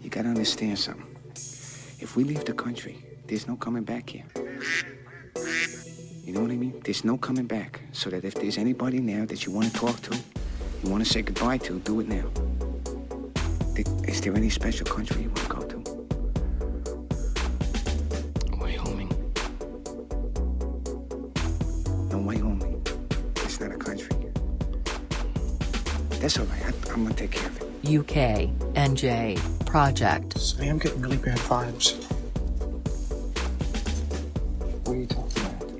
You gotta understand something. If we leave the country, there's no coming back here. You know what I mean? There's no coming back. So that if there's anybody now that you want to talk to, you want to say goodbye to, do it now. Is there any special country I'm gonna take care of it. UK, NJ, Project. Sonny, I'm getting really bad vibes. What are you talking about?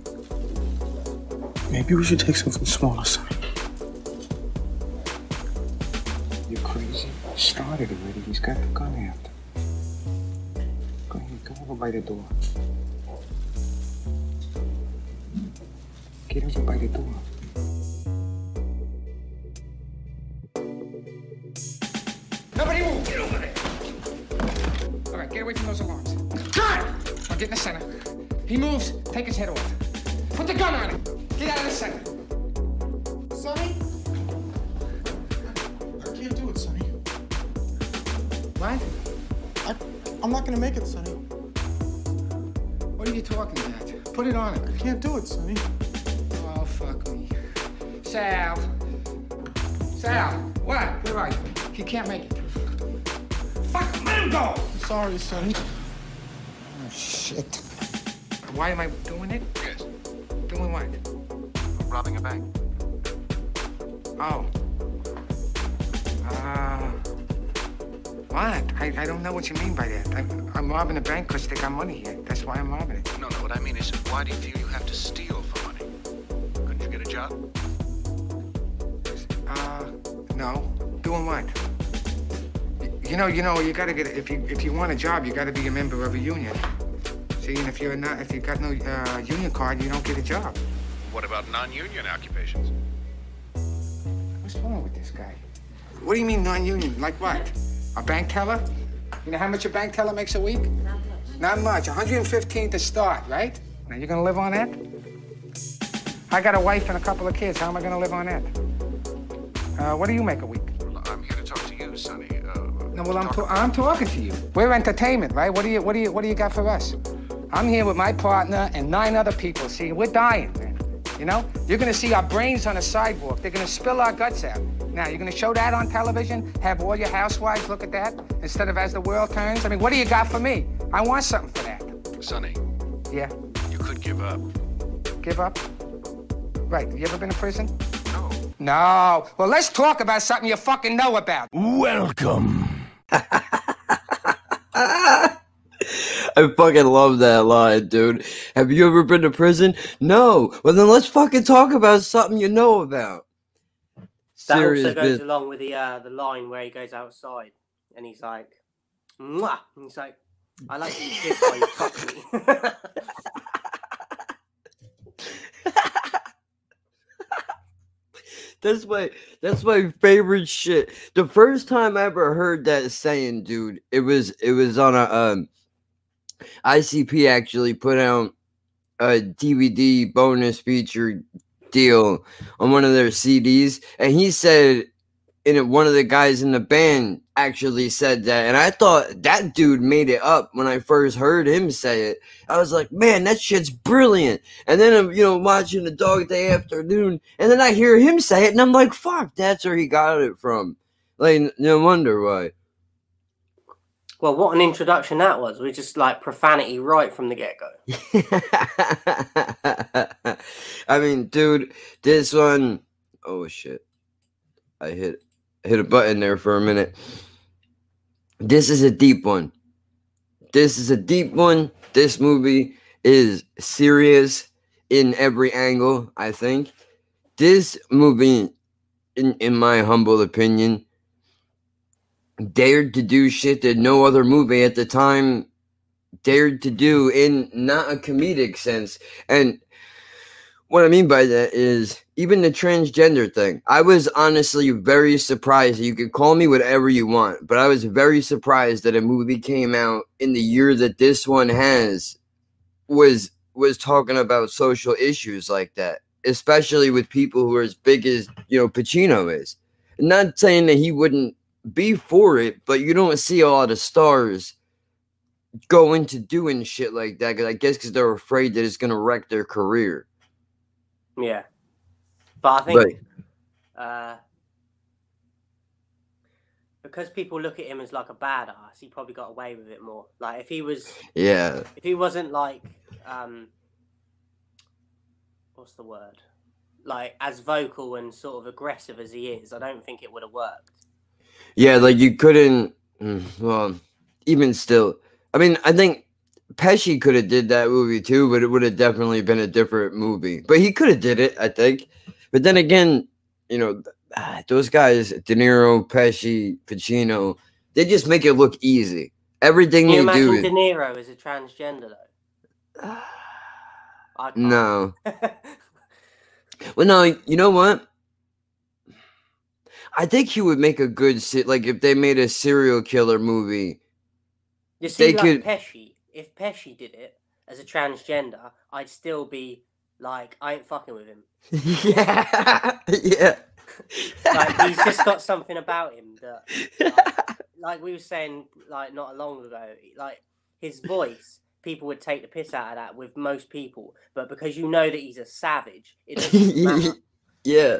Maybe we should take something smaller, Sonny. You're crazy. Started already. He's got the gun after. Go ahead, go over by the door. Get over by the door. Take his head off. Put the gun on him. Get out of the center. Sonny? I can't do it, Sonny. What? I, I'm not gonna make it, Sonny. What are you talking about? Put it on him. I can't do it, Sonny. Oh, fuck me. Sal. Sal. What? Where are you? He can't make it. Fuck him. Let him go. I'm sorry, Sonny. Why am I doing it? Yes, Doing what? I'm robbing a bank. Oh. Uh. What? I, I don't know what you mean by that. I, I'm robbing a bank because they got money here. That's why I'm robbing it. No, no, what I mean is, why do you feel you have to steal for money? Couldn't you get a job? Uh, no. Doing what? You know, you know, you gotta get if you if you want a job, you gotta be a member of a union. And if you're not, if you've got no uh, union card, you don't get a job. What about non-union occupations? What's wrong with this guy? What do you mean non-union? Like what? A bank teller? You know how much a bank teller makes a week? Not much. Not much. 115 to start, right? Now you're gonna live on that? I got a wife and a couple of kids. How am I gonna live on that? Uh, what do you make a week? Well, I'm here to talk to you, Sonny. Uh, No, well, I'm, talk to- I'm talking to you. We're entertainment, right? What do you, what do you, what do you got for us? I'm here with my partner and nine other people. See, we're dying, man. You know, you're gonna see our brains on the sidewalk. They're gonna spill our guts out. Now, you're gonna show that on television? Have all your housewives look at that instead of as the world turns? I mean, what do you got for me? I want something for that. Sonny, Yeah, you could give up. give up. Right? Have you ever been in prison? No. No. Well, let's talk about something you fucking know about. Welcome. I fucking love that line, dude. Have you ever been to prison? No. Well, then let's fucking talk about something you know about. That Serious also goes business. along with the uh, the line where he goes outside and he's like, Mwah! And he's like, I like to this while you fuck me. That's my that's my favorite shit. The first time I ever heard that saying, dude, it was it was on a um ICP actually put out a DVD bonus feature deal on one of their CDs, and he said it, one of the guys in the band actually said that, and I thought that dude made it up when I first heard him say it. I was like, man, that shit's brilliant. And then I'm, you know, watching the Dog Day Afternoon, and then I hear him say it, and I'm like, fuck, that's where he got it from. Like, no wonder why. Well, what an introduction that was. We just like profanity right from the get go. I mean, dude, this one oh shit. I hit hit a button there for a minute. This is a deep one. This is a deep one. This movie is serious in every angle, I think. This movie, in, in my humble opinion, dared to do shit that no other movie at the time dared to do in not a comedic sense. And what I mean by that is even the transgender thing. I was honestly very surprised. You could call me whatever you want, but I was very surprised that a movie came out in the year that this one has was was talking about social issues like that, especially with people who are as big as, you know, Pacino is. Not saying that he wouldn't be for it, but you don't see a lot of stars go into doing shit like that. Cause I guess because they're afraid that it's gonna wreck their career. Yeah. But I think uh, because people look at him as like a badass, he probably got away with it more. Like if he was, Yeah, if he wasn't like, um, what's the word? Like as vocal and sort of aggressive as he is, I don't think it would have worked. Yeah, like you couldn't. mm, Well, even still, I mean, I think Pesci could have did that movie too, but it would have definitely been a different movie. But he could have did it, I think. But then again, you know, ah, those guys, De Niro, Pesci, Pacino, they just make it look easy. Everything Can you they do. imagine is- De Niro as a transgender though? No. Well, no, you know what? I think he would make a good like if they made a serial killer movie. You see, They like could- Pesci, if Pesci did it as a transgender, I'd still be like, I ain't fucking with him. yeah, yeah. Like he's just got something about him that, like, like we were saying, like not long ago, like his voice, people would take the piss out of that with most people, but because you know that he's a savage, it doesn't matter. yeah.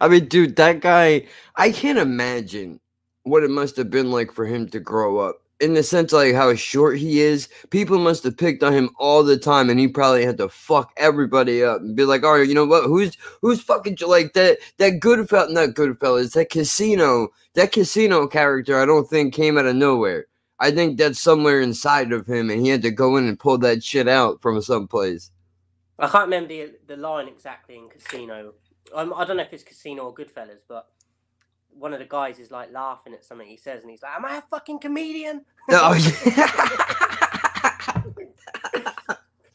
I mean, dude, that guy, I can't imagine what it must have been like for him to grow up. In the sense, like how short he is, people must have picked on him all the time, and he probably had to fuck everybody up and be like, "All right, you know what? Who's who's fucking like that? That Goodfellas, not Goodfellas, that Casino, that Casino character. I don't think came out of nowhere. I think that's somewhere inside of him, and he had to go in and pull that shit out from someplace. I can't remember the, the line exactly in Casino. Um, I don't know if it's Casino or Goodfellas, but one of the guys is like laughing at something he says, and he's like, "Am I a fucking comedian?" Oh, yeah.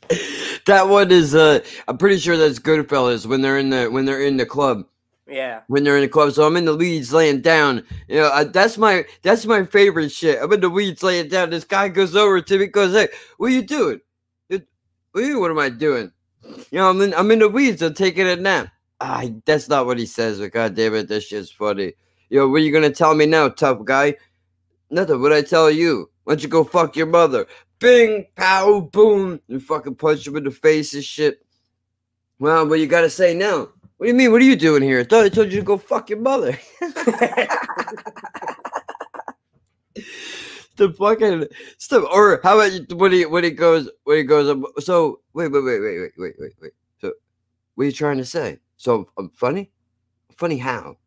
that one is uh I'm pretty sure that's Goodfellas when they're in the when they're in the club. Yeah. When they're in the club. So I'm in the weeds laying down. You know, I, that's my that's my favorite shit. I'm in the weeds laying down. This guy goes over to me goes, Hey, what are you doing? It- What, are you, what am I doing? You know, I'm in I'm in the weeds, I'm taking a nap. I, that's not what he says, but god damn it, This shit's funny. Yo, what are you gonna tell me now, tough guy? Nothing, what I tell you? Why don't you go fuck your mother? Bing, pow, boom, and fucking punch him in the face and shit. Well, what you gotta say now? What do you mean? What are you doing here? I thought I told you to go fuck your mother. the fucking stuff, or how about you, when he when he goes when he goes? So wait, wait, wait, wait, wait, wait, wait, wait. So what are you trying to say? So I'm funny? Funny how?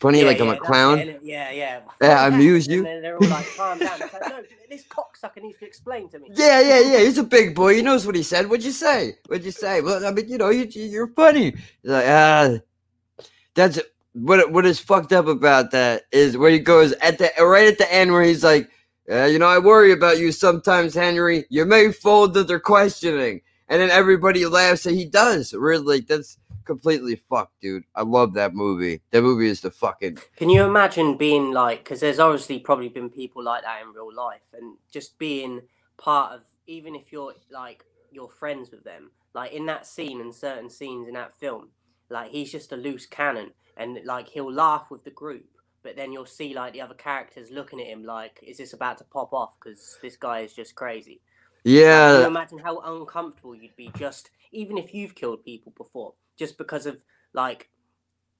Funny Yeah, like I'm a clown? it. Yeah, yeah. Yeah, I amuse you. And they're all like, calm down. Like, no, this cocksucker needs to explain to me. Yeah, yeah, yeah. He's a big boy. He knows what he said. What'd you say? What'd you say? Well, I mean, you know, you, you're funny. He's like, ah, that's what. What is fucked up about that is where he goes at the right at the end where he's like, uh, you know, I worry about you sometimes, Henry. You may fold to their questioning, and then everybody laughs, and he does. Really, that's completely fucked, dude. I love that movie. That movie is the fucking Can you imagine being like, because there's obviously probably been people like that in real life, and just being part of, even if you're like, you're friends with them, like in that scene and certain scenes in that film, like he's just a loose cannon, and like he'll laugh with the group, but then you'll see like the other characters looking at him like, is this about to pop off? Because this guy is just crazy. Can you yeah. imagine how uncomfortable you'd be just even if you've killed people before, just because of like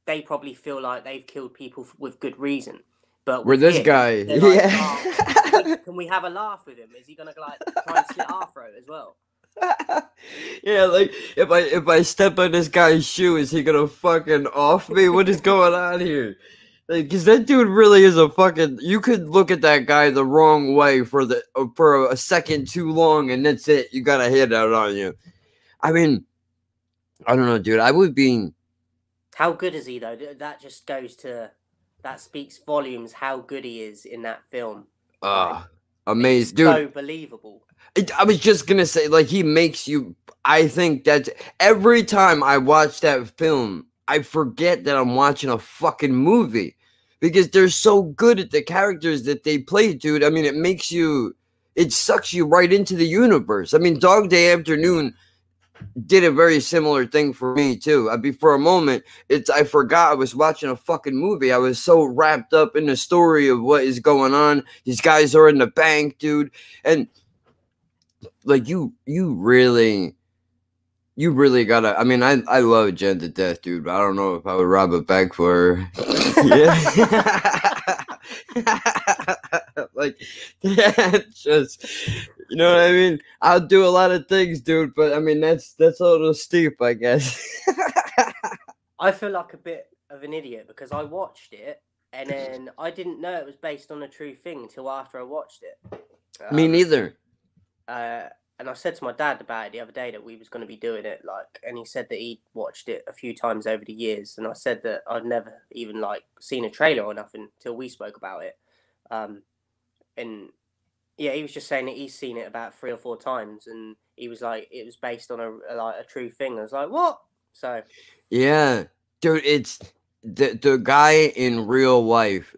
they probably feel like they've killed people f- with good reason. But with this him, guy, like, yeah. "Oh, can we have a laugh with him? Is he gonna like try and slit our throat as well? yeah, like if I if I step on this guy's shoe, is he gonna fucking off me? What is going on here? Like, cause that dude really is a fucking. You could look at that guy the wrong way for the for a second too long, and that's it. You got a hit out on you. I mean, I don't know, dude. I would be. How good is he though? That just goes to that speaks volumes how good he is in that film. Uh, It's amazed, dude. So believable. It- I was just gonna say, like, he makes you. I think that every time I watch that film, I forget that I'm watching a fucking movie because they're so good at the characters that they play, dude. I mean, it makes you. It sucks you right into the universe. I mean, Dog Day Afternoon. Did a very similar thing for me too. I be for a moment, it's I forgot I was watching a fucking movie. I was so wrapped up in the story of what is going on. These guys are in the bank, dude, and like you, you really, you really gotta. I mean, I I love Jen to death, dude. But I don't know if I would rob a bank for her. yeah. like that's just you know what I mean? I'll do a lot of things, dude, but I mean that's that's a little steep, I guess. I feel like a bit of an idiot because I watched it and then I didn't know it was based on a true thing until after I watched it. Me Um, neither. Uh, and I said to my dad about it the other day that we was going to be doing it, like, and he said that he'd watched it a few times over the years, and I said that I'd never even like seen a trailer or nothing until we spoke about it. Um, and yeah, he was just saying that he's seen it about three or four times, and he was like, it was based on a, a like a true thing. I was like, what? So Yeah. Dude, it's the the guy in real life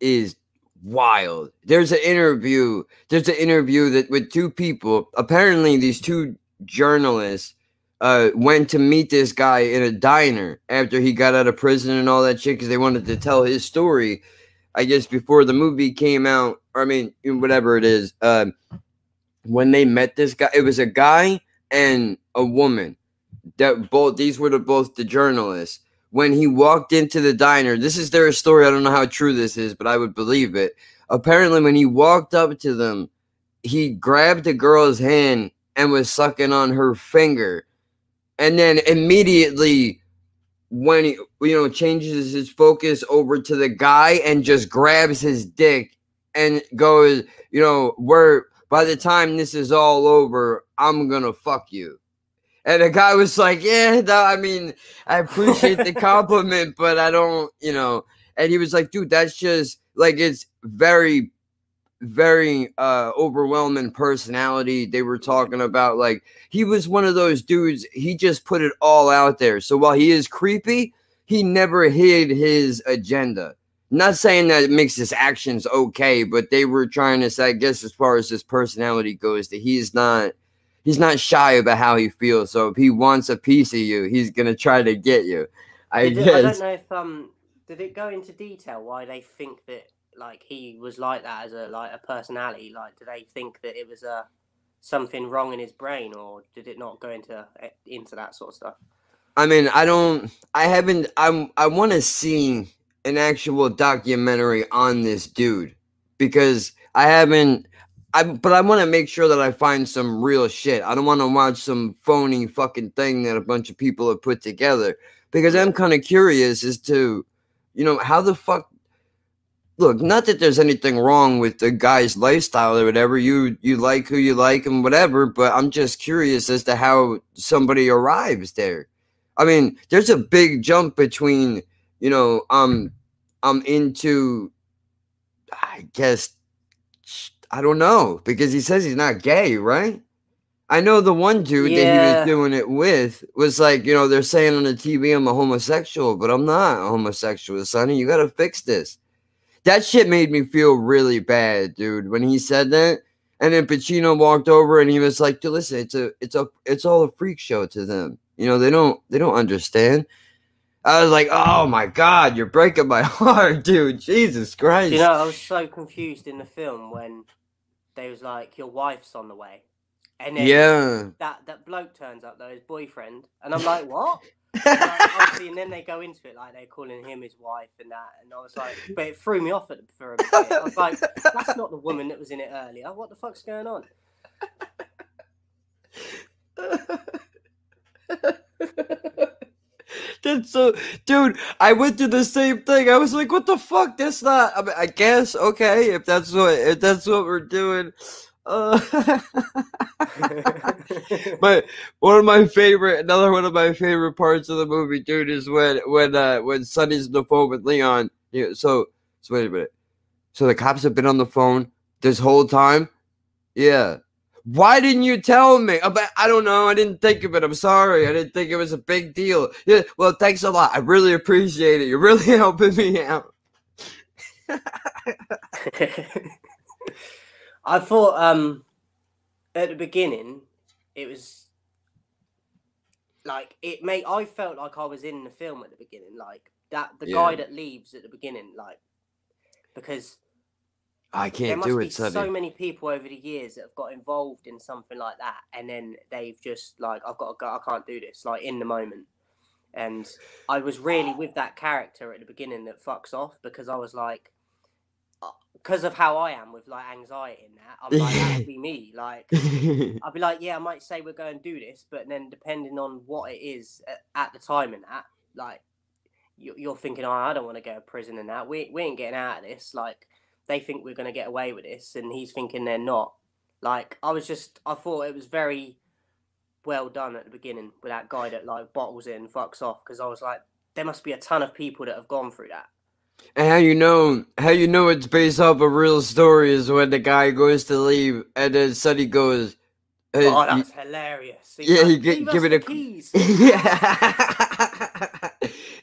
is wild. There's an interview. There's an interview that with two people. Apparently, these two journalists uh went to meet this guy in a diner after he got out of prison and all that shit because they wanted to tell his story. I guess before the movie came out, or I mean, whatever it is. Um, when they met this guy, it was a guy and a woman. That both these were the both the journalists when he walked into the diner. This is their story. I don't know how true this is, but I would believe it. Apparently, when he walked up to them, he grabbed the girl's hand and was sucking on her finger. And then immediately, when he, you know, changes his focus over to the guy and just grabs his dick and goes, you know, we're by the time this is all over, I'm gonna fuck you. And the guy was like, Yeah, no, I mean, I appreciate the compliment, but I don't, you know. And he was like, Dude, that's just like it's very, very uh overwhelming personality. They were talking about like he was one of those dudes, he just put it all out there. So while he is creepy, he never hid his agenda. Not saying that it makes his actions okay, but they were trying to say, I guess, as far as his personality goes, that he's not he's not shy about how he feels. So if he wants a piece of you, he's gonna try to get you. I Did it- I don't know if um did it go into detail why they think that like he was like that as a like a personality? Like, do they think that it was a something wrong in his brain, or did it not go into eh, into that sort of stuff? I mean, I don't. I haven't. I'm. I want to see an actual documentary on this dude because I haven't. I but I want to make sure that I find some real shit. I don't want to watch some phony fucking thing that a bunch of people have put together because I'm kind of curious as to, you know, how the fuck. Look, not that there's anything wrong with the guy's lifestyle or whatever. You you like who you like and whatever, but I'm just curious as to how somebody arrives there. I mean, there's a big jump between, you know, um, I'm into, I guess, I don't know, because he says he's not gay, right? I know the one dude that he was doing it with was like, you know, they're saying on the TV I'm a homosexual, but I'm not a homosexual, Sonny. You gotta fix this. That shit made me feel really bad, dude, when he said that. And then Pacino walked over and he was like, dude, listen, it's a it's a it's all a freak show to them. You know, they don't they don't understand. I was like, oh my god, you're breaking my heart, dude. Jesus Christ. You know, I was so confused in the film when they was like, "Your wife's on the way," and then yeah. that that bloke turns up though, his boyfriend, and I'm like, "What?" And, like, and then they go into it like they're calling him his wife and that, and I was like, but it threw me off at, for a bit. I was like, "That's not the woman that was in it earlier. What the fuck's going on?" That's so, dude. I went through the same thing. I was like, "What the fuck? That's not." I mean, I guess okay if that's what if that's what we're doing. Uh, but one of my favorite, another one of my favorite parts of the movie, dude, is when when uh when Sonny's on the phone with Leon. Yeah, so so wait a minute. So the cops have been on the phone this whole time. Yeah. Why didn't you tell me? Uh, but I don't know. I didn't think of it. I'm sorry. I didn't think it was a big deal. Yeah. Well, thanks a lot. I really appreciate it. You're really helping me out. I thought um at the beginning it was like it made I felt like I was in the film at the beginning, like that the Yeah. guy that leaves at the beginning, like because I can't must do be it, Sonny. so many people over the years that have got involved in something like that, and then they've just like I've got to go, I can't do this, like in the moment. And I was really with that character at the beginning that fucks off because I was like, uh, because of how I am with like anxiety and that, I'm like that would be me, like. I'd be like, yeah, I might say we're going to do this, but then depending on what it is at, at the time and that, like, you, you're thinking, oh, I don't want to go to prison and that. We, we ain't getting out of this. Like, they think we're going to get away with this, and he's thinking they're not. Like, I was just, I thought it was very well done at the beginning with that guy that, like, bottles it and fucks off, because I was like, there must be a ton of people that have gone through that. And how you know how you know it's based off a real story is when the guy goes to leave and then Sonny goes, oh, "Hey, Oh, you- that's hilarious. He's yeah, like, he get, "Leave give me the the keys. yeah.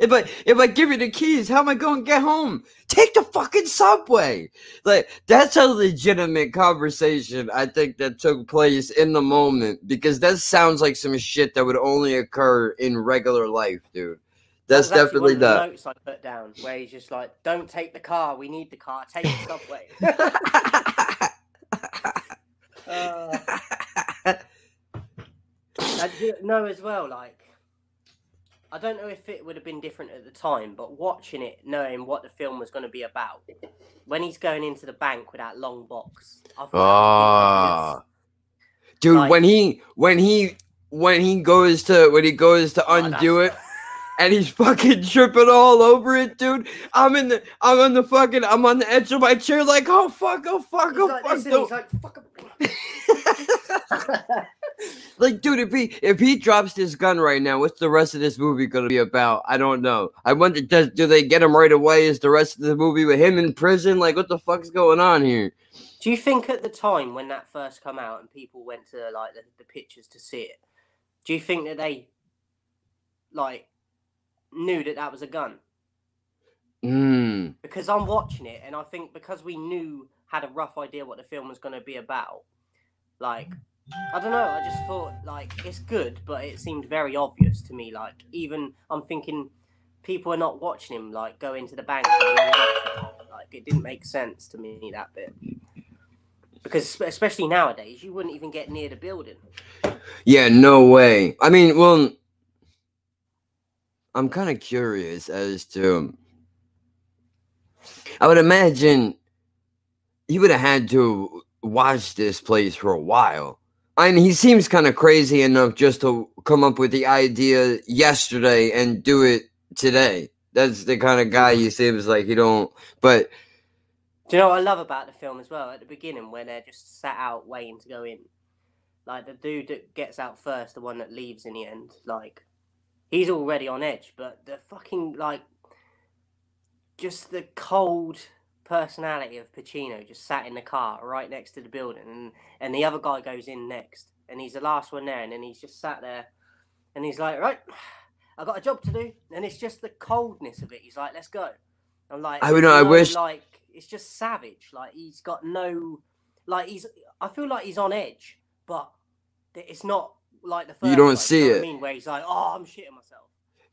If I if I give you the keys, how am I going to get home? Take the fucking subway. Like that's a legitimate conversation. I think that took place in the moment because that sounds like some shit that would only occur in regular life, dude. That's That definitely the that. notes I put down where he's just like, "Don't take the car. We need the car. Take the subway." uh, I do know as well. Like, I don't know if it would have been different at the time, but watching it, knowing what the film was going to be about, when he's going into the bank with that long box, I thought that was Ah. ridiculous. Dude, Like- when he when he when he goes to when he goes to Oh, undo it and he's fucking tripping all over it, dude. I'm in the I'm on the fucking I'm on the edge of my chair like oh fuck, oh fuck, He's oh like fuck. this, and don't- he's like, "Fuck." like, dude, if he if he drops this gun right now, what's the rest of this movie gonna be about? I don't know. I wonder, does do they get him right away? Is the rest of the movie with him in prison? Like, what the fuck's going on here? Do you think at the time when that first come out and people went to like the, the pictures to see it, do you think that they like knew that that was a gun? Hmm. Because I'm watching it and I think because we knew had a rough idea what the film was going to be about, like I don't know, I just thought like it's good, but it seemed very obvious to me. Like even I'm thinking people are not watching him like go into the bank. Like it didn't make sense to me that bit. Because especially nowadays, you wouldn't even get near the building. Yeah, no way. I mean, well, I'm kind of curious as to. I would imagine he would have had to watch this place for a while. Mean, he seems kind of crazy enough just to come up with the idea yesterday and do it today. That's the kind of guy he seems like he don't. But Do you know what I love about the film as well? At the beginning, when they're just sat out waiting to go in, like the dude that gets out first, the one that leaves in the end, like he's already on edge. But the fucking like, just the cold personality of Pacino just sat in the car right next to the building, and and the other guy goes in next, and he's the last one there, and then he's just sat there, and he's like, right, I got a job to do, and it's just the coldness of it. He's like, let's go. I'm like, I would know, I wish- like it's just savage. Like he's got no, like he's. I feel like he's on edge, but it's not like the first. You don't one, see know it. I mean, where he's like, oh, I'm shitting myself.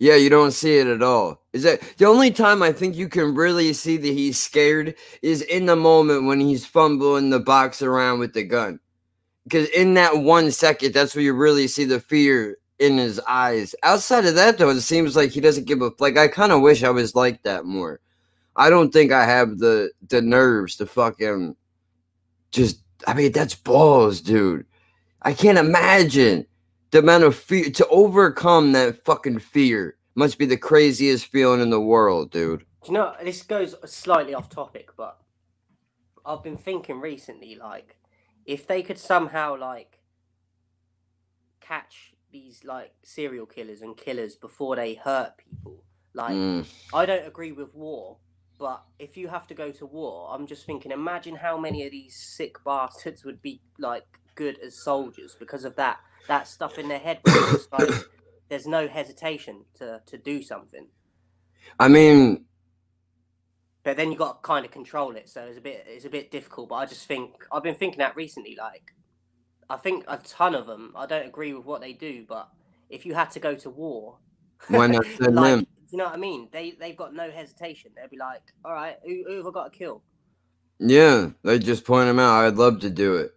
Yeah, you don't see it at all. Is that the only time I think you can really see that he's scared is in the moment when he's fumbling the box around with the gun. Because in that one second, that's where you really see the fear in his eyes. Outside of that, though, it seems like he doesn't give a like. I kind of wish I was like that more. I don't think I have the the nerves to fucking just. I mean, that's balls, dude. I can't imagine the amount of fear to overcome that fucking fear must be the craziest feeling in the world, dude. Do you know this goes slightly off topic, but I've been thinking recently, like, if they could somehow like catch these like serial killers and killers before they hurt people, like, Mm. I don't agree with war, but if you have to go to war, I'm just thinking, imagine how many of these sick bastards would be like good as soldiers because of that that stuff in their head. like there's no hesitation to to do something. I mean, but then you got to kind of control it so it's a bit it's a bit difficult but i just think i've been thinking that recently like i think a ton of them i don't agree with what they do but if you had to go to war, send like, them? you know what I mean? They they've got no hesitation. They'll be like, all right, who, who have I got to kill? Yeah, they just point them out. I'd love to do it.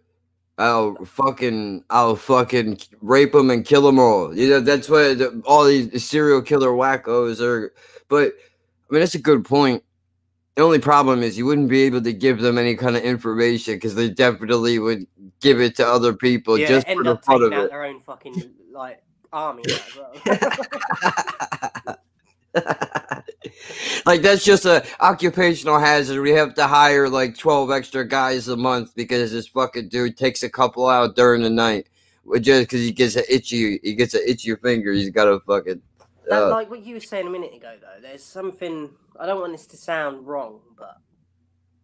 I'll fucking, I'll fucking rape them and kill them all. You know, that's what the, all these serial killer wackos are. But I mean, that's a good point. The only problem is you wouldn't be able to give them any kind of information because they definitely would give it to other people yeah, just for the fun of out it. their own fucking like army as well. like that's just a occupational hazard. We have to hire like twelve extra guys a month because this fucking dude takes a couple out during the night. Just because he gets an itchy, he gets an itchy finger. He's got to fucking. That, Uh, like what you were saying a minute ago, though, there's something. I don't want this to sound wrong, but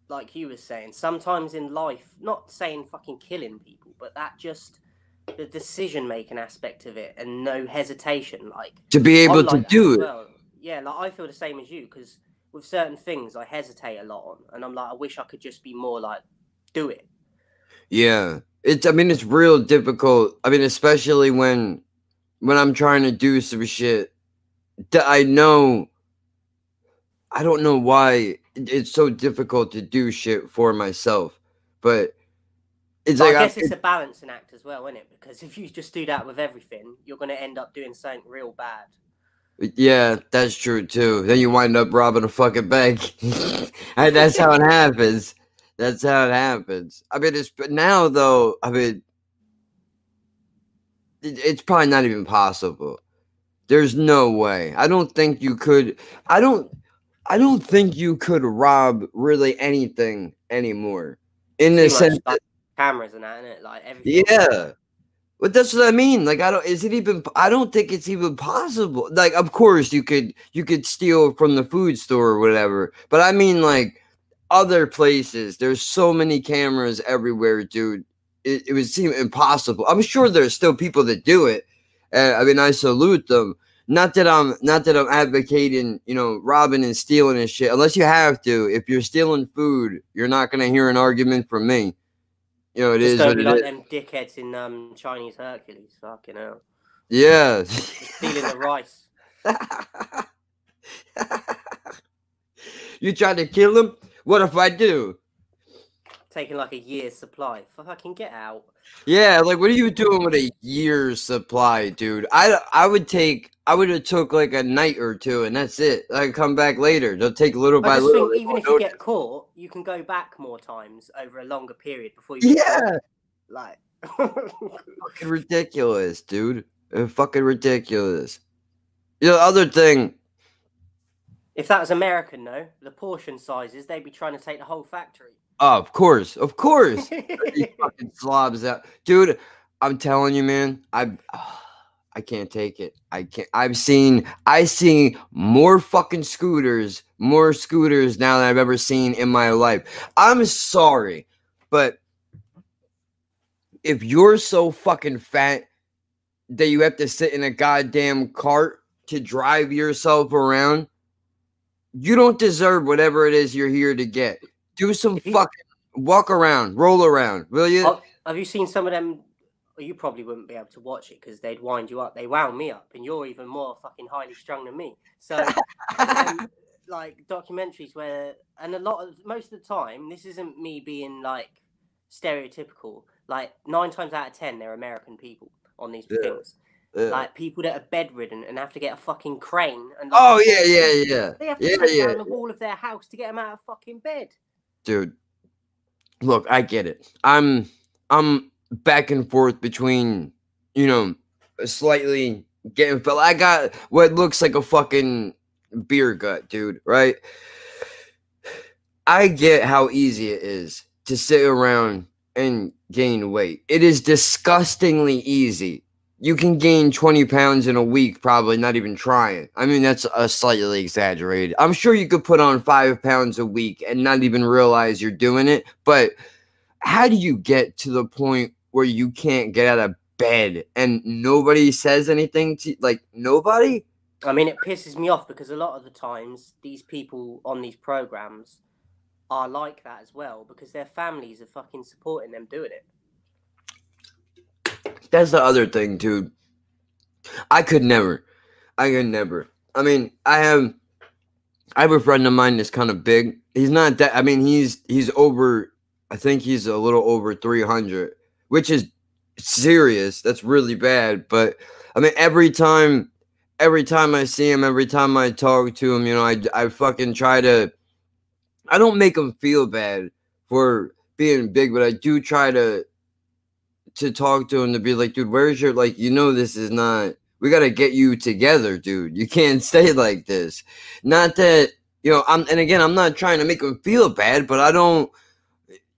like you were saying, sometimes in life, not saying fucking killing people, but that just the decision making aspect of it and no hesitation. Like to be able like to do it. well. Yeah, like I feel the same as you because with certain things I hesitate a lot on, and I'm like, I wish I could just be more like, do it. Yeah. It's I mean it's real difficult. I mean especially when when I'm trying to do some shit that I know I don't know why it's so difficult to do shit for myself. But it's But like I I, guess it's a balancing act as well, isn't it? Because if you just do that with everything, you're going to end up doing something real bad. Yeah, that's true too. Then you wind up robbing a fucking bank. and that's how it happens. That's how it happens. I mean, it's but now though. I mean, it, it's probably not even possible. There's no way. I don't think you could. I don't. I don't think you could rob really anything anymore. In the sense, like, cameras and that, innit? Like everything. yeah. But that's what I mean. Like I don't is it even I don't think it's even possible. Like of course you could you could steal from the food store or whatever. But I mean like other places. There's so many cameras everywhere, dude. It, it would seem impossible. I'm sure there's still people that do it. I mean I salute them. Not that I'm not that I'm advocating, you know, robbing and stealing and shit. Unless you have to. If you're stealing food, you're not gonna hear an argument from me. Know, it Just is don't be like is. them dickheads in um, Chinese Hercules. Fucking hell. Yeah. Stealing the rice. you trying to kill him? What if I do? Taking like a year's supply. Fucking get out. Yeah, like what are you doing with a year's supply, dude? I I would take I would have took like a night or two and that's it. I come back later. They'll take little I by just little. think even if you get caught, you can go back more times over a longer period before you. Yeah. Like. fucking ridiculous, dude. Uh, fucking ridiculous. Know, other thing. if that was American, though, the portion sizes, they'd be trying to take the whole factory. Oh, of course, of course. these fucking slobs out, dude. I'm telling you, man. I I can't take it. I can't. I've seen I seen more fucking scooters, more scooters now than I've ever seen in my life. I'm sorry, but if you're so fucking fat that you have to sit in a goddamn cart to drive yourself around, you don't deserve whatever it is you're here to get. Do some fucking walk around, roll around, will you? Have you seen some of them? You probably wouldn't be able to watch it because they'd wind you up. They wound me up, and you're even more fucking highly strung than me. So, um, like documentaries where, and a lot of most of the time, this isn't me being like stereotypical. Like nine times out of ten, they're American people on these Yeah. things. Uh, Like people that are bedridden and have to get a fucking crane and. Like, oh yeah, yeah, yeah, They have to yeah, yeah. down the wall of their house to get them out of fucking bed. dude look i get it i'm i'm back and forth between you know slightly getting felt i got what looks like a fucking beer gut dude right? I get how easy it is to sit around and gain weight. It is disgustingly easy. You can gain 20 pounds in a week probably not even trying. I mean that's a slightly exaggerated. I'm sure you could put on five pounds a week and not even realize you're doing it but how do you get to the point where you can't get out of bed and nobody says anything to like nobody I mean, it pisses me off because a lot of the times these people on these programs are like that as well because their families are fucking supporting them doing it. that's the other thing dude I could never. I could never. I mean, I have I have a friend of mine that's kind of big. He's not that I mean, he's he's over I think he's a little over 300, which is serious. That's really bad, but I mean, every time every time I see him, every time I talk to him, you know, I I fucking try to I don't make him feel bad for being big, but I do try to to talk to him to be like, dude, where's your like, you know, this is not. We got to get you together, dude. You can't stay like this. Not that you know. I'm and again, I'm not trying to make him feel bad, but I don't.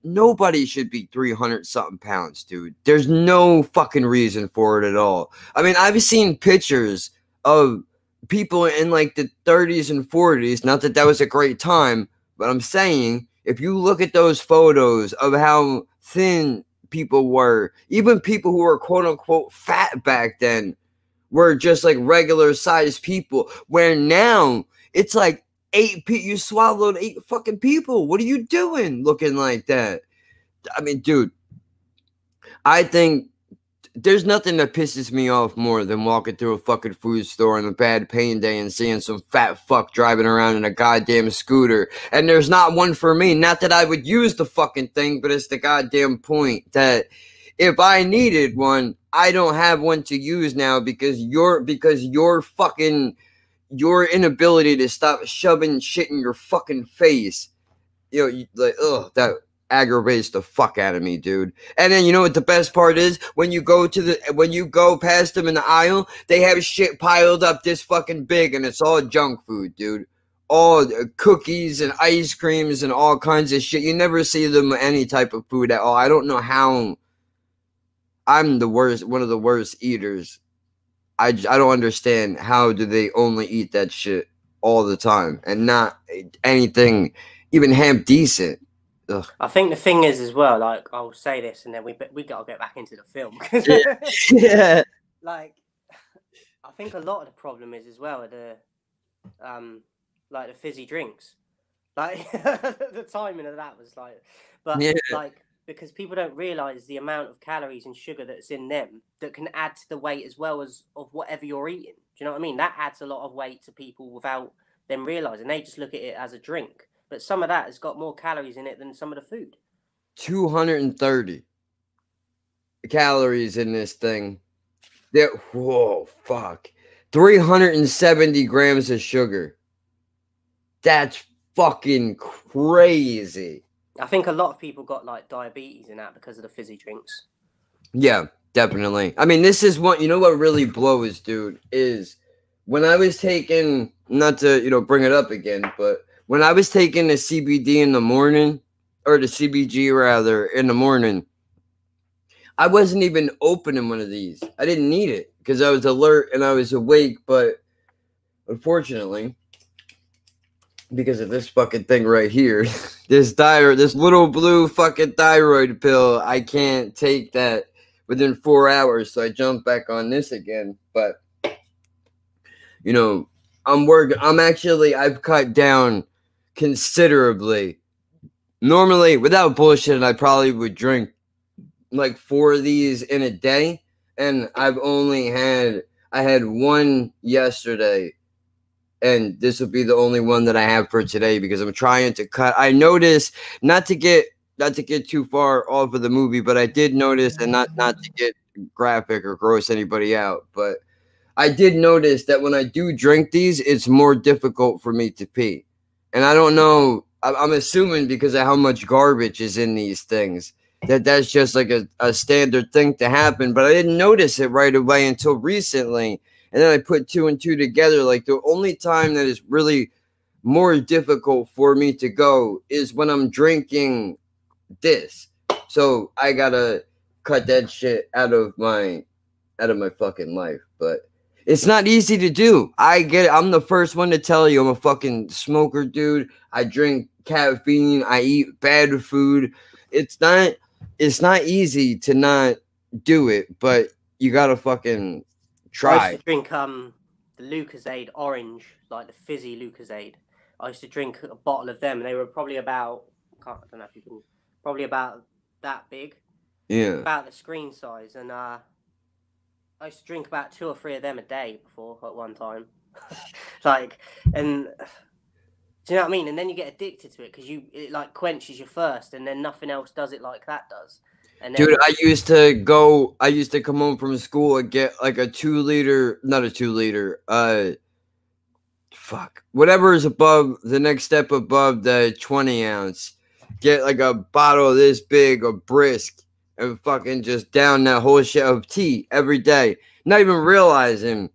Nobody should be 300 something pounds, dude. There's no fucking reason for it at all. I mean, I've seen pictures of people in like the 30s and 40s. Not that that was a great time, but I'm saying if you look at those photos of how thin people were, even people who were quote unquote fat back then, were just like regular sized people. Where now it's like eight people, you swallowed eight fucking people. What are you doing looking like that? I mean, dude, I think there's nothing that pisses me off more than walking through a fucking food store on a bad pain day and seeing some fat fuck driving around in a goddamn scooter. And there's not one for me. Not that I would use the fucking thing, but it's the goddamn point that if I needed one, I don't have one to use now because you're because you're fucking your inability to stop shoving shit in your fucking face. You know, you, like, ugh, that aggravates the fuck out of me, dude. And then you know what the best part is? When you go to the when you go past them in the aisle, they have shit piled up this fucking big and it's all junk food, dude. All cookies and ice creams and all kinds of shit. You never see them any type of food at all. I don't know how I'm the worst one of the worst eaters. I, I don't understand how do they only eat that shit all the time and not anything even half decent. Ugh. I think the thing is as well. Like I'll say this, and then we we gotta get back into the film. yeah. like I think a lot of the problem is as well the um like the fizzy drinks. Like the timing of that was like, but Yeah. like because people don't realize the amount of calories and sugar that's in them that can add to the weight as well as of whatever you're eating. Do you know what I mean? That adds a lot of weight to people without them realizing. They just look at it as a drink, but some of that has got more calories in it than some of the food. 230 calories in this thing. There, whoa, fuck. 370 grams of sugar. That's fucking crazy. I think a lot of people got like diabetes in that because of the fizzy drinks. Yeah, definitely. I mean, this is what you know what really blows, dude, is when I was taking not to, you know, bring it up again, but when I was taking the CBD in the morning, or the CBG rather, in the morning, I wasn't even opening one of these. I didn't need it because I was alert and I was awake, but unfortunately, because of this fucking thing right here, this thyroid, this little blue fucking thyroid pill, I can't take that within four hours. So I jumped back on this again. But you know, I'm working. I'm actually I've cut down considerably. Normally, without bullshit, I probably would drink like four of these in a day, and I've only had I had one yesterday and this will be the only one that I have for today because I'm trying to cut. I noticed not to get not to get too far off of the movie, but I did notice, and not not to get graphic or gross anybody out, but I did notice that when I do drink these, it's more difficult for me to pee, and I don't know. I'm assuming because of how much garbage is in these things that that's just like a, a standard thing to happen, but I didn't notice it right away until recently and then I put two and two together. Like the only time that is really more difficult for me to go is when I'm drinking this. So I gotta cut that shit out of my out of my fucking life. But it's not easy to do. I get it. I'm the first one to tell you I'm a fucking smoker, dude. I drink caffeine. I eat bad food. It's not it's not easy to not do it, but you gotta fucking I try. used to drink um the Lucozade orange, like the fizzy Lucozade. I used to drink a bottle of them, and they were probably about I, can't, I don't know if you can probably about that big, Yeah. about the screen size, and uh I used to drink about two or three of them a day before at one time. like, and do you know what I mean? And then you get addicted to it because you it like quenches your thirst, and then nothing else does it like that does. And Dude, I used to go. I used to come home from school and get like a two liter, not a two liter. Uh, fuck, whatever is above the next step above the twenty ounce. Get like a bottle this big of brisk and fucking just down that whole shit of tea every day. Not even realizing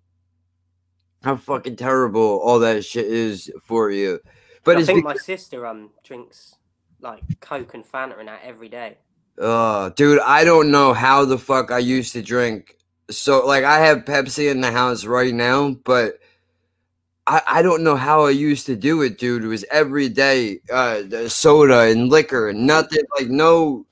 how fucking terrible all that shit is for you. But I think because- my sister um drinks like Coke and Fanta and that every day. Uh, dude, I don't know how the fuck I used to drink. So, like, I have Pepsi in the house right now, but I, I don't know how I used to do it, dude. It was every day, uh, soda and liquor and nothing, like, no,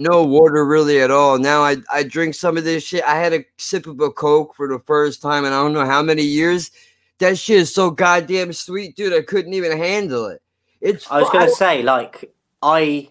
no water really at all. Now I, I drink some of this shit. I had a sip of a Coke for the first time in I don't know how many years. That shit is so goddamn sweet, dude. I couldn't even handle it. It's I was gonna say like I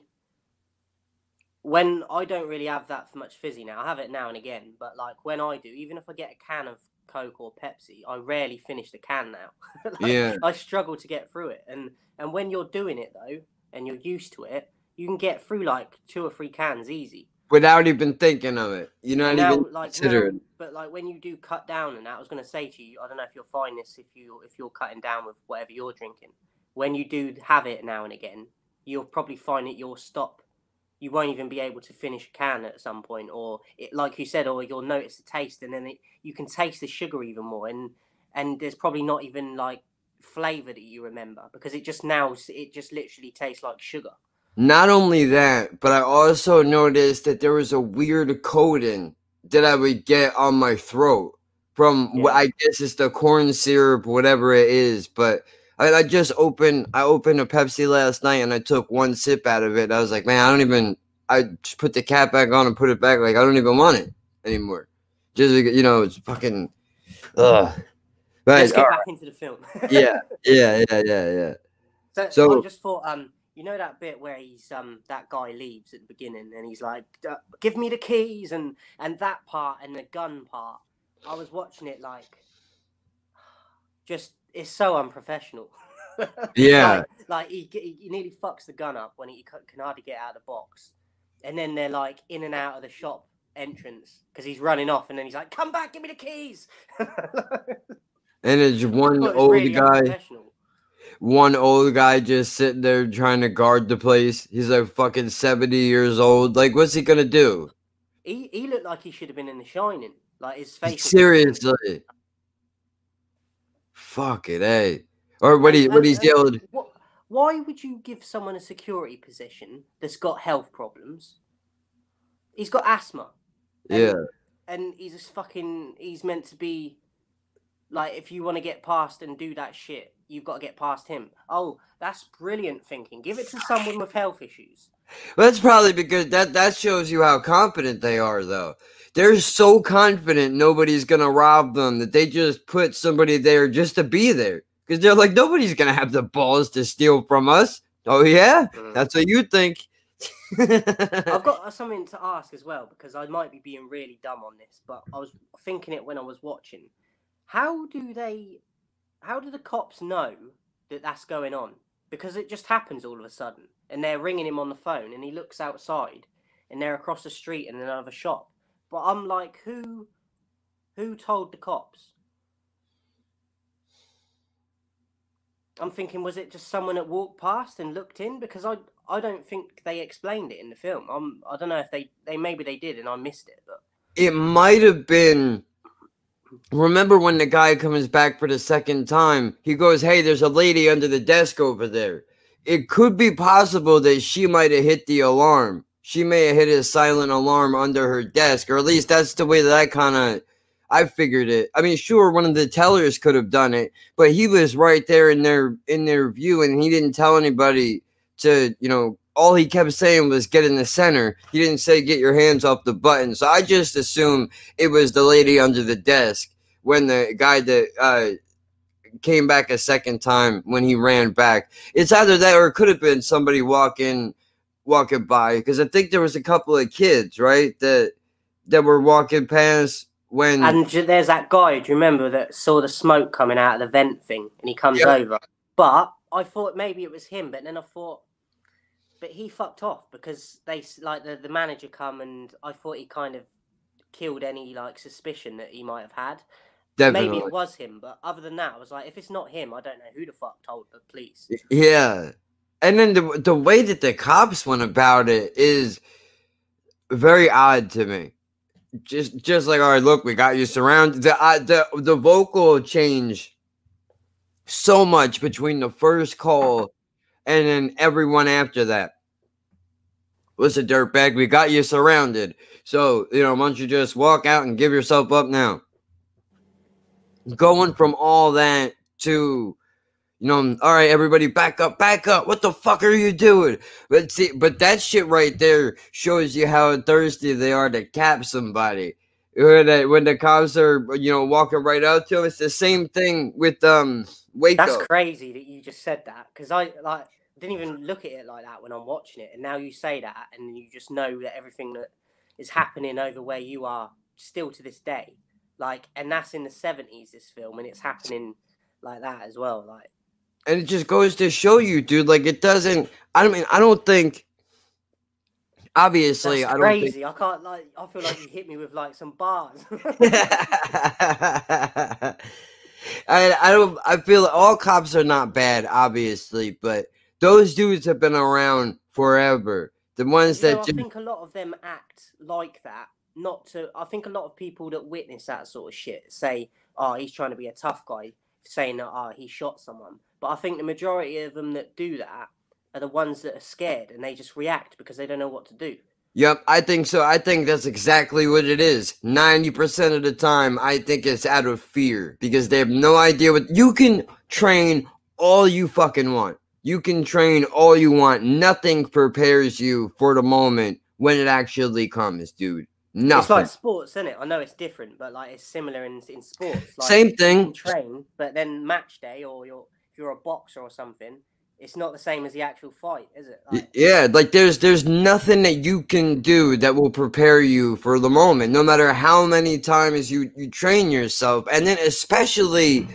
when I don't really have that much fizzy now. I have it now and again, but like when I do, even if I get a can of Coke or Pepsi, I rarely finish the can now. Like, Yeah. I struggle to get through it, and and when you're doing it though, and you're used to it, you can get through like two or three cans easy. without even thinking of it. You know, now, even like consider it. now, but like when you do cut down, and that, I was going to say to you, I don't know if you'll find this if you if you're cutting down with whatever you're drinking. When you do have it now and again, you'll probably find that you'll stop. You won't even be able to finish a can at some point, or it, like you said, or you'll notice the taste, and then it, you can taste the sugar even more, and and there's probably not even like flavor that you remember because it just now it just literally tastes like sugar. Not only that, but I also noticed that there was a weird coating that I would get on my throat from what I guess it's the corn syrup, whatever it is. But I, I just opened I opened a Pepsi last night and I took one sip out of it. I was like, man, I don't even I just put the cap back on and put it back like I don't even want it anymore. Just because, you know, it's fucking ugh. But Let's get back into the film. yeah, yeah, yeah, yeah, yeah. So, So- I just thought, um, you know that bit where he's um that guy leaves at the beginning and he's like, "Uh, "Give me the keys," and and that part and the gun part. I was watching it like, just it's so unprofessional. Yeah. like, like he, he he nearly fucks the gun up when he can hardly get out of the box, and then they're like in and out of the shop entrance because he's running off, and then he's like, "Come back, give me the keys." And it's one It's old really guy. one old guy just sitting there trying to guard the place. He's like fucking 70 years old. Like, what's he gonna do? He he looked like he should have been in The Shining. Like his face. Seriously. Fuck it, hey. Or what he what he's yelled. What, why would you give someone a security position that's got health problems? He's got asthma. and- Yeah. And he's just fucking. He's meant to be. Like, if you want to get past and do that shit, you've got to get past him. Oh, that's brilliant thinking. Give it to someone with health issues. Well, that's probably because that that shows you how confident they are though. They're so confident nobody's gonna rob them that they just put somebody there just to be there. Because they're like, nobody's gonna have the balls to steal from us. Oh yeah? Mm. That's what you think. I've got uh, something to ask as well because I might be being really dumb on this, but I was thinking it when I was watching. How do they? How do the cops know that that's going on? Because it just happens all of a sudden, and they're ringing him on the phone, and he looks outside, and they're across the street in another shop. But I'm like, who? Who told the cops? I'm thinking, was it just someone that walked past and looked in? Because I, I don't think they explained it in the film. I'm, I don't know if they, they maybe they did and I missed it. But it might have been remember when the guy comes back for the second time he goes hey there's a lady under the desk over there it could be possible that she might have hit the alarm she may have hit a silent alarm under her desk or at least that's the way that i kind of i figured it i mean sure one of the tellers could have done it but he was right there in their in their view and he didn't tell anybody to you know all he kept saying was get in the center. He didn't say get your hands off the button. So I just assumed it was the lady under the desk when the guy that uh, came back a second time when he ran back. It's either that or it could have been somebody walking walking by because I think there was a couple of kids right that that were walking past when And there's that guy, do you remember that saw the smoke coming out of the vent thing and he comes Yeah. over? But I thought maybe it was him, but then I thought, but he fucked off because they like the, the manager come and I thought he kind of killed any like suspicion that he might have had. Definitely Maybe it was him, but other than that, I was like, if it's not him, I don't know who the fuck told the police. Yeah. And then the the way that the cops went about it is very odd to me. Just just like all right, look, we got you surrounded. The uh, the the vocal change so much between the first call and then everyone after that. was a dirtbag, we got you surrounded. So, you know, why don't you just walk out and give yourself up now? Going from all that to you know, all right, everybody, back up, back up. What the fuck are you doing? But see, but that shit right there shows you how thirsty they are to cap somebody. When the, when the cops are, you know, walking right out to them, it's the same thing with um Waco. That's crazy that you just said that because I like didn't even look at it like that when I'm watching it, and now you say that, and you just know that everything that is happening over where you are still to this day, like, and that's in the '70s. This film, and it's happening like that as well. Like, and it just goes to show you, dude. Like it doesn't. I don't mean. I don't think. Obviously, I don't think. crazy. I can't like. I feel like you hit me with like some bars. I I don't I feel all cops are not bad, obviously, but those dudes have been around forever. The ones You know, that I just think a lot of them act like that. Not to. I think a lot of people that witness that sort of shit say, "Oh, he's trying to be a tough guy," saying that, "Oh, he shot someone." But I think the majority of them that do that are the ones that are scared and they just react because they don't know what to do. Yep, I think so. I think that's exactly what it is. 90% of the time, I think it's out of fear because they have no idea what you can train all you fucking want. You can train all you want. Nothing prepares you for the moment when it actually comes, dude. Nothing. It's like sports, isn't it? I know it's different, but like it's similar in in sports. Like, Same thing. train, but then match day or you're if you're a boxer or something, it's not the same as the actual fight, is it? Like, Yeah, like there's there's nothing that you can do that will prepare you for the moment, no matter how many times you you train yourself, and then especially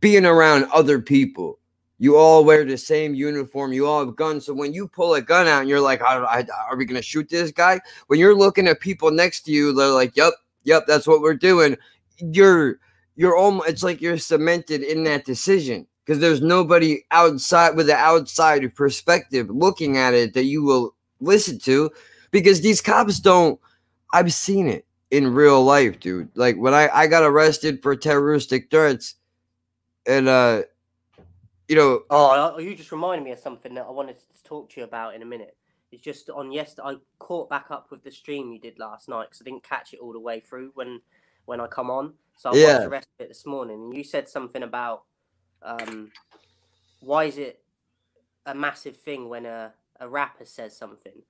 being around other people. You all wear the same uniform. You all have guns. So when you pull a gun out and you're like, I, I, "Are we gonna shoot this guy?" When you're looking at people next to you, they're like, "Yep, yep, that's what we're doing." You're you're almost. It's like you're cemented in that decision because there's nobody outside with an outside perspective looking at it that you will listen to because these cops don't I've seen it in real life, dude. Like when I I got arrested for terroristic threats and uh you know, Oh, you just reminded me of something that I wanted to talk to you about in a minute. It's just on yesterday. I caught back up with the stream you did last night because I didn't catch it all the way through when when I come on. So I Yeah. watched the rest of it this morning, and you said something about um, why is it a massive thing when a a rapper says something,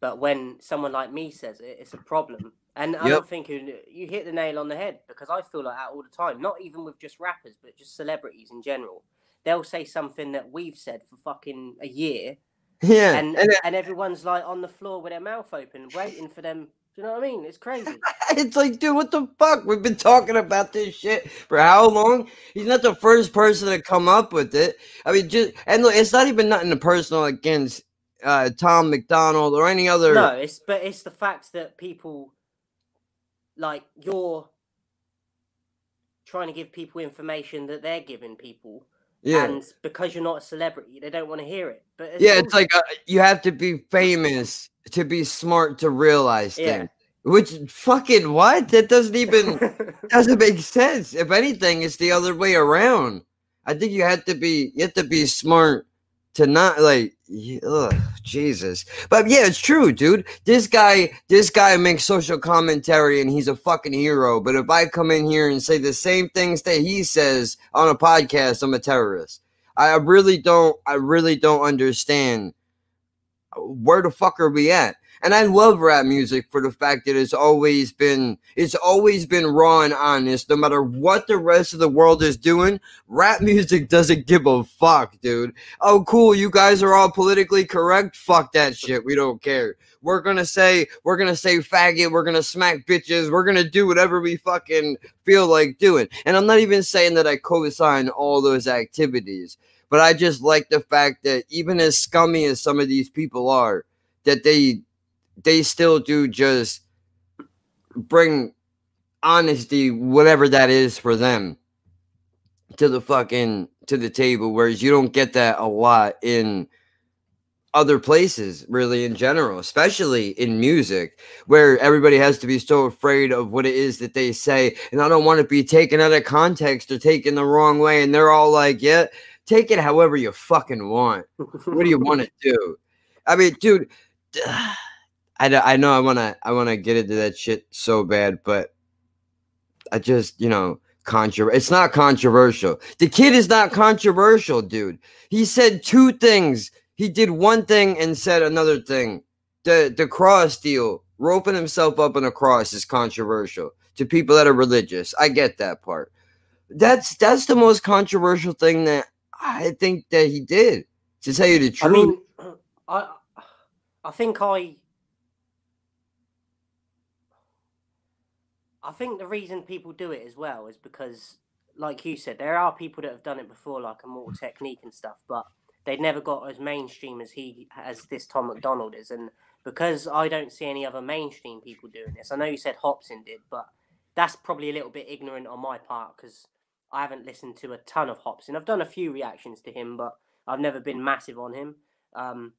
but when someone like me says it, it's a problem. And I Yep. don't think you you hit the nail on the head because I feel like that all the time. Not even with just rappers, but just celebrities in general. They'll say something that we've said for fucking a year, yeah. and and and everyone's like on the floor with their mouth open, waiting for them. Do you know what I mean? It's crazy. it's like, dude, what the fuck? We've been talking about this shit for how long? He's not the first person to come up with it. I mean, just and look, it's not even nothing personal against uh Tom MacDonald or any other No, it's but it's the fact that people like you're trying to give people information that they're giving people, yeah. and because you're not a celebrity, they don't want to hear it. But it's Yeah, it's like uh, you have to be famous to be smart to realize Yeah. things. Which fucking what? That doesn't even doesn't make sense. If anything, it's the other way around. I think you have to be you have to be smart to not like y- ugh, Jesus. But yeah, it's true, dude. This guy this guy makes social commentary and he's a fucking hero. But if I come in here and say the same things that he says on a podcast, I'm a terrorist. I really don't I really don't understand where the fuck are we at? And I love rap music for the fact that it's always been it's always been raw and honest. No matter what the rest of the world is doing, rap music doesn't give a fuck, dude. Oh, cool, you guys are all politically correct. Fuck that shit. We don't care. We're gonna say we're gonna say faggot. We're gonna smack bitches. We're gonna do whatever we fucking feel like doing. And I'm not even saying that I co-sign all those activities, but I just like the fact that even as scummy as some of these people are, that they they still do just bring honesty, whatever that is for them, to the fucking to the table. Whereas you don't get that a lot in other places, really in general, especially in music, where everybody has to be so afraid of what it is that they say, and I don't want to be taken out of context or taken the wrong way. And they're all like, "Yeah, take it however you fucking want. What do you want to do?" I mean, dude. I, I know I wanna I wanna get into that shit so bad, but I just you know controversial. It's not controversial. The kid is not controversial, dude. He said two things. He did one thing and said another thing. The the cross deal, roping himself up in a cross, is controversial to people that are religious. I get that part. That's that's the most controversial thing that I think that he did. To tell you the truth, I mean, uh, I I think I I think the reason people do it as well is because, like you said, there are people that have done it before, like Immortal Technique and stuff, but they've never got as mainstream as he as this Tom MacDonald is. And because I don't see any other mainstream people doing this, I know you said Hopsin did, but that's probably a little bit ignorant on my part because I haven't listened to a ton of Hopsin. I've done a few reactions to him, but I've never been massive on him. Um,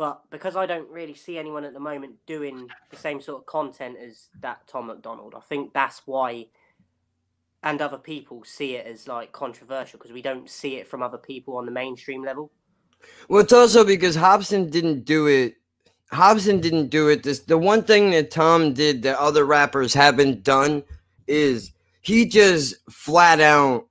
but because I don't really see anyone at the moment doing the same sort of content as that Tom MacDonald, I think that's why, and other people see it as like controversial because we don't see it from other people on the mainstream level. Well, it's also because Hopsin didn't do it. Hopsin didn't do it. This the one thing that Tom did that other rappers haven't done is he just flat out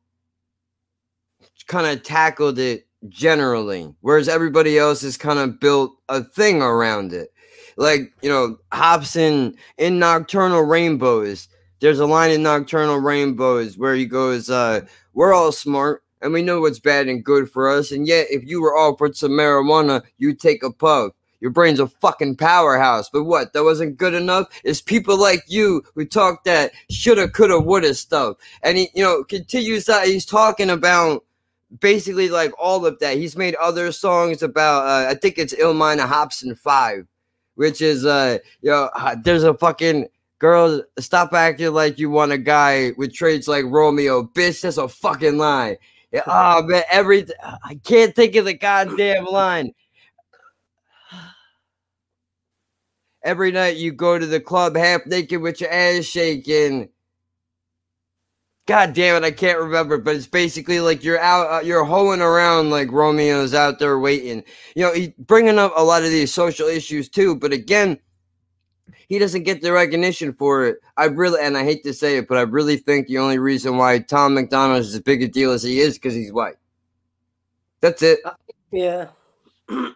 kind of tackled it generally, whereas everybody else has kind of built a thing around it. Like, you know, Hopsin in Nocturnal Rainbows, there's a line in Nocturnal Rainbows where he goes, uh, We're all smart and we know what's bad and good for us. And yet, if you were offered some marijuana, you'd take a puff. Your brain's a fucking powerhouse. But what? That wasn't good enough? It's people like you who talk that shoulda, coulda, woulda stuff. And he, you know, continues that. He's talking about basically like all of that. He's made other songs about uh, I think it's Illmind Hopsin 5, which is uh you know uh, there's a fucking girl stop acting like you want a guy with traits like Romeo. Bitch, that's a fucking lie. Yeah, oh man, every I can't think of the goddamn line. Every night you go to the club half naked with your ass shaking. God damn it, I can't remember, but it's basically like you're out, uh, you're hoeing around like Romeo's out there waiting. You know, he's bringing up a lot of these social issues too, but again, he doesn't get the recognition for it. I really, and I hate to say it, but I really think the only reason why Tom MacDonald is as big a deal as he is because he's white. That's it. Yeah.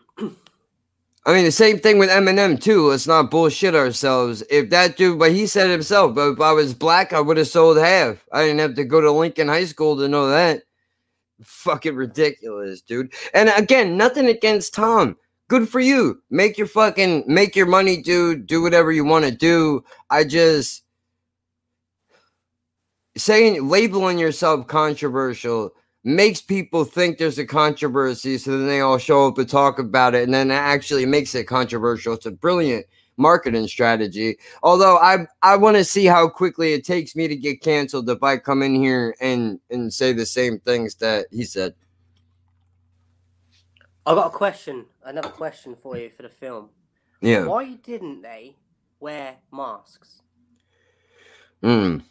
I mean, the same thing with Eminem too. Let's not bullshit ourselves. If that dude, but he said himself, but if I was black, I would have sold half. I didn't have to go to Lincoln High School to know that. Fucking ridiculous, dude. And again, nothing against Tom. Good for you. Make your fucking make your money, dude. Do whatever you want to do. I just saying labeling yourself controversial makes people think there's a controversy, so then they all show up to talk about it, and then it actually makes it controversial. It's a brilliant marketing strategy. Although I I want to see how quickly it takes me to get canceled if I come in here and and say the same things that he said. I've got a question, another question for you for the film. Yeah. Why didn't they wear masks? Mm.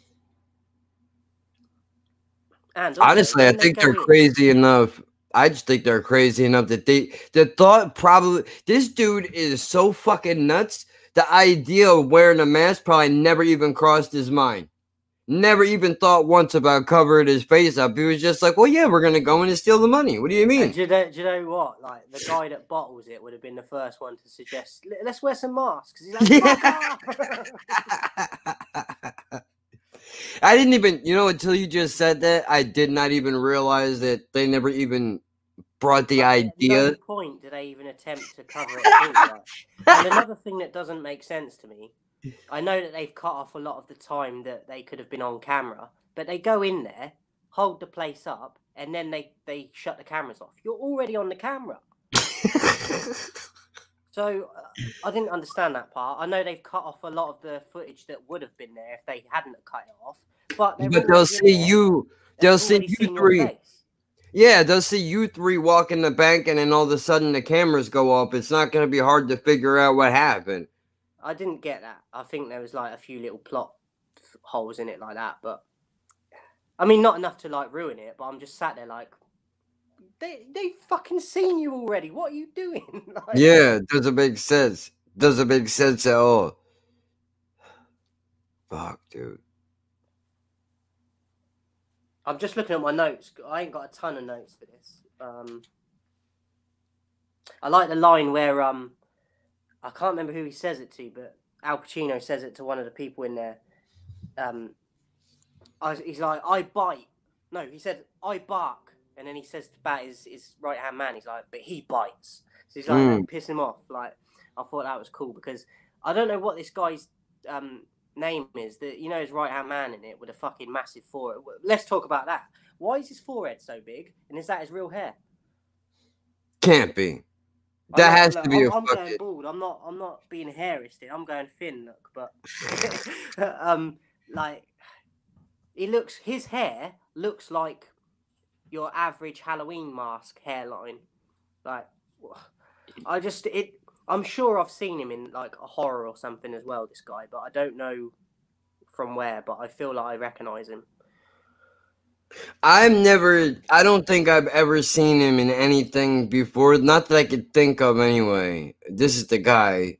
Ah, and Honestly, I think they're crazy enough. I just think they're crazy enough that they the thought probably this dude is so fucking nuts. The idea of wearing a mask probably never even crossed his mind. never even thought once about covering his face up. He was just like, "Well, yeah, we're gonna go in and steal the money." What do you And mean? do you, know, do you know what? Like the guy that bottles it would have been the first one to suggest, "Let- "Let's wear some masks." He's like, Yeah. I didn't even, you know, until you just said that, I did not even realize that they never even brought the Like, At no idea. point did I even attempt to cover it. at all, like. And another thing that doesn't make sense to me, I know that they've cut off a lot of the time that they could have been on camera, but they go in there, hold the place up, and then they they shut the cameras off. You're already on the camera. So uh, I didn't understand that part. I know they've cut off a lot of the footage that would have been there if they hadn't cut it off. But but they'll see there. you, They've they'll see you three. Yeah, they'll see you three walk in the bank, and then all of a sudden the cameras go off. It's not going to be hard to figure out what happened. I didn't get that. I think there was like a few little plot holes in it like that, but I mean, not enough to like ruin it. But I'm just sat there like, they they fucking seen you already. What are you doing? like, Yeah, doesn't make sense. Doesn't make sense at all. Fuck, dude. I'm just looking at my notes. I ain't got a ton of notes for this. Um, I like the line where um, I can't remember who he says it to, but Al Pacino says it to one of the people in there. Um, I, he's like, "I bite." No, he said, "I bark," and then he says about his his right hand man. He's like, "But he bites." So he's like, Mm. piss him off. Like, I thought that was cool because I don't know what this guy's um name is. That you know his right hand man in it with a fucking massive forehead. Let's talk about that. Why is his forehead so big? And is that his real hair? Can't be. I'm That not- has to be I'm, a I'm going fucking. bald. I'm not. I'm not being hairistic. I'm going thin. Look, but um, like he looks. His hair looks like your average Halloween mask hairline. Like I just it. I'm sure I've seen him in like a horror or something as well. This guy, but I don't know from where. But I feel like I recognise him. I've never. I don't think I've ever seen him in anything before. Not that I could think of, anyway. This is the guy.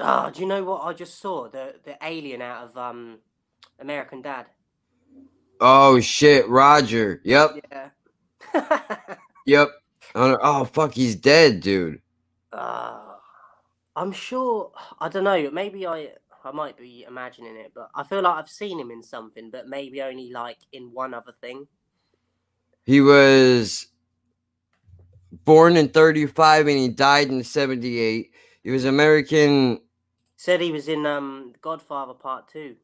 Ah, do you know what I just saw? The the alien out of um American Dad. Oh shit, Roger. Yep, Yeah. yep. Oh, fuck, he's dead, dude. uh, I'm sure. I don't know. Maybe I I might be imagining it, but I feel like I've seen him in something, but maybe only like in one other thing. He was born in 35 and he died in 78. He was American. Said he was in um Godfather Part Two,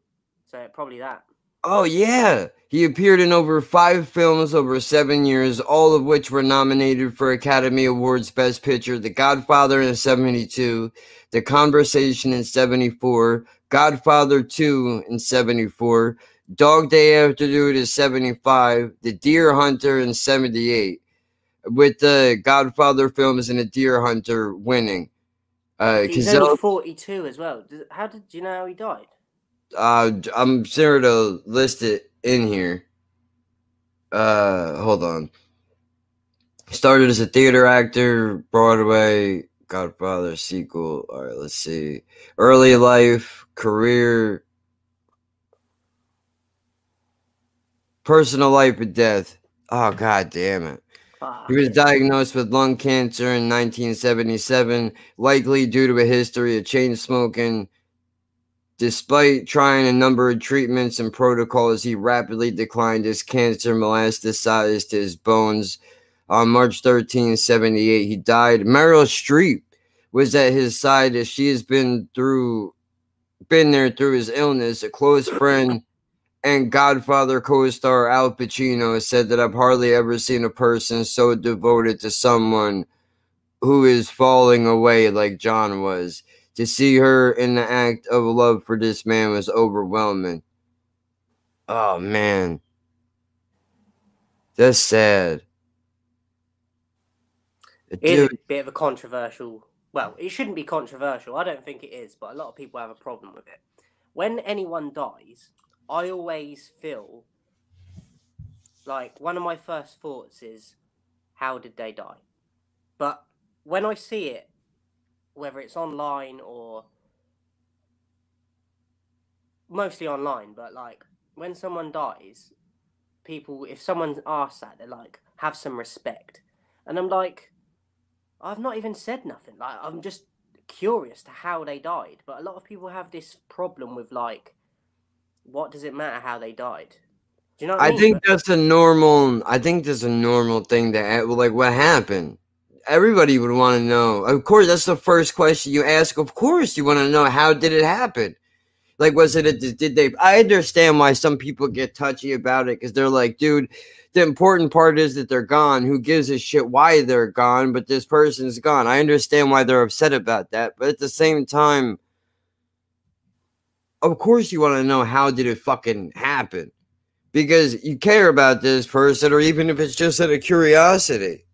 so probably that. Oh, yeah. He appeared in over five films over seven years, all of which were nominated for Academy Awards Best Picture The Godfather in 72, The Conversation in 74, Godfather 2 in 74, Dog Day Afternoon in 75, The Deer Hunter in 78, with the Godfather films and The Deer Hunter winning. Uh, He's only 42 as well. How did do you know how he died? Uh i'm sure to list it in here. Uh hold on. Started as a theater actor broadway godfather sequel. All right let's see. Early life career. Personal life and death. Oh god damn it. He was diagnosed with lung cancer in 1977 likely due to a history of chain smoking Despite trying a number of treatments and protocols, he rapidly declined as cancer metastasized to his bones. On March 13, 78, he died. Meryl Streep was at his side as she has been through been there through his illness. A close friend and Godfather co-star Al Pacino said that I've hardly ever seen a person so devoted to someone who is falling away like John was. To see her in the act of love for this man was overwhelming. Oh man. That's sad. It is a bit of a controversial. Well, it shouldn't be controversial. I don't think it is, but a lot of people have a problem with it. When anyone dies, I always feel like one of my first thoughts is, how did they die? But when I see it, whether it's online or mostly online, but like when someone dies, people if someone asks that, they're like, have some respect. And I'm like, I've not even said nothing. Like I'm just curious to how they died. But a lot of people have this problem with like, what does it matter how they died? Do you know what I, I mean? think But- that's a normal. I think that's a normal thing to a- eh, like. What happened? Everybody would want to know. Of course, that's the first question you ask. Of course, you want to know how did it happen. Like, was it a did they? I understand why some people get touchy about it because they're like, dude. The important part is that they're gone. Who gives a shit why they're gone? But this person's gone. I understand why they're upset about that. But at the same time, of course, you want to know how did it fucking happen because you care about this person, or even if it's just out of curiosity.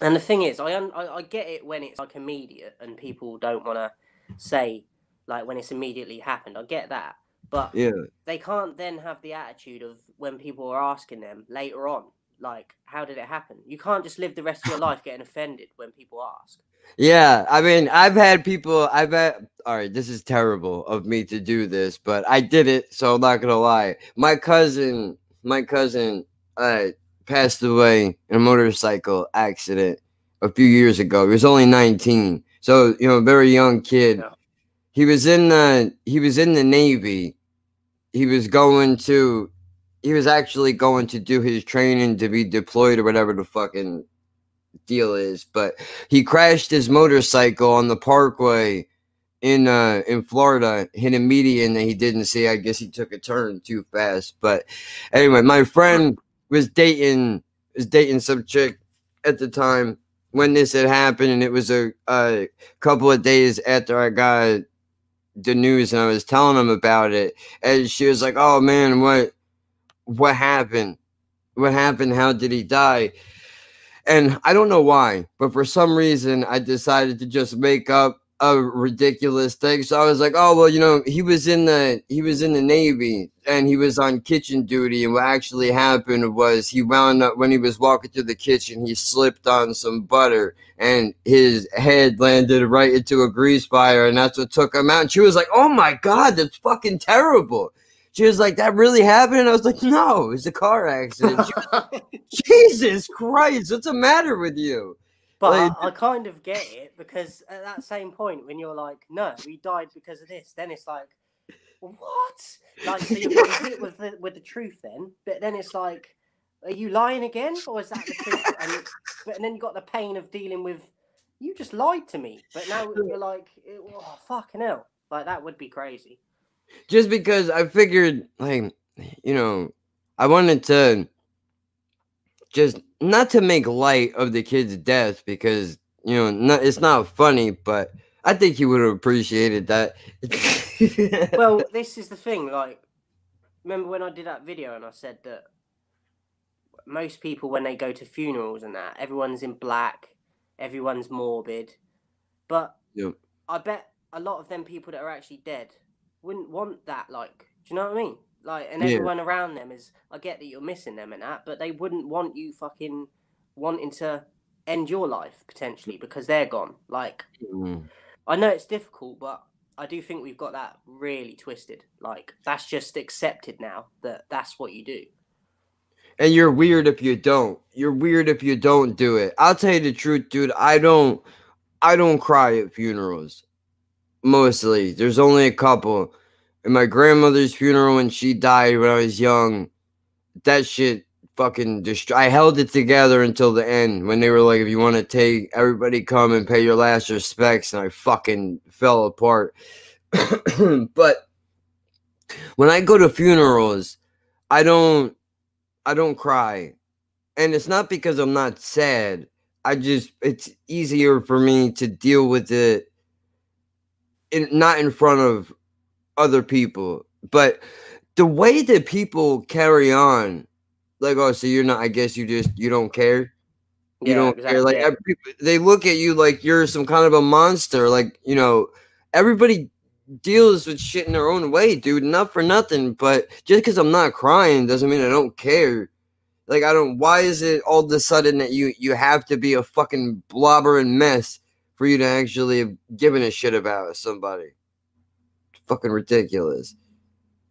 And the thing is, I, un- I I get it when it's like immediate and people don't want to say like when it's immediately happened. I get that, but Yeah. they can't then have the attitude of when people are asking them later on, like, how did it happen? You can't just live the rest of your life getting offended when people ask. Yeah, I mean, I've had people. I've had. All right, this is terrible of me to do this, but I did it, so I'm not gonna lie. My cousin, my cousin, uh, passed away in a motorcycle accident a few years ago. He was only 19, so you know, a very young kid. Yeah. He was in the he was in the Navy. He was going to. He was actually going to do his training to be deployed or whatever the fucking deal is, but he crashed his motorcycle on the parkway in uh in Florida, hit a median that he didn't see. I guess he took a turn too fast. But anyway, my friend was dating was dating some chick at the time when this had happened, and it was a, a couple of days after I got the news and I was telling him about it, and she was like, "Oh man, what what happened? What happened? How did he die?" And I don't know why, but for some reason I decided to just make up a ridiculous thing. So I was like, "Oh well, you know, he was in the he was in the Navy and he was on kitchen duty. And what actually happened was he wound up when he was walking through the kitchen, he slipped on some butter and his head landed right into a grease fire, and that's what took him out." And she was like, "Oh my god, that's fucking terrible." She was like, "That really happened?" And I was like, "No, it was a car accident." But Jesus Christ, what's the matter with you? Like- I, I kind of get it because at that same point, when you're like, no, we died because of this, then it's like, what? Like, so you're hit with the, with the truth then, but then it's like, are you lying again, or is that the truth? And, but and then you got the pain of dealing with, you just lied to me, but now you're like, oh fucking hell, like that would be crazy. Just because I figured, like, you know, I wanted to just not to make light of the kid's death because, you know, not, it's not funny, but I think he would have appreciated that. well, this is the thing. Like, remember when I did that video and I said that most people, when they go to funerals and that, everyone's in black, everyone's morbid. But Yep. I bet a lot of them people that are actually dead wouldn't want that. Like, do you know what I mean? Like, and Yeah. everyone around them is. I get that you're missing them and that, but they wouldn't want you fucking wanting to end your life potentially because they're gone. Like, Mm. I know it's difficult, but I do think we've got that really twisted. Like that's just accepted now that that's what you do. and you're weird if you don't. You're weird if you don't do it. I'll tell you the truth, dude. I don't I don't cry at funerals. Mostly. There's only a couple. In my grandmother's funeral when she died when I was young, that shit fucking destroyed. I held it together until the end when they were like, if you want to take everybody come and pay your last respects, and I fucking fell apart. but when I go to funerals, I don't I don't cry. And it's not because I'm not sad. I just it's easier for me to deal with it in not in front of other people. But the way that people carry on, like, oh, so you're not I guess you just you don't care. You Yeah, don't care. Like every, they look at you like you're some kind of a monster. Like, you know, everybody deals with shit in their own way, dude. Not for nothing, but just because I'm not crying doesn't mean I don't care. Like I don't. Why is it all of a sudden that you you have to be a fucking blobbering mess for you to actually have given a shit about somebody? Fucking ridiculous.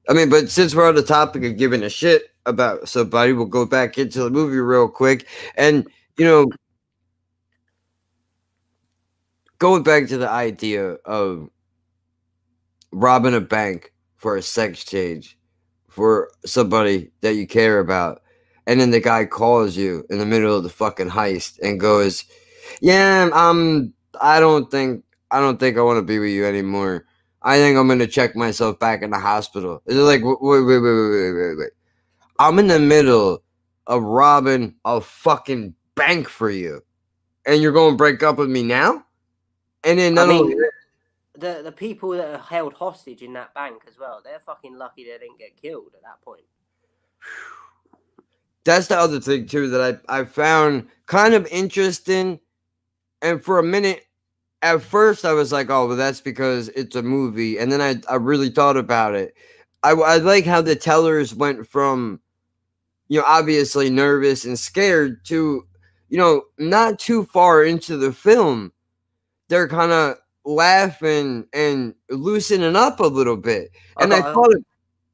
I mean, but since we're on the topic of giving a shit about somebody, we'll go back into the movie real quick. And, you know, going back to the idea of robbing a bank for a sex change for somebody that you care about. And then the guy calls you in the middle of the fucking heist and goes, Yeah, um, I don't think I don't think I want to be with you anymore. I think I'm gonna check myself back in the hospital. It's like wait, wait, wait, wait, wait, wait, wait. I'm in the middle of robbing a fucking bank for you, and you're gonna break up with me now? And then I not only the the people that are held hostage in that bank as well, they're fucking lucky they didn't get killed at that point. that's the other thing too that I, I found kind of interesting. And for a minute, at first I was like, oh, well, that's because it's a movie. And then I, I really thought about it. I, I like how the tellers went from, you know, obviously nervous and scared to, you know, not too far into the film. They're kind of laughing and loosening up a little bit. And I a- thought, it,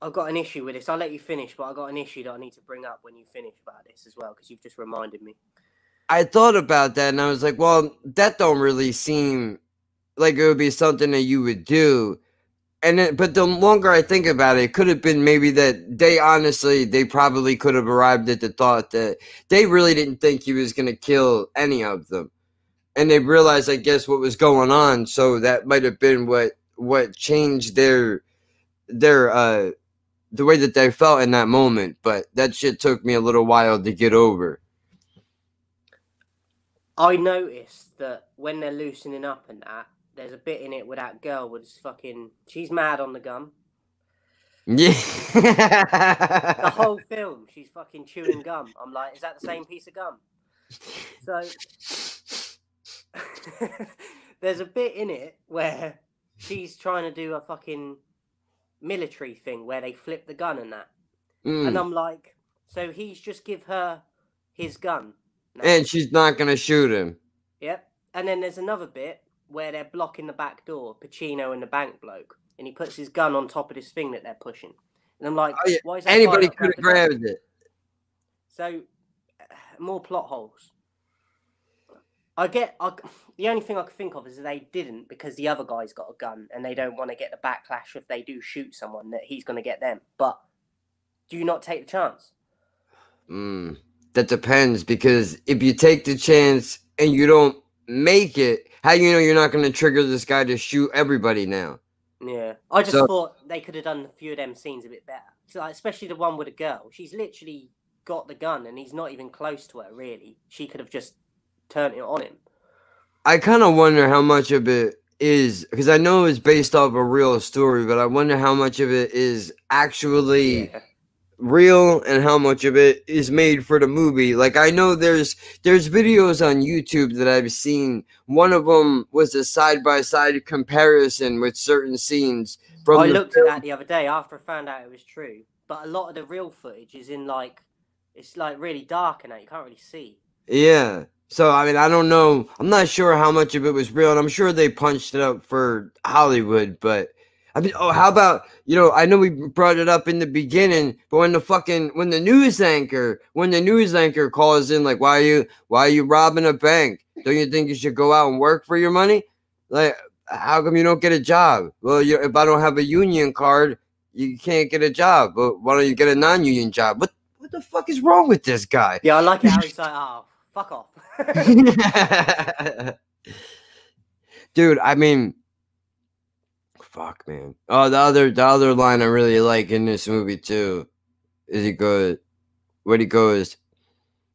I've got an issue with this. I'll let you finish, but I've got an issue that I need to bring up when you finish about this as well, because you've just reminded me. I thought about that and I was like, well, that don't really seem like it would be something that you would do. And then, but the longer I think about it, it could have been maybe that they honestly, they probably could have arrived at the thought that they really didn't think he was going to kill any of them. And they realized, I guess, what was going on. So that might have been what, what changed their, their, uh, the way that they felt in that moment. But that shit took me a little while to get over. I noticed that when they're loosening up and that, there's a bit in it where that girl was fucking. She's mad on the gum. Yeah. The whole film, she's fucking chewing gum. I'm like, is that the same piece of gum? So there's a bit in it where she's trying to do a fucking military thing where they flip the gun and that. Mm. And I'm like, so he's just give her his gun. And she's not gonna shoot him. Yep. And then there's another bit where they're blocking the back door, Pacino and the bank bloke, and he puts his gun on top of this thing that they're pushing. And I'm like, Oh, yeah. why is that Anybody could have grab grabbed it. So, uh, more plot holes. I get. I, the only thing I could think of is they didn't because the other guy's got a gun and they don't want to get the backlash if they do shoot someone that he's going to get them. But do you not take the chance? Mm, that depends because if you take the chance and you don't make it, how you know you're not gonna trigger this guy to shoot everybody now? Yeah, I just So- thought they could have done a few of them scenes a bit better. So, like, especially the one with the girl. She's literally got the gun and he's not even close to her. Really, she could have just turned it on him. I kind of wonder how much of it is because I know it's based off a real story, but I wonder how much of it is actually Yeah. Real and how much of it is made for the movie. Like I know there's there's videos on YouTube that I've seen. One of them was a side by side comparison with certain scenes from I looked film. at that the other day after I found out it was true. But a lot of the real footage is in like it's like really dark and that you can't really see. Yeah. So I mean, I don't know. I'm not sure how much of it was real, and I'm sure they punched it up for Hollywood. But I mean, oh, how about you know? I know we brought it up in the beginning, but when the fucking when the news anchor when the news anchor calls in, like, why are you why are you robbing a bank? Don't you think you should go out and work for your money? Like, how come you don't get a job? Well, you, if I don't have a union card, you can't get a job. But why don't you get a non-union job? What what the fuck is wrong with this guy? Yeah, I like it how he's like, oh, fuck off. Dude, I mean, fuck, man. Oh, the other, the other line I really like in this movie too is he goes, what he goes,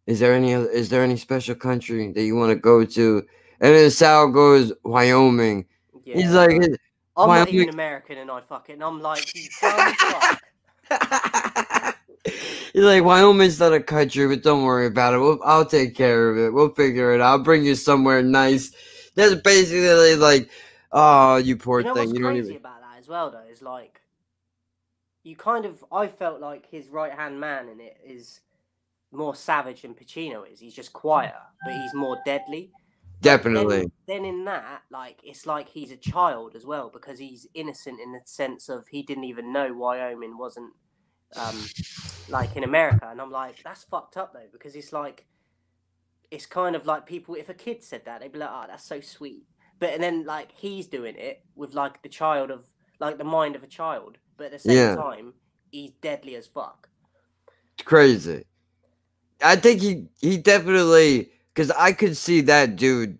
is there any, other, is there any special country that you want to go to? And then Sal goes, Wyoming. yeah. He's like, I'm why not even American and I fucking I'm like. He's like, Wyoming's not a country, but don't worry about it. We'll, I'll take care of it. We'll figure it out. I'll bring you somewhere nice. That's basically like, oh, you poor You know thing. what's You crazy even. about that as well though is like you kind of I felt like his right hand man in it is more savage than Pacino is. He's just quieter, but he's more deadly. Definitely. Then, then in that, like, it's like he's a child as well because he's innocent in the sense of he didn't even know Wyoming wasn't um like in America, and I'm like, that's fucked up though because it's like, it's kind of like people. If a kid said that, they'd be like, oh, that's so sweet. But and then like he's doing it with like the child of like the mind of a child, but at the same Yeah. time, he's deadly as fuck. It's crazy. I think he he definitely because I could see that dude.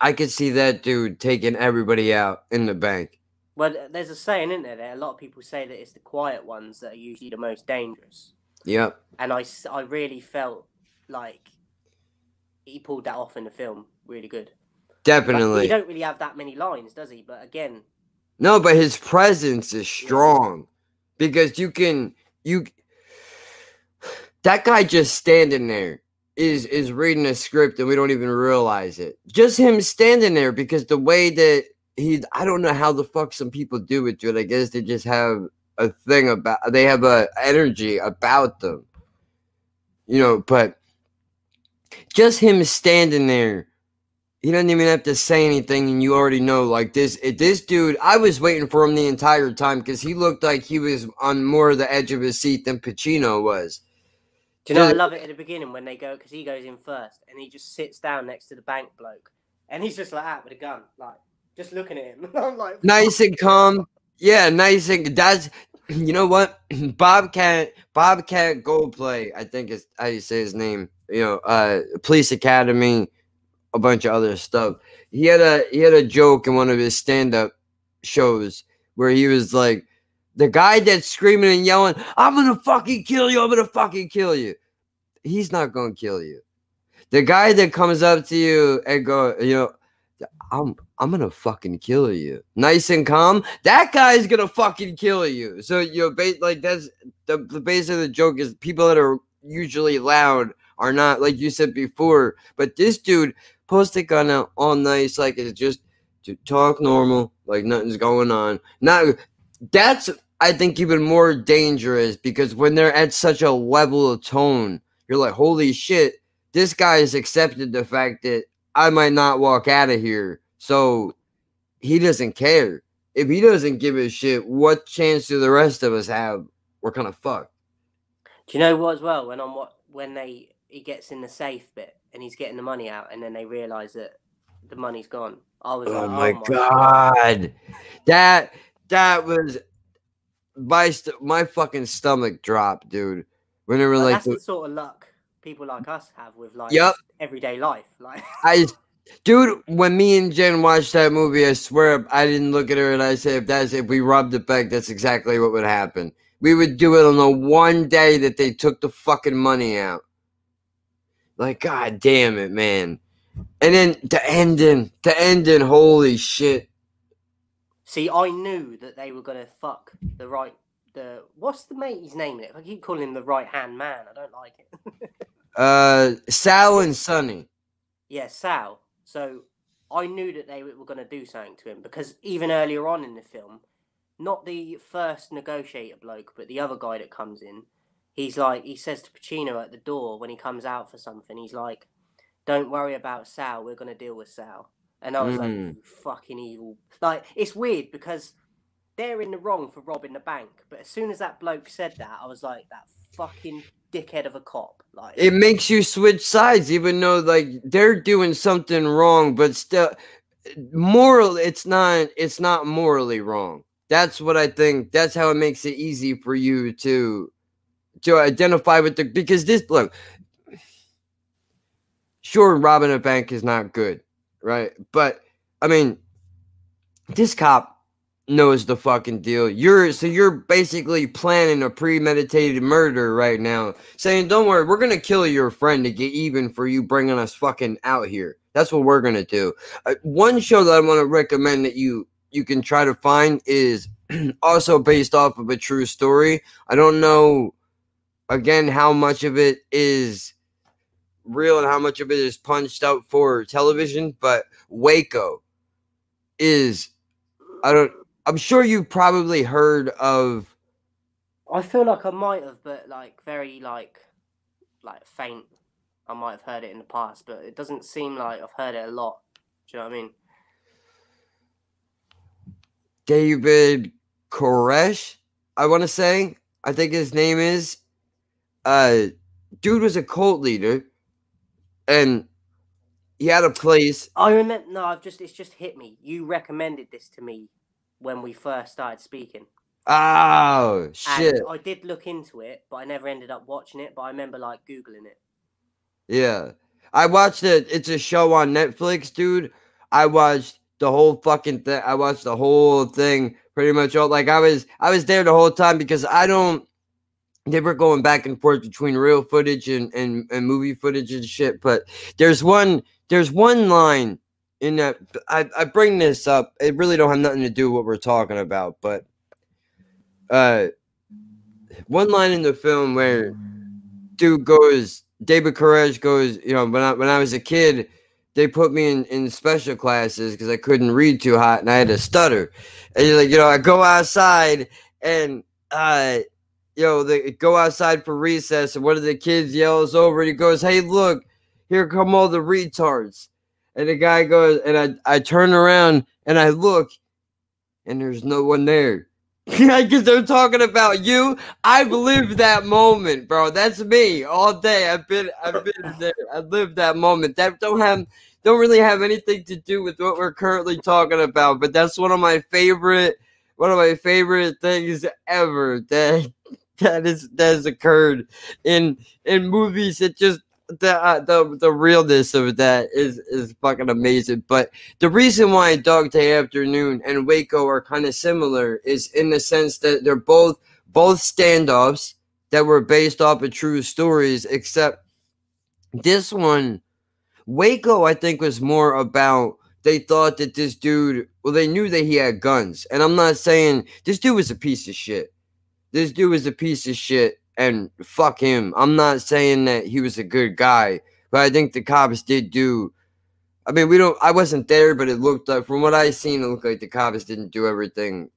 I could see that dude taking everybody out in the bank. Well, there's a saying, isn't there? That a lot of people say that it's the quiet ones that are usually the most dangerous. Yep. and I, I really felt like he pulled that off in the film really good. Like, Definitely. he don't really have that many lines, does he? But again, No, but his presence is strong because you can you that guy just standing there is is reading a script and we don't even realize it. Just him standing there because the way that he I don't know how the fuck some people do it, dude. I guess they just have a thing about they have a energy about them. You know, but just him standing there he doesn't even have to say anything, and you already know. Like this, this dude. I was waiting for him the entire time because he looked like he was on more the edge of his seat than Pacino was. do you know I love it at the beginning when they go because he goes in first and he just sits down next to the bank bloke and he's just like that with a gun, like just looking at him. I'm like, Nice and calm. Yeah, nice and that's. You know what? Bobcat Bobcat Goldplay. I think is how you say his name. You know, uh, Police Academy, a bunch of other stuff. He had a he had a joke in one of his stand up shows where he was like, the guy that's screaming and yelling, "I'm gonna fucking kill you! I'm gonna fucking kill you." He's not gonna kill you. The guy that comes up to you and go, you know, I'm I'm gonna fucking kill you. Nice and calm. That guy's gonna fucking kill you. So you know, like that's the the base of the joke is people that are usually loud are not like you said before. But this dude post the gun out all nice, like it's just to talk normal, like nothing's going on. Now, that's I think even more dangerous because when they're at such a level of tone, you're like, holy shit, this guy has accepted the fact that I might not walk out of here. So he doesn't care. If he doesn't give a shit, what chance do the rest of us have? We're kind of fucked. Do you know what as well? When on what when they he gets in the safe bit and he's getting the money out and then they realise that the money's gone. I was Oh like, my oh god, that that was my st- my fucking stomach dropped, dude. When were But like, that's the sort of luck people like us have with like Yup. everyday life. Like I, dude, when me and Jen watched that movie, I swear I didn't look at her and I said, if that's if we rubbed it back, that's exactly what would happen. We would do it on the one day that they took the fucking money out. Like, god damn it, man. And then the ending, the ending, holy shit. See, I knew that they were gonna fuck the right the what's the mate's name in it? I keep calling him the right hand man. I don't like it. Uh, Sal and Sonny. yeah, Sal. So I knew that they were gonna do something to him because even earlier on in the film, not the first negotiator bloke, but the other guy that comes in, he's like he says to Pacino at the door when he comes out for something, he's like, Don't worry about Sal, we're gonna deal with Sal. And I was like, Mm. You fucking evil like it's weird because they're in the wrong for robbing the bank. But as soon as that bloke said that, I was like, that fucking dickhead of a cop. Like, It makes you switch sides, even though like they're doing something wrong, but still, moral. It's not. It's not morally wrong. That's what I think. That's how it makes it easy for you to to identify with the because this look. Sure, robbing a bank is not good, right? But I mean, this cop knows the fucking deal. You're so you're basically planning a premeditated murder right now, saying, "Don't worry, we're gonna kill your friend to get even for you bringing us fucking out here." That's what we're gonna do. Uh, one show that I want to recommend that you you can try to find is also based off of a true story. I don't know again how much of it is real and how much of it is punched out for television, but Waco is I don't I'm sure you've probably heard of I feel like I might have, but like very like like faint. I might have heard it in the past, but it doesn't seem like I've heard it a lot. Do you know what I mean? David Koresh, I want to say. I think his name is. Uh, dude was a cult leader, and he had a place. I remember. No, I've just it's just hit me. You recommended this to me when we first started speaking. Oh shit! And I did look into it, but I never ended up watching it. But I remember like googling it. Yeah, I watched it. It's a show on Netflix, dude. I watched the whole fucking thing. I watched the whole thing pretty much all. Like I was, I was there the whole time because I don't. They were going back and forth between real footage and, and, and movie footage and shit. But there's one, there's one line in that. I, I bring this up. It really don't have nothing to do with what we're talking about, but uh, one line in the film where dude goes, David Koresh goes, you know, when I when I was a kid, they put me in, in special classes because I couldn't read too hot and I had a stutter. And you're like, you know, I go outside and uh know, they go outside for recess and one of the kids yells over and he goes, Hey, look, here come all the retards. And the guy goes, and I, I turn around and I look, and there's no one there. Because they're talking about you. I've lived that moment, bro. That's me all day. I've been, I've been there. I lived that moment. That don't have, don't really have anything to do with what we're currently talking about. But that's one of my favorite, one of my favorite things ever. That that is that has occurred in in movies. It just the uh, the the realness of that is is fucking amazing. But the reason why Dog Day Afternoon and Waco are kind of similar is in the sense that they're both both standoffs that were based off of true stories, except this one, Waco, I think was more about they thought that this dude, well, they knew that he had guns, and I'm not saying this dude was a piece of shit. This dude was a piece of shit and fuck him. I'm not saying that he was a good guy, but I think the cops did do. I mean, we don't. I wasn't there, but it looked like, from what I seen, it looked like the cops didn't do everything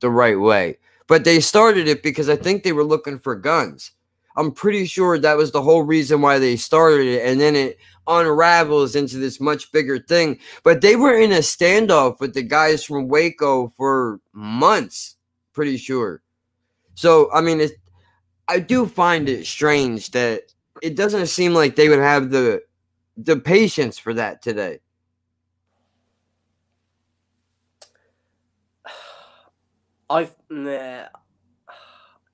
the right way. But they started it because I think they were looking for guns. I'm pretty sure that was the whole reason why they started it, and then it unravels into this much bigger thing. But they were in a standoff with the guys from Waco for months, pretty sure. So I mean, it's I do find it strange that it doesn't seem like they would have the the patience for that today. I've nah,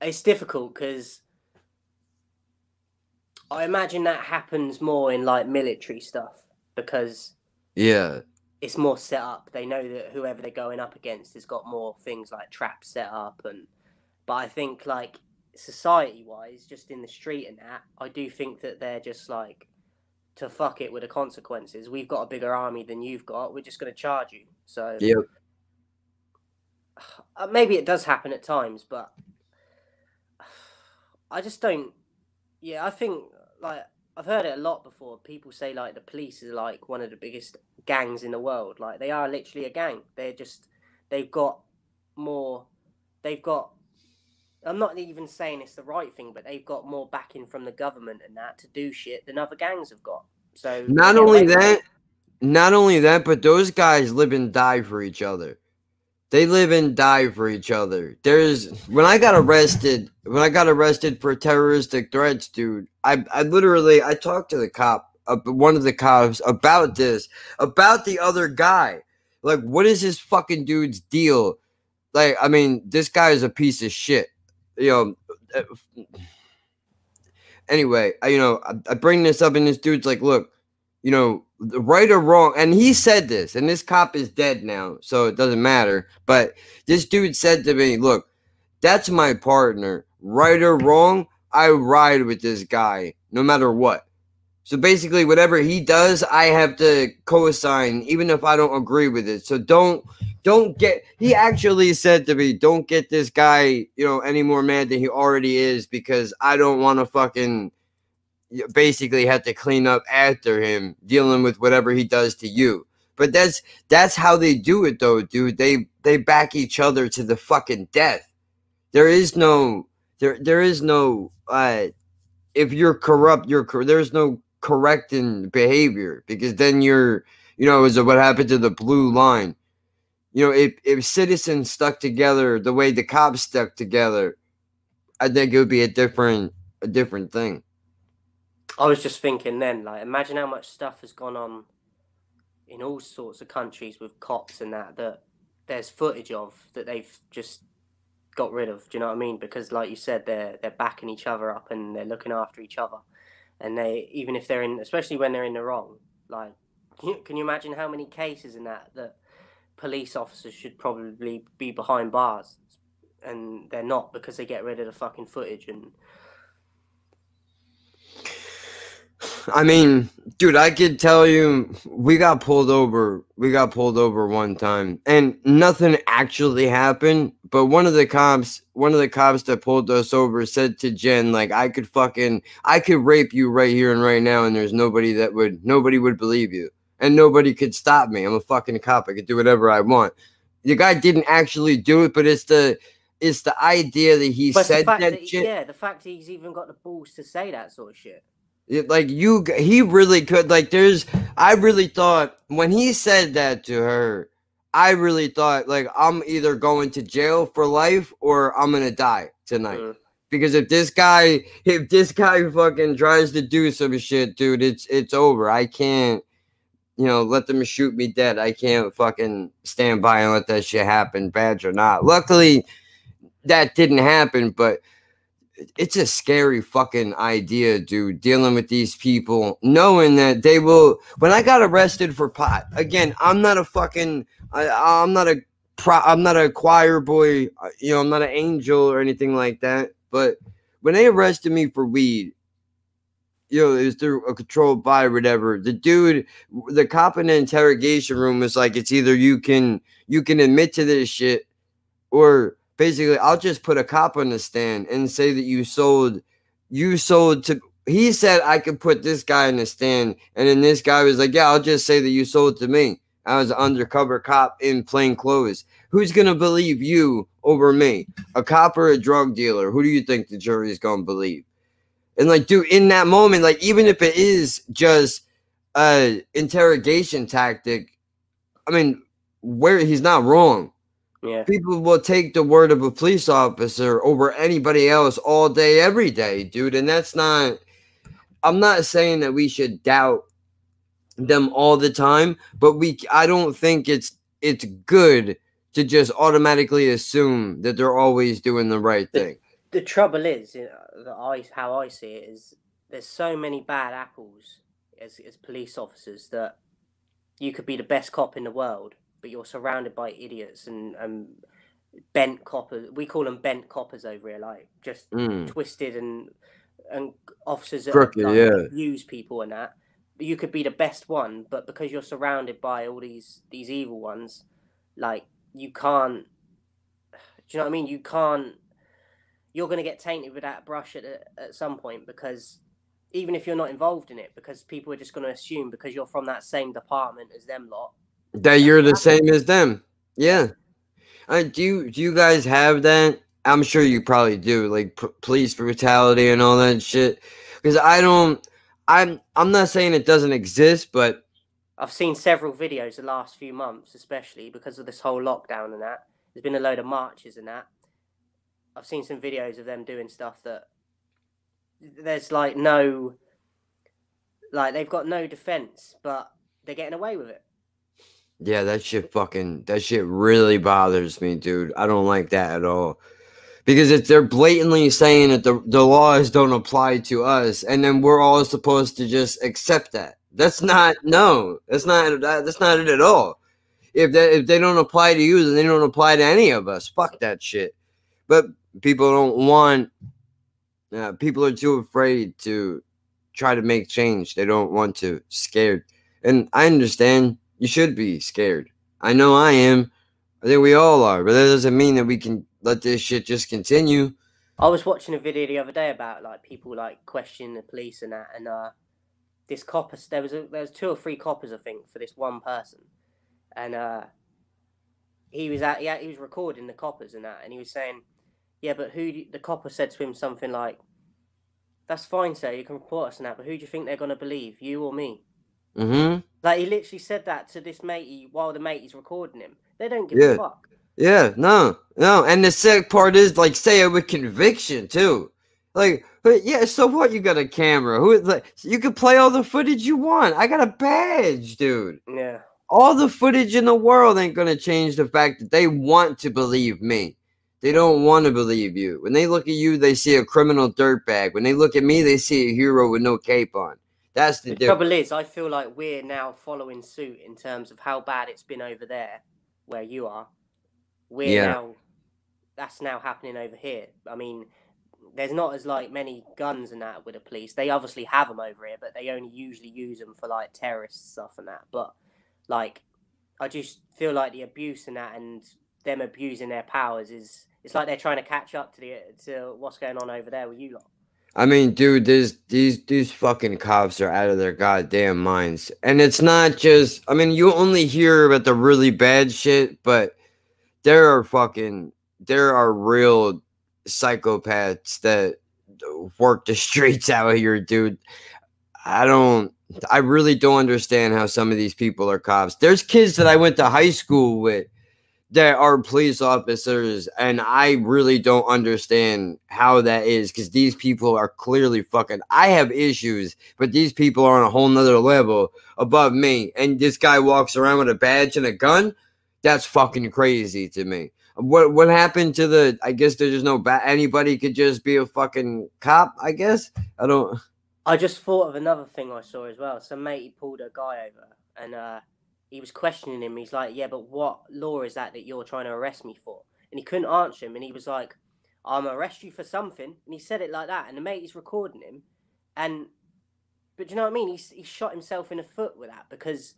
it's difficult because I imagine that happens more in like military stuff because Yeah. it's more set up. They know that whoever they're going up against has got more things like traps set up and but I think like society wise, just in the street and that, I do think that they're just like to fuck it with the consequences. We've got a bigger army than you've got. We're just going to charge you. So Yep. uh, maybe it does happen at times, but I just don't. Yeah, I think like I've heard it a lot before. People say like the police is like one of the biggest gangs in the world. Like they are literally a gang. They're just they've got more. They've got. I'm not even saying it's the right thing, but they've got more backing from the government and that to do shit than other gangs have got. So Not only that, not only that, but those guys live and die for each other. They live and die for each other. There's when I got arrested, when I got arrested for terroristic threats, dude. I I literally I talked to the cop, uh, one of the cops about this, about the other guy. Like, what is this fucking dude's deal? Like, I mean, this guy is a piece of shit. You know. uh, Anyway, I, you know, I, I bring this up, and this dude's like, "Look, you know, right or wrong, and he said this, and this cop is dead now, so it doesn't matter. But this dude said to me, Look, that's my partner. Right or wrong, I ride with this guy no matter what. So basically, whatever he does, I have to co-sign, even if I don't agree with it. So don't don't get he actually said to me, Don't get this guy, you know, any more mad than he already is, because I don't want to fucking basically have to clean up after him dealing with whatever he does to you. But that's that's how they do it though dude. They they back each other to the fucking death. There is no there there is no uh if you're corrupt you're cor- there's no correcting behavior because then you're, you know, is what happened to the blue line. You know, if if citizens stuck together the way the cops stuck together, I think it would be a different a different thing. I was just thinking then, like, imagine how much stuff has gone on in all sorts of countries with cops and that that there's footage of that they've just got rid of. Do you know what I mean? Because, like you said, they're they're backing each other up and they're looking after each other, and they even if they're in, especially when they're in the wrong, like, can you, can you imagine how many cases in that that police officers should probably be behind bars, and they're not because they get rid of the fucking footage and I mean, dude, I could tell you we got pulled over. We got pulled over one time and nothing actually happened, but one of the cops, one of the cops that pulled us over said to Jen like I could fucking I could rape you right here and right now and there's nobody that would nobody would believe you. And nobody could stop me. I'm a fucking cop. I could do whatever I want. The guy didn't actually do it, but it's the it's the idea that he But said that, that, shit. yeah, the fact he's even got the balls to say that sort of shit. It- like you he really could like there's i really thought when he said that to her i really thought like i'm either going to jail for life or i'm gonna die tonight Mm. because if this guy if this guy fucking tries to do some shit dude it's it's over i can't you know let them shoot me dead i can't fucking stand by and let that shit happen badge or not luckily that didn't happen but it's a scary fucking idea, dude, dealing with these people, knowing that they will. When I got arrested for pot, again, I'm not a fucking, I, I'm not a, I'm not a choir boy, uh, you know, I'm not an angel or anything like that. But when they arrested me for weed, you know, it was through a controlled buy or whatever. The dude, the cop in the interrogation room was like, it's either you can, you can admit to this shit, or basically I'll just put a cop on the stand and say that you sold you sold to he said I could put this guy in the stand and then this guy was like, Yeah, I'll just say that you sold to me. I was an undercover cop in plain clothes. Who's gonna believe you over me? A cop or a drug dealer? Who do you think the jury is gonna believe? And like, dude, in that moment, like even if it is just a interrogation tactic, I mean, where he's not wrong. Yeah. people will take the word of a police officer over anybody else all day every day dude. And that's not i'm not saying that we should doubt them all the time but we i don't think it's it's good to just automatically assume that they're always doing the right thing The trouble is, you know, that I how I see it is there's so many bad apples as as police officers that you could be the best cop in the world, but you're surrounded by idiots and and bent coppers. We call them bent coppers over here, like just Mm. twisted and and officers that Crooked, like, yeah. use people and that. You could be the best one, but because you're surrounded by all these these evil ones, like you can't. Do you know what I mean? You can't. You're going to get tainted with that brush at at some point because even if you're not involved in it, because people are just going to assume because you're from that same department as them lot. that you're the same as them yeah uh, do you do you guys have that i'm sure you probably do like p- police brutality and all that shit because i don't i'm i'm not saying it doesn't exist but I've seen several videos the last few months, especially because of this whole lockdown and that. There's been a load of marches and that. I've seen some videos of them doing stuff that there's like no, like they've got no defense, but they're getting away with it. yeah that shit fucking that shit really bothers me dude. I don't like that at all. Because if they're blatantly saying that the, the laws don't apply to us and then we're all supposed to just accept that that's not no that's not that's not it at all. If they if they don't apply to you then they don't apply to any of us. Fuck that shit. But people don't want uh, people are too afraid to try to make change. They don't want to scared. And i understand you should be scared. I know i am. I think we all are but that doesn't mean that we can let this shit just continue. I was watching a video the other day about like people like questioning the police and that, and uh, this copper. There was a, there was two or three coppers, I think, for this one person, and uh, he was at yeah he was recording the coppers and that, and he was saying, yeah, but who do, the copper said to him something like, That's fine, sir. You can report us that, but who do you think they're gonna believe, you or me? Mm-hmm. Like he literally said that to this matey while the matey's recording him. They don't give Yeah. a fuck. Yeah, no, no. And the sick part is like say it with conviction too. Like, yeah, so what? You got a camera. Who like you can play all the footage you want. I got a badge, dude. Yeah. All the footage in the world ain't gonna change the fact that they want to believe me. They don't want to believe you. When they look at you, they see a criminal dirtbag. When they look at me, they see a hero with no cape on. That's the The trouble is, I feel like we're now following suit in terms of how bad it's been over there, where you are. We're Yeah. now, that's now happening over here. I mean, there's not as like many guns and that with the police. They obviously have them over here, but they only usually use them for like terrorist stuff and that. But like, I just feel like the abuse and that, and them abusing their powers is. It's like they're trying to catch up to the to what's going on over there with you lot. I mean, dude, this these these fucking cops are out of their goddamn minds. And it's not just I mean, you only hear about the really bad shit, but there are fucking there are real psychopaths that work the streets out here, dude. I don't I really don't understand how some of these people are cops. There's kids that I went to high school with that are police officers, and I really don't understand how that is because these people are clearly fucking. I have issues, but these people are on a whole nother level above me. And this guy walks around with a badge and a gun. That's fucking crazy to me. What what happened to the? I guess there's just no ba- anybody could just be a fucking cop. I guess I don't. I just thought of another thing I saw as well. Some mate he pulled a guy over and uh, he was questioning him. He's like, "Yeah, but what law is that that you're trying to arrest me for?" And he couldn't answer him. And he was like, "I'm arrest you for something." And he said it like that. And the mate is recording him. And but do you know what I mean? He's he shot himself in the foot with that because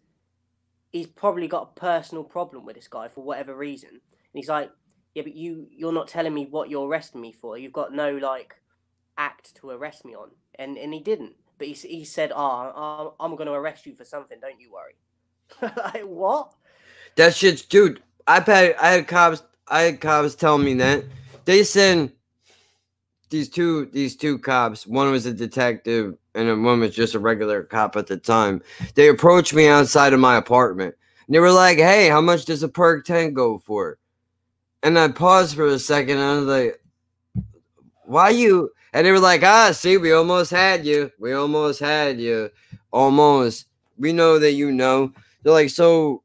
he's probably got a personal problem with this guy for whatever reason. And he's like, "Yeah, but you you're not telling me what you're arresting me for. You've got no like." act to arrest me on, and and he didn't. But he he said, "Oh, I'm, I'm going to arrest you for something. Don't you worry." like what? That shit's dude. I've had I had cops I had cops tell me that they said these two these two cops. One was a detective and one was just a regular cop at the time. They approached me outside of my apartment. And they were like, "Hey, how much does a perc ten go for?" And I paused for a second. And I was like, "Why you?" And they were like, "Ah, see, we almost had you. We almost had you. Almost. We know that you know." They're like, "So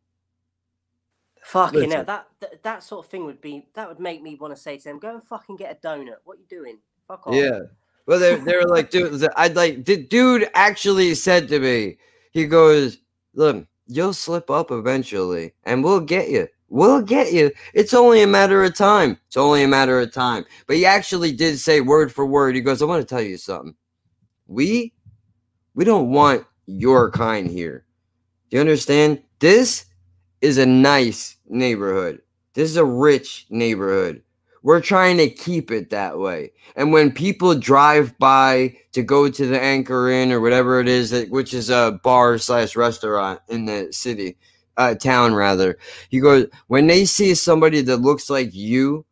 Fucking Listen. hell, that, that that sort of thing would be that would make me want to say to them, "Go and fucking get a donut. What you doing? Fuck off." Yeah. Well, they they were like, dude, I'd like the dude actually said to me, he goes, look, you'll slip up eventually, and we'll get you. We'll get you. It's only a matter of time. It's only a matter of time. But he actually did say word for word. He goes, I want to tell you something. We we don't want your kind here. Do you understand? This is a nice neighborhood. This is a rich neighborhood. We're trying to keep it that way. And when people drive by to go to the Anchor Inn or whatever it is, that, which is a bar slash restaurant in the city, uh, town rather, he goes, when they see somebody that looks like you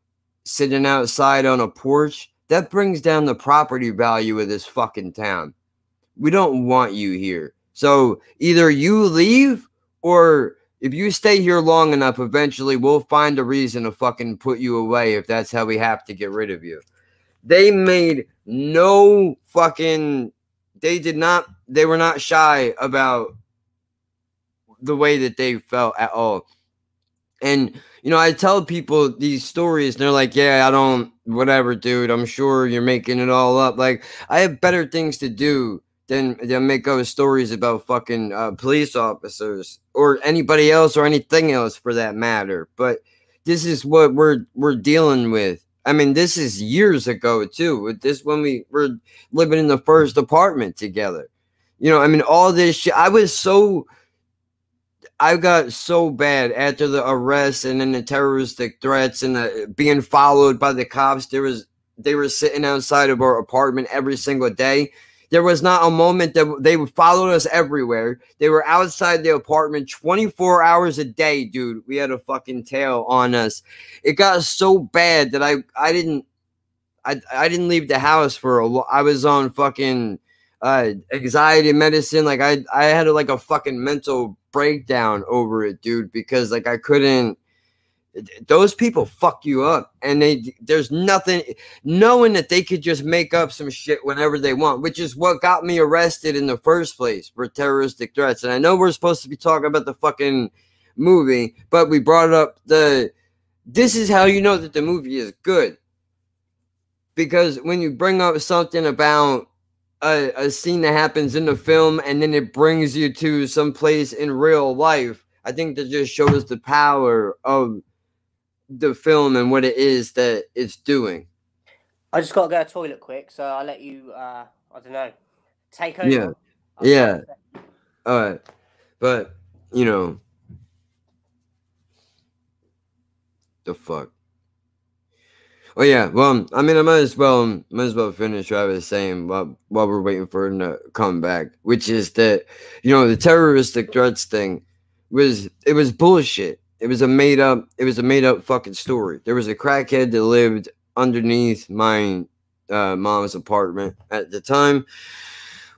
sitting outside on a porch, that brings down the property value of this fucking town. We don't want you here. So either you leave or if you stay here long enough, eventually we'll find a reason to fucking put you away if that's how we have to get rid of you. They made no fucking they did not they were not shy about the way that they felt at all. And you know, I tell people these stories, and they're like, "Yeah, I don't, whatever, dude. I'm sure you're making it all up." Like, I have better things to do than than make up stories about fucking uh, police officers or anybody else or anything else for that matter. But this is what we're we're dealing with. I mean, this is years ago too. With this, when we were living in the first apartment together, you know, I mean, all this shit. I was so I got so bad after the arrest and then the terroristic threats and the, being followed by the cops. There was they were sitting outside of our apartment every single day. There was not a moment that they would followed us everywhere. They were outside the apartment 24 hours a day, dude. We had a fucking tail on us. It got so bad that I I didn't I I didn't leave the house for a. I was on fucking uh anxiety medicine. Like I I had a, like a fucking mental breakdown over it, dude, because like I couldn't those people fuck you up and they there's nothing knowing that they could just make up some shit whenever they want which is what got me arrested in the first place for terroristic threats. And i know we're supposed to be talking about the fucking movie but we brought up the this is how you know that the movie is good. Because when you bring up something about a, a scene that happens in the film and then it brings you to some place in real life i think that just shows the power of the film and what it is that it's doing I just got to go to the toilet quick, so I'll let you. Uh, I don't know. Take over. Yeah. I'll Yeah. all right but you know the fuck oh yeah well i mean i might as well might as well finish what i was saying while, while we're waiting for him to come back which is that you know the terroristic threats thing was it was bullshit it was a made up it was a made up fucking story there was a crackhead that lived underneath my uh, mom's apartment at the time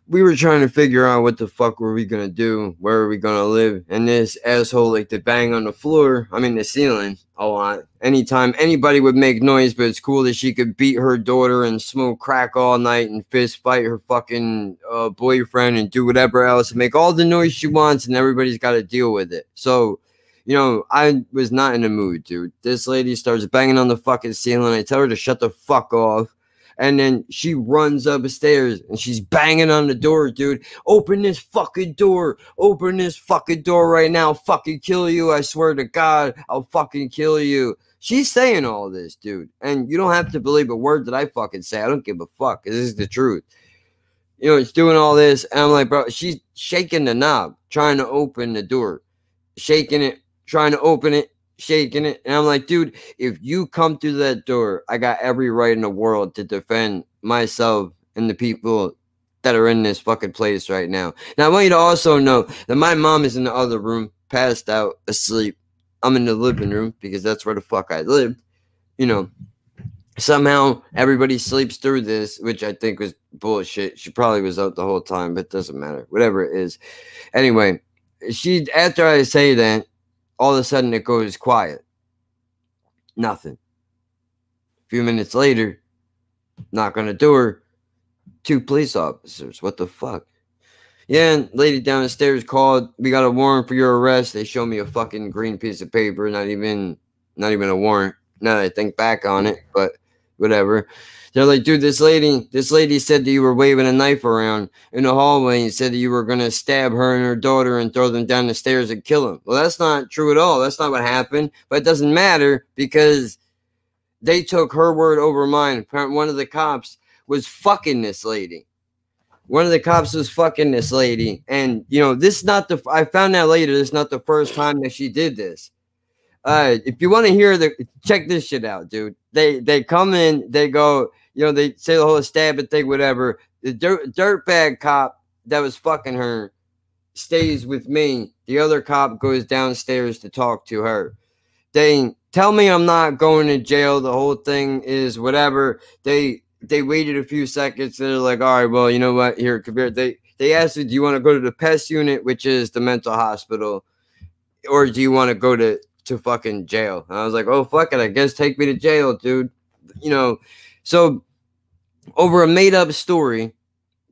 we were trying to figure out what the fuck were we gonna do, where are we gonna live, and this asshole like to bang on the floor, I mean the ceiling a lot. Anytime anybody would make noise, but it's cool that she could beat her daughter and smoke crack all night and fist fight her fucking uh, boyfriend and do whatever else and make all the noise she wants, and everybody's got to deal with it. So. You know, I was not in the mood, dude. This lady starts banging on the fucking ceiling. I tell her to shut the fuck off. And then she runs upstairs and she's banging on the door, dude. Open this fucking door. Open this fucking door right now. I'll fucking kill you. I swear to God, I'll fucking kill you. She's saying all this, dude. And you don't have to believe a word that I fucking say. I don't give a fuck. This is the truth. You know, it's doing all this. And I'm like, bro, she's shaking the knob, trying to open the door, shaking it, trying to open it, shaking it. And I'm like, dude, if you come through that door, I got every right in the world to defend myself and the people that are in this fucking place right now. Now, I want you to also know that my mom is in the other room, passed out, asleep. I'm in the living room because that's where the fuck I live. You know, somehow everybody sleeps through this, which I think was bullshit. She probably was out the whole time, but it doesn't matter. Whatever it is. Anyway, she after I say that, all of a sudden it goes quiet. Nothing. A few minutes later, knock on the door, two police officers. What the fuck? Yeah, lady down the stairs called. We got a warrant for your arrest. They show me a fucking green piece of paper, not even not even a warrant. Now I think back on it, but whatever. They're like, dude, this lady, this lady said that you were waving a knife around in the hallway and said that you were gonna stab her and her daughter and throw them down the stairs and kill them. Well, that's not true at all. That's not what happened. But it doesn't matter because they took her word over mine. One of the cops was fucking this lady. One of the cops was fucking this lady, and you know this is not the. I found out later. This is not the first time that she did this. Uh, if you want to hear the, check this shit out, dude. They they come in, they go, you know, they say the whole stabbing thing, whatever. The dirt dirtbag cop that was fucking her stays with me. The other cop goes downstairs to talk to her. They tell me I'm not going to jail. The whole thing is whatever. They they waited a few seconds. They're like, all right, well, you know what? Here, here. They they asked do you want to go to the pest unit, which is the mental hospital, or do you want to go to to fucking jail? And I was like, oh fuck it, I guess take me to jail, dude. You know, so over a made up story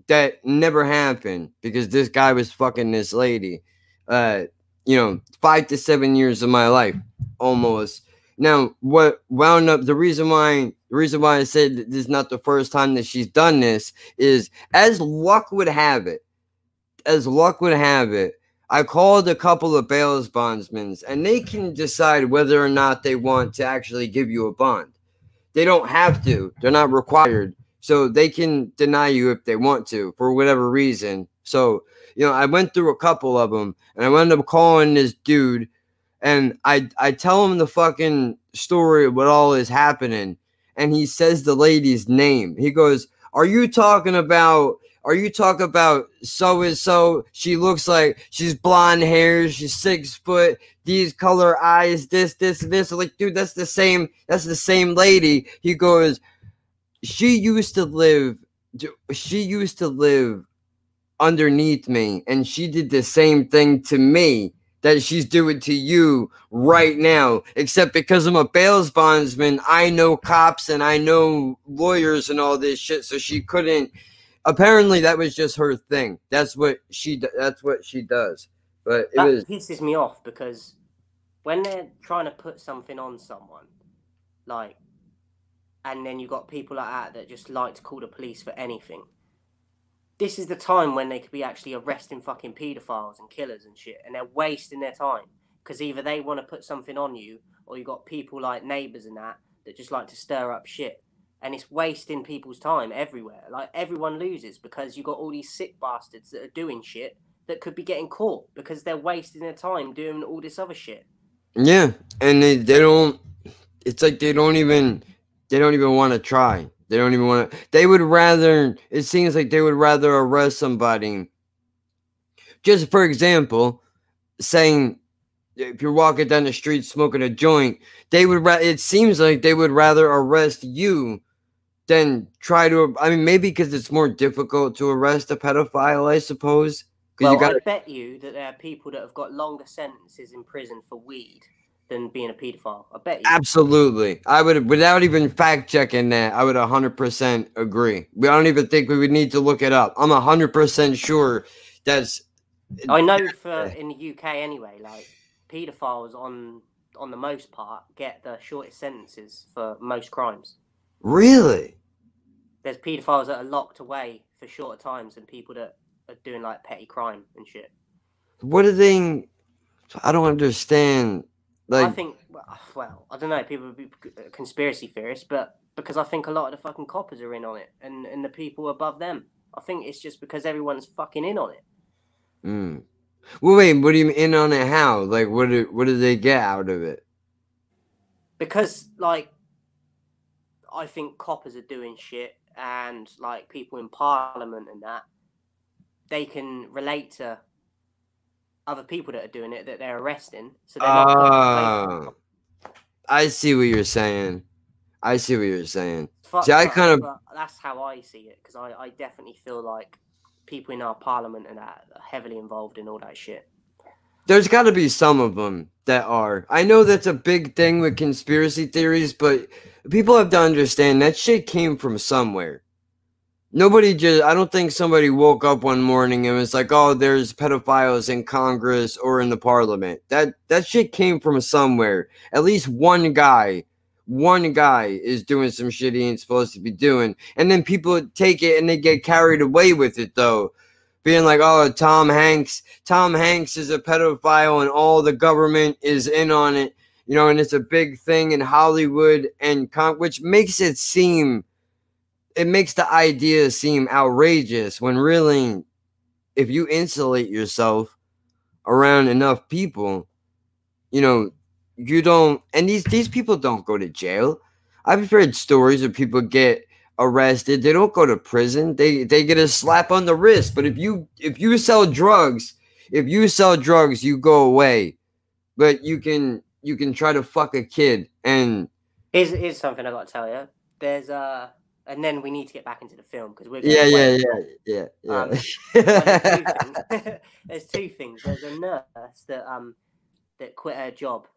that never happened because this guy was fucking this lady. Uh, you know, five to seven years of my life, almost. Now, what wound up the reason why the reason why I said this is not the first time that she's done this is as luck would have it, as luck would have it, I called a couple of bail bondsmen and they can decide whether or not they want to actually give you a bond. They don't have to, they're not required. So they can deny you if they want to for whatever reason. So, you know, I went through a couple of them and I wound up calling this dude and I I tell him the fucking story of what all is happening and he says the lady's name. He goes, "Are you talking about are you talking about so and so? She looks like she's blonde hair, she's six foot, these color eyes, this, this, this. Like, dude, that's the same, that's the same lady. He goes, she used to live she used to live underneath me and she did the same thing to me that she's doing to you right now except because i'm a bails bondsman i know cops and i know lawyers and all this shit so she couldn't apparently that was just her thing that's what she that's what she does but it that was pisses me off because when they're trying to put something on someone, like, and then you got people like that that just like to call the police for anything. This is the time when they could be actually arresting fucking paedophiles and killers and shit, and they're wasting their time because either they want to put something on you, or you got people like neighbors and that that just like to stir up shit, and it's wasting people's time everywhere. Like everyone loses because you got all these sick bastards that are doing shit that could be getting caught because they're wasting their time doing all this other shit. Yeah, and they, they don't. It's like they don't even they don't even want to try. They don't even want to. They would rather. It seems like they would rather arrest somebody. Just for example, saying if you're walking down the street smoking a joint, they would. Ra- it seems like they would rather arrest you than try to. I mean, maybe because it's more difficult to arrest a pedophile, I suppose. Well, you got I bet you that there are people that have got longer sentences in prison for weed than being a paedophile. I bet you. Absolutely. I would, without even fact checking that, I would 100% agree. We I don't even think we would need to look it up. I'm 100% sure that's. I know for in the UK anyway, like paedophiles on on the most part get the shortest sentences for most crimes. Really? There's paedophiles that are locked away for shorter times than people that are doing like petty crime and shit. What are they. I don't understand. Like, I think, well, I don't know, people would be uh, conspiracy theorists, but because I think a lot of the fucking coppers are in on it and, and the people above them. I think it's just because everyone's fucking in on it. mm. well, wait, what do you mean in on it? How? Like, what do, what do they get out of it? Because, like, I think coppers are doing shit and, like, people in parliament and that, they can relate to other people that are doing it that they're arresting. So they're not. putting away from Ah, I see what you're saying. I see what you're saying. Fuck See, I kind of- that's how I see it because I, I definitely feel like people in our parliament and that are heavily involved in all that shit. There's got to be some of them that are. I know that's a big thing with conspiracy theories, but people have to understand that shit came from somewhere. Nobody just, I don't think somebody woke up one morning and was like, oh, there's pedophiles in Congress or in the parliament. That, that shit came from somewhere. At least one guy, one guy is doing some shit he ain't supposed to be doing. And then people take it and they get carried away with it, though. Being like, oh, Tom Hanks, Tom Hanks is a pedophile and all the government is in on it, you know, and it's a big thing in Hollywood and con- which makes it seem it makes the idea seem outrageous when really if you insulate yourself around enough people, you know, you don't and these these people don't go to jail. I've heard stories of people get arrested. They don't go to prison. They they get a slap on the wrist. But if you if you sell drugs, if you sell drugs, you go away. But you can you can try to fuck a kid and Here's, here's something I got to tell you. There's uh, and then we need to get back into the film because we're yeah, yeah, yeah, yeah, Um, yeah. Well, there's, two things. there's two things. There's a nurse that um that quit her job,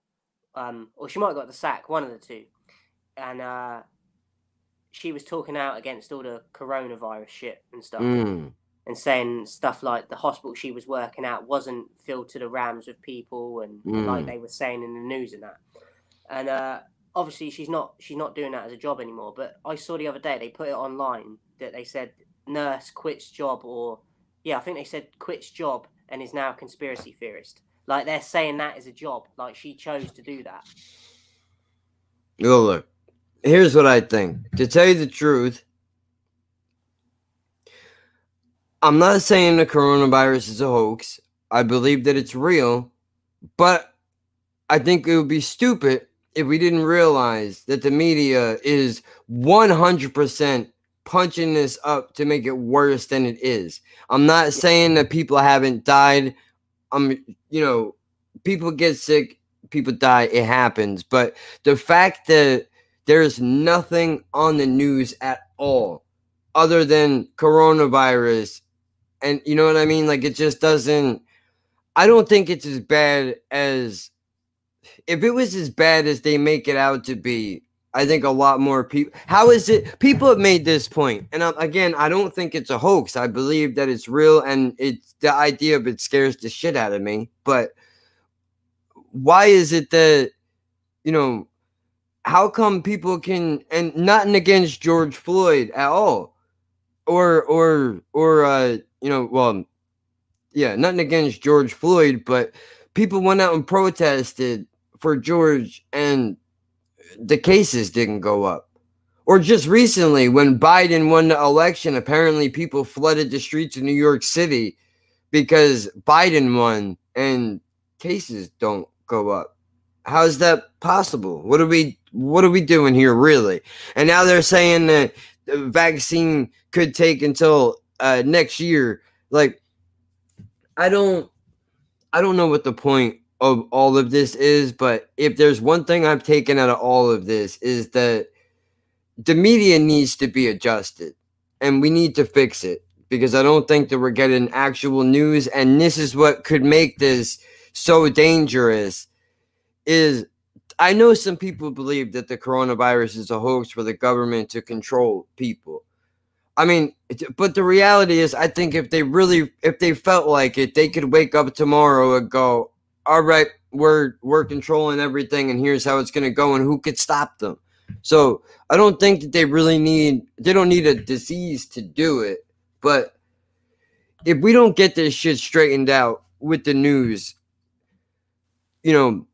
um, or she might have got the sack, one of the two, and uh, she was talking out against all the coronavirus shit and stuff, Mm, and saying stuff like the hospital she was working at wasn't filled to the rams with people, and like Mm. they were saying in the news and that, and uh, obviously she's not she's not doing that as a job anymore. But I saw the other day they put it online that they said nurse quits job or yeah, I think they said quits job and is now a conspiracy theorist. Like they're saying that is a job. Like she chose to do that. Look, here's what I think. To tell you the truth, I'm not saying the coronavirus is a hoax. I believe that it's real, but I think it would be stupid if we didn't realize that the media is 100% punching this up to make it worse than it is. I'm not saying that people haven't died. I'm, you know, people get sick, people die, it happens. But the fact that there's nothing on the news at all other than coronavirus. And you know what I mean? Like it just doesn't I don't think it's as bad as if it was as bad as they make it out to be. I think a lot more people. How is it? People have made this point, and um, again, I don't think it's a hoax. I believe that it's real, and it's the idea of it scares the shit out of me. But why is it that you know? How come people can and nothing against George Floyd at all, or or or uh, you know, well, yeah, nothing against George Floyd, but people went out and protested for George and the cases didn't go up. Or just recently, when Biden won the election, apparently people flooded the streets of New York City because Biden won and cases don't go up. How is that possible? What are we what are we doing here really? And now they're saying that the vaccine could take until uh, next year. Like I don't I don't know what the point of all of this is, but if there's one thing I've taken out of all of this is that the media needs to be adjusted and we need to fix it because I don't think that we're getting actual news and this is what could make this so dangerous is I know some people believe that the coronavirus is a hoax for the government to control people. I mean, but the reality is, I think if they really, if they felt like it, they could wake up tomorrow and go, all right, we're we're controlling everything, and here's how it's gonna go, and who could stop them? So I don't think that they really need they don't need a disease to do it. But if we don't get this shit straightened out with the news, you know,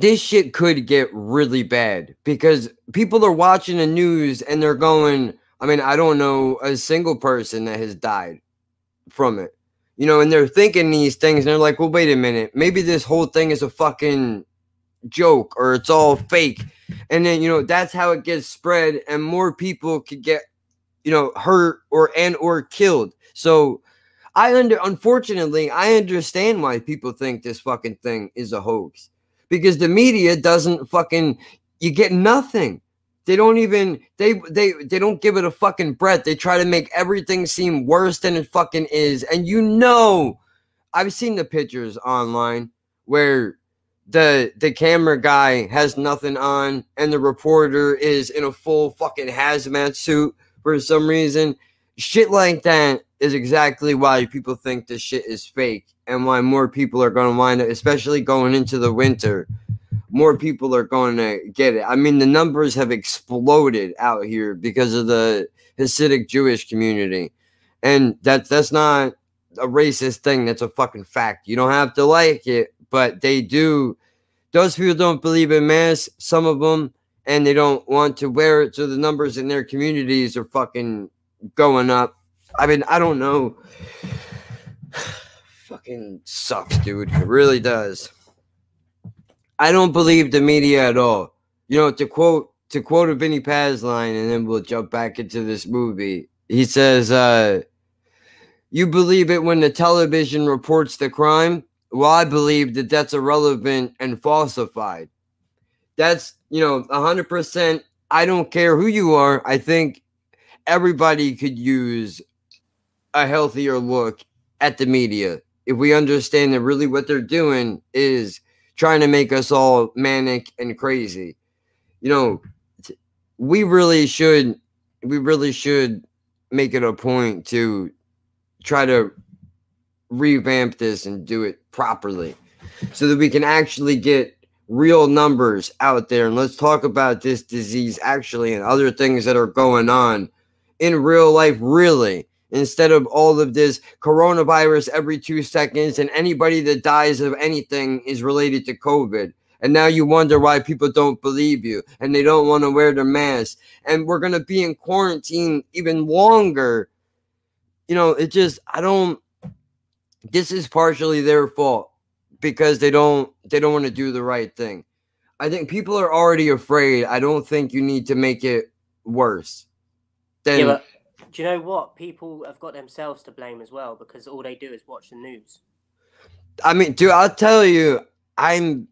this shit could get really bad because people are watching the news and they're going, I mean, I don't know a single person that has died from it you know, and they're thinking these things and they're like, well, wait a minute, maybe this whole thing is a fucking joke or it's all fake. And then, you know, that's how it gets spread and more people could get, you know, hurt or and or killed. So I under unfortunately, I understand why people think this fucking thing is a hoax. Because the media doesn't fucking you get nothing. They don't even they they they don't give it a fucking breath. They try to make everything seem worse than it fucking is. And you know, I've seen the pictures online where the the camera guy has nothing on and the reporter is in a full fucking hazmat suit for some reason. Shit like that is exactly why people think this shit is fake and why more people are going to wind up, especially going into the winter more people are going to get it. I mean, the numbers have exploded out here because of the Hasidic Jewish community, and that's that's not a racist thing. That's a fucking fact. You don't have to like it, but they do. Those people don't believe in mass. Some of them, and they don't want to wear it, so the numbers in their communities are fucking going up. I mean, I don't know. Fucking sucks, dude. It really does. I don't believe the media at all. You know, to quote to quote a Vinnie Paz line, and then we'll jump back into this movie. He says, uh, "You believe it when the television reports the crime? Well, I believe that that's irrelevant and falsified. That's you know, hundred percent. I don't care who you are. I think everybody could use a healthier look at the media if we understand that really what they're doing is." trying to make us all manic and crazy. You know, we really should we really should make it a point to try to revamp this and do it properly so that we can actually get real numbers out there and let's talk about this disease actually and other things that are going on in real life really instead of all of this coronavirus every two seconds and anybody that dies of anything is related to COVID. And now you wonder why people don't believe you and they don't want to wear their mask. And we're going to be in quarantine even longer. You know, it just, I don't, this is partially their fault because they don't, they don't want to do the right thing. I think people are already afraid. I don't think you need to make it worse. Then, yeah, do you know what? People have got themselves to blame as well because all they do is watch the news. I mean, dude, I'll tell you, I'm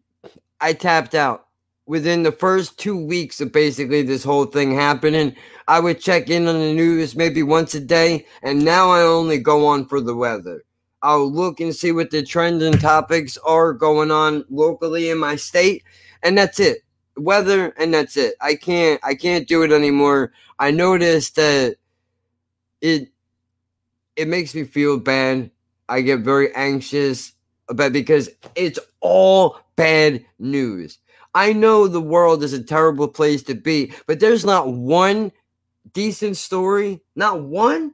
I tapped out. within the first two weeks of basically this whole thing happening, I would check in on the news maybe once a day, and now I only go on for the weather. I'll look and see what the trends and topics are going on locally in my state, and that's it. Weather, and that's it. I can't I can't do it anymore. I noticed that it it makes me feel bad. I get very anxious about because it's all bad news. I know the world is a terrible place to be, but there's not one decent story, not one.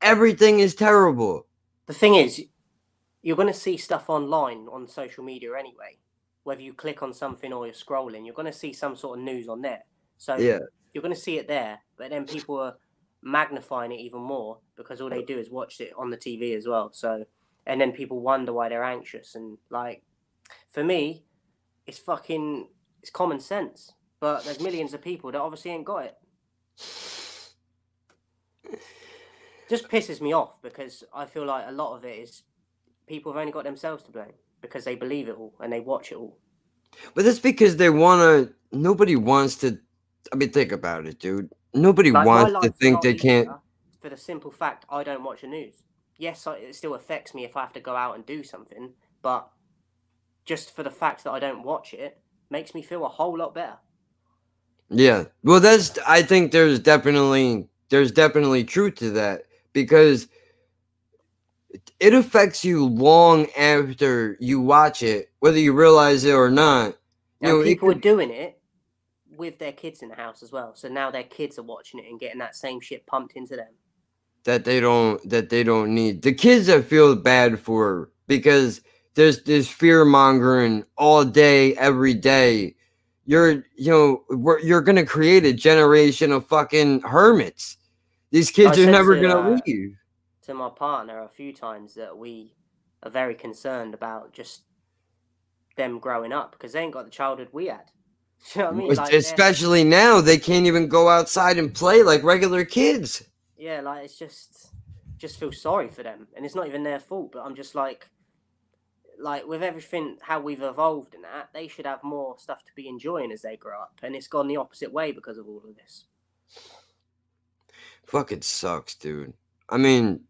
Everything is terrible. The thing is, you're going to see stuff online on social media anyway. Whether you click on something or you're scrolling, you're going to see some sort of news on there. So Yeah. you're going to see it there, but then people are magnifying it even more because all they do is watch it on the TV as well. So, and then people wonder why they're anxious. And like, for me, it's fucking, it's common sense. But there's millions of people that obviously ain't got it. Just pisses me off because I feel like a lot of it is people have only got themselves to blame because they believe it all and they watch it all. But that's because they want to. Nobody wants to. I mean, think about it, dude. Nobody Like, wants to think they can't. For the simple fact, I don't watch the news. Yes, I- it still affects me if I have to go out and do something, but just for the fact that I don't watch it makes me feel a whole lot better. Yeah. Well, that's. I think there's definitely there's definitely truth to that because it- it affects you long after you watch it, whether you realize it or not. You Now, know, it people are doing it with their kids in the house as well. So now their kids are watching it and getting that same shit pumped into them. that they don't that they don't need the kids that feel bad for because there's this fear mongering all day every day you're you know we're, you're gonna create a generation of fucking hermits these kids I are never to, gonna uh, leave to my partner a few times that we are very concerned about just them growing up because they ain't got the childhood we had. You know I mean? Like, especially now they can't even go outside and play like regular kids yeah, like it's just just feel sorry for them, and it's not even their fault. But I'm just like, like with everything how we've evolved and that, they should have more stuff to be enjoying as they grow up, and it's gone the opposite way because of all of this. fucking sucks dude i mean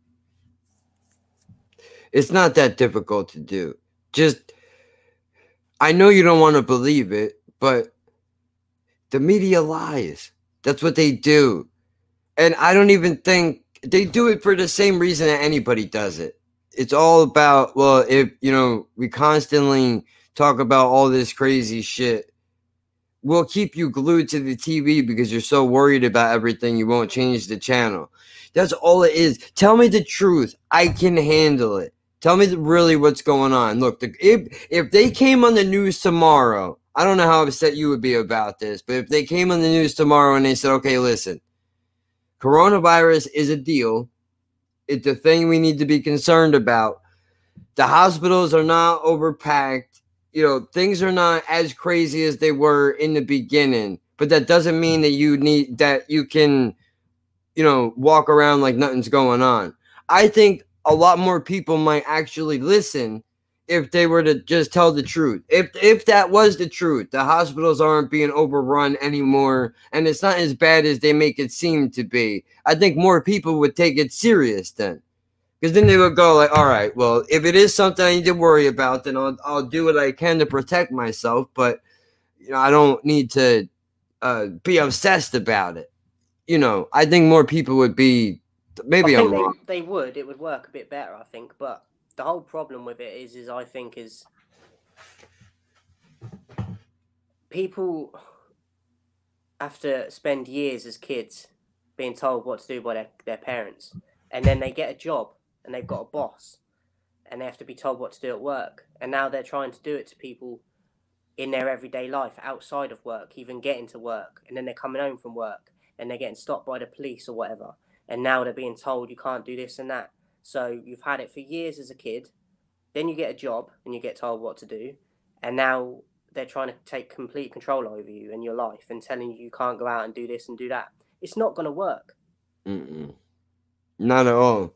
it's not that difficult to do just i know you don't want to believe it but the media lies. That's what they do. And i don't even think they do it for the same reason that anybody does it. It's all about well if you know we constantly talk about all this crazy shit we'll keep you glued to the tv because you're so worried about everything you won't change the channel. That's all it is. Tell me the truth. I can handle it. Tell me really what's going on. Look the, if if they came on the news tomorrow i don't know how upset you would be about this but if they came on the news tomorrow and they said okay listen coronavirus is a deal. It's a thing we need to be concerned about. The hospitals are not overpacked. You know things are not as crazy as they were in the beginning but that doesn't mean that you need that you can you know walk around like nothing's going on. I think a lot more people might actually listen if they were to just tell the truth if if that was the truth the hospitals aren't being overrun anymore and it's not as bad as they make it seem to be i think more people would take it serious then because then they would go like, all right, well, if it is something I need to worry about, then I'll I'll do what I can to protect myself. But you know, I don't need to uh, be obsessed about it. You know, I think more people would be. Maybe I'm wrong. they, they would. It would work a bit better, I think. But the whole problem with it is, is I think is people have to spend years as kids being told what to do by their, their parents, and then they get a job and they've got a boss, and they have to be told what to do at work, and now they're trying to do it to people in their everyday life outside of work, even getting to work, and then they're coming home from work and they're getting stopped by the police or whatever and now they're being told you can't do this and that. So you've had it for years as a kid, then you get a job and you get told what to do, and now they're trying to take complete control over you and your life and telling you you can't go out and do this and do that. It's not going to work. Mm-mm. Not at all.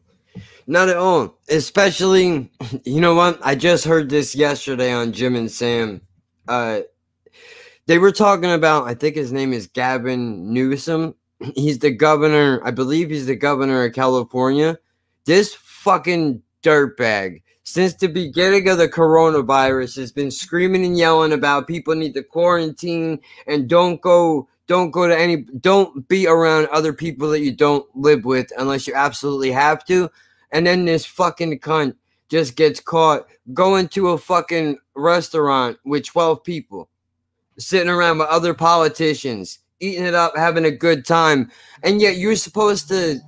Not at all. Especially, you know what? I just heard this yesterday on Jim and Sam. Uh, they were talking about. I think his name is Gavin Newsom. He's the governor. I believe he's the governor of California. This fucking dirtbag, since the beginning of the coronavirus, has been screaming and yelling about people need to quarantine and don't go don't go to any don't be around other people that you don't live with unless you absolutely have to. And then this fucking cunt just gets caught going to a fucking restaurant with 12 people sitting around with other politicians eating it up having a good time. And yet you're supposed to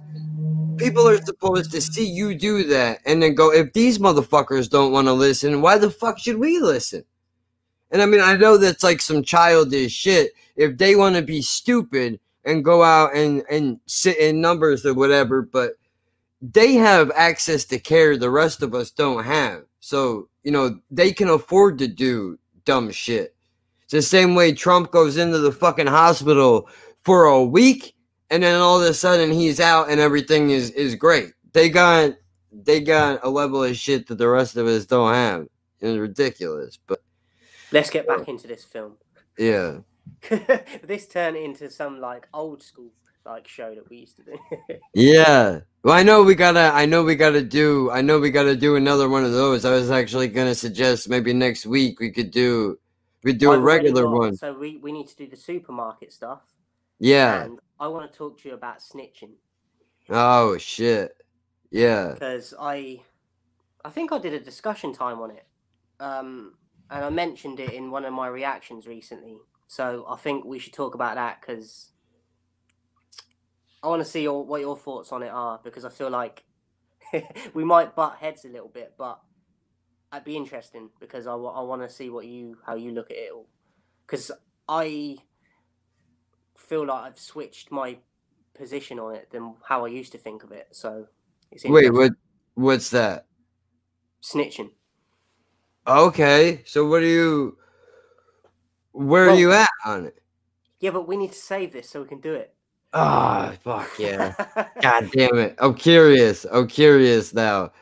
people are supposed to see you do that and then go if these motherfuckers don't want to listen why the fuck should we listen? And i mean i know that's like some childish shit. If they want to be stupid and go out and and sit in numbers or whatever but they have access to care the rest of us don't have. So you know they can afford to do dumb shit. It's the same way trump goes into the fucking hospital for a week and then all of a sudden he's out and everything is is great they got they got a level of shit that the rest of us don't have it's ridiculous but Let's get back into this film. yeah this turned into some like old school like show that we used to do. Yeah. Well, I know we gotta. I know we gotta do. I know we gotta do another one of those. I was actually gonna suggest maybe next week we could do. We do a I've already regular got- one. So we, we need to do the supermarket stuff. Yeah. And I want to talk to you about snitching Oh shit. Yeah. because I I think I did a discussion time on it. Um, and I mentioned it in one of my reactions recently. So I think we should talk about that because I want to see your, what your thoughts on it are because I feel like we might butt heads a little bit, but it'd be interesting because I, want to see what you how you look at it all because I feel like I've switched my position on it than how I used to think of it. So it's Wait. What? What's that? snitching. Okay. So what are you? Where are you at on it? Yeah, but we need to save this so we can do it. Ah, fuck yeah. God damn it. I'm curious. I'm curious now.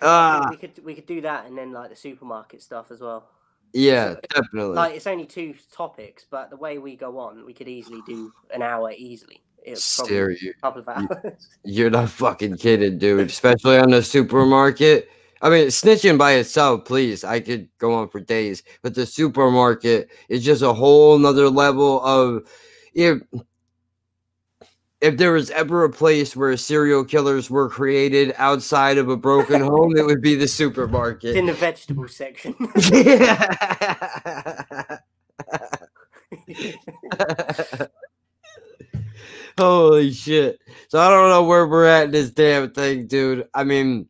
Ah. we could we could do that and then like the supermarket stuff as well. Yeah, definitely. Like it's only two topics, but the way we go on, we could easily do an hour easily. It's a you. couple of hours. You're not fucking kidding, dude. Especially on the supermarket. I mean, snitching by itself, please. I could go on for days. But the supermarket is just a whole nother level of if if there was ever a place where serial killers were created outside of a broken home, it would be the supermarket. in the vegetable section. Holy shit. So I don't know where we're at in this damn thing, dude. I mean,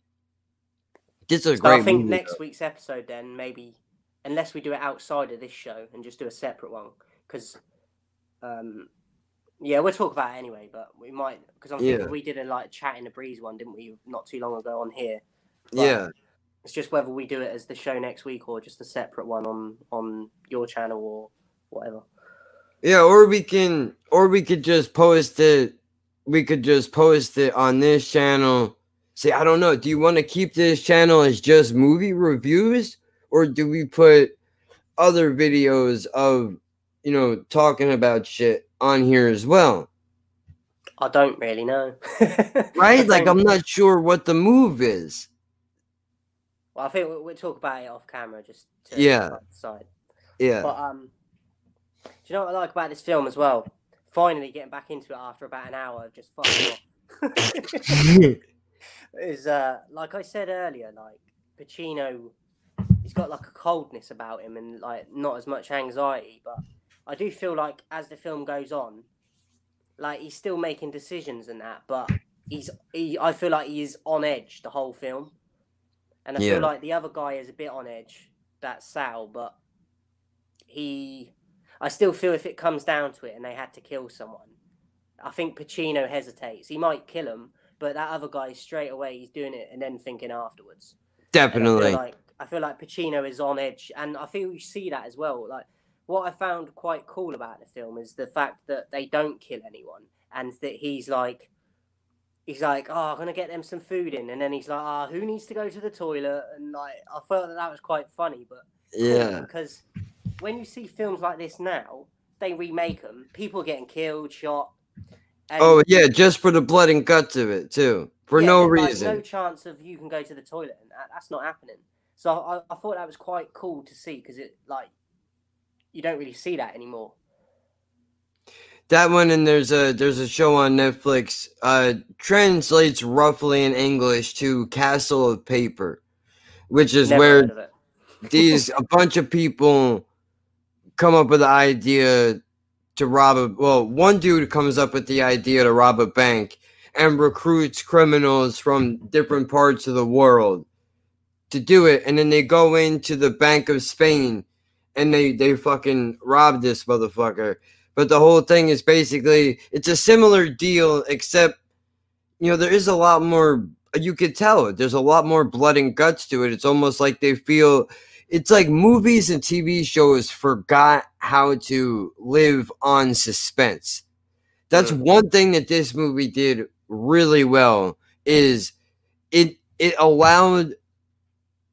this is So great I think movie, next though. week's episode, then maybe, unless we do it outside of this show and just do a separate one, because, um, yeah, we'll talk about it anyway. But we might because I'm Yeah. thinking we did a like chat in the breeze one, didn't we, not too long ago on here? But Yeah. It's just whether we do it as the show next week or just a separate one on on your channel or whatever. Yeah, or we can or we could just post it we could just post it on this channel. See, I don't know. Do you want to keep this channel as just movie reviews or do we put other videos of, you know, talking about shit on here as well? I don't really know. Right? Like I'm not sure what the move is. Well, I think we'll, we'll talk about it off camera just to Yeah. decide. Yeah. But um, do you know what I like about this film as well? Finally getting back into it after about an hour of just fucking off. is uh, like I said earlier, like Pacino, he's got like a coldness about him and like not as much anxiety. But I do feel like as the film goes on, like he's still making decisions and that, but he's he. I feel like he is on edge the whole film, and I Yeah. feel like the other guy is a bit on edge. That's Sal, but he. I still feel if it comes down to it and they had to kill someone, I think Pacino hesitates. He might kill him, but that other guy straight away he's doing it and then thinking afterwards. And I Definitely. feel like I feel like Pacino is on edge, and I feel you see that as well. Like what I found quite cool about the film is the fact that they don't kill anyone, and that he's like, he's like, oh, I'm gonna get them some food in, and then he's like, ah, who needs to go to the toilet? And like, I felt that that was quite funny, but Yeah. because when you see films like this now, they remake them. People getting killed, shot. and- Oh yeah, just for the blood and guts of it too, for yeah, no there's, like, reason. no chance of you can go to the toilet, and that, that's not happening. So I, I thought that was quite cool to see because it like you don't really see that anymore. That one and there's a there's a show on Netflix. Uh, translates roughly in English to Castle of Paper, which is Never where heard of it. these a bunch of people come up with the idea to rob a well one dude comes up with the idea to rob a bank and recruits criminals from different parts of the world to do it and then they go into the bank of spain and they they fucking robbed this motherfucker. But the whole thing is basically it's a similar deal except you know there is a lot more you could tell there's a lot more blood and guts to it. It's almost like they feel it's like movies and TV shows forgot how to live on suspense. That's one thing that this movie did really well is it it allowed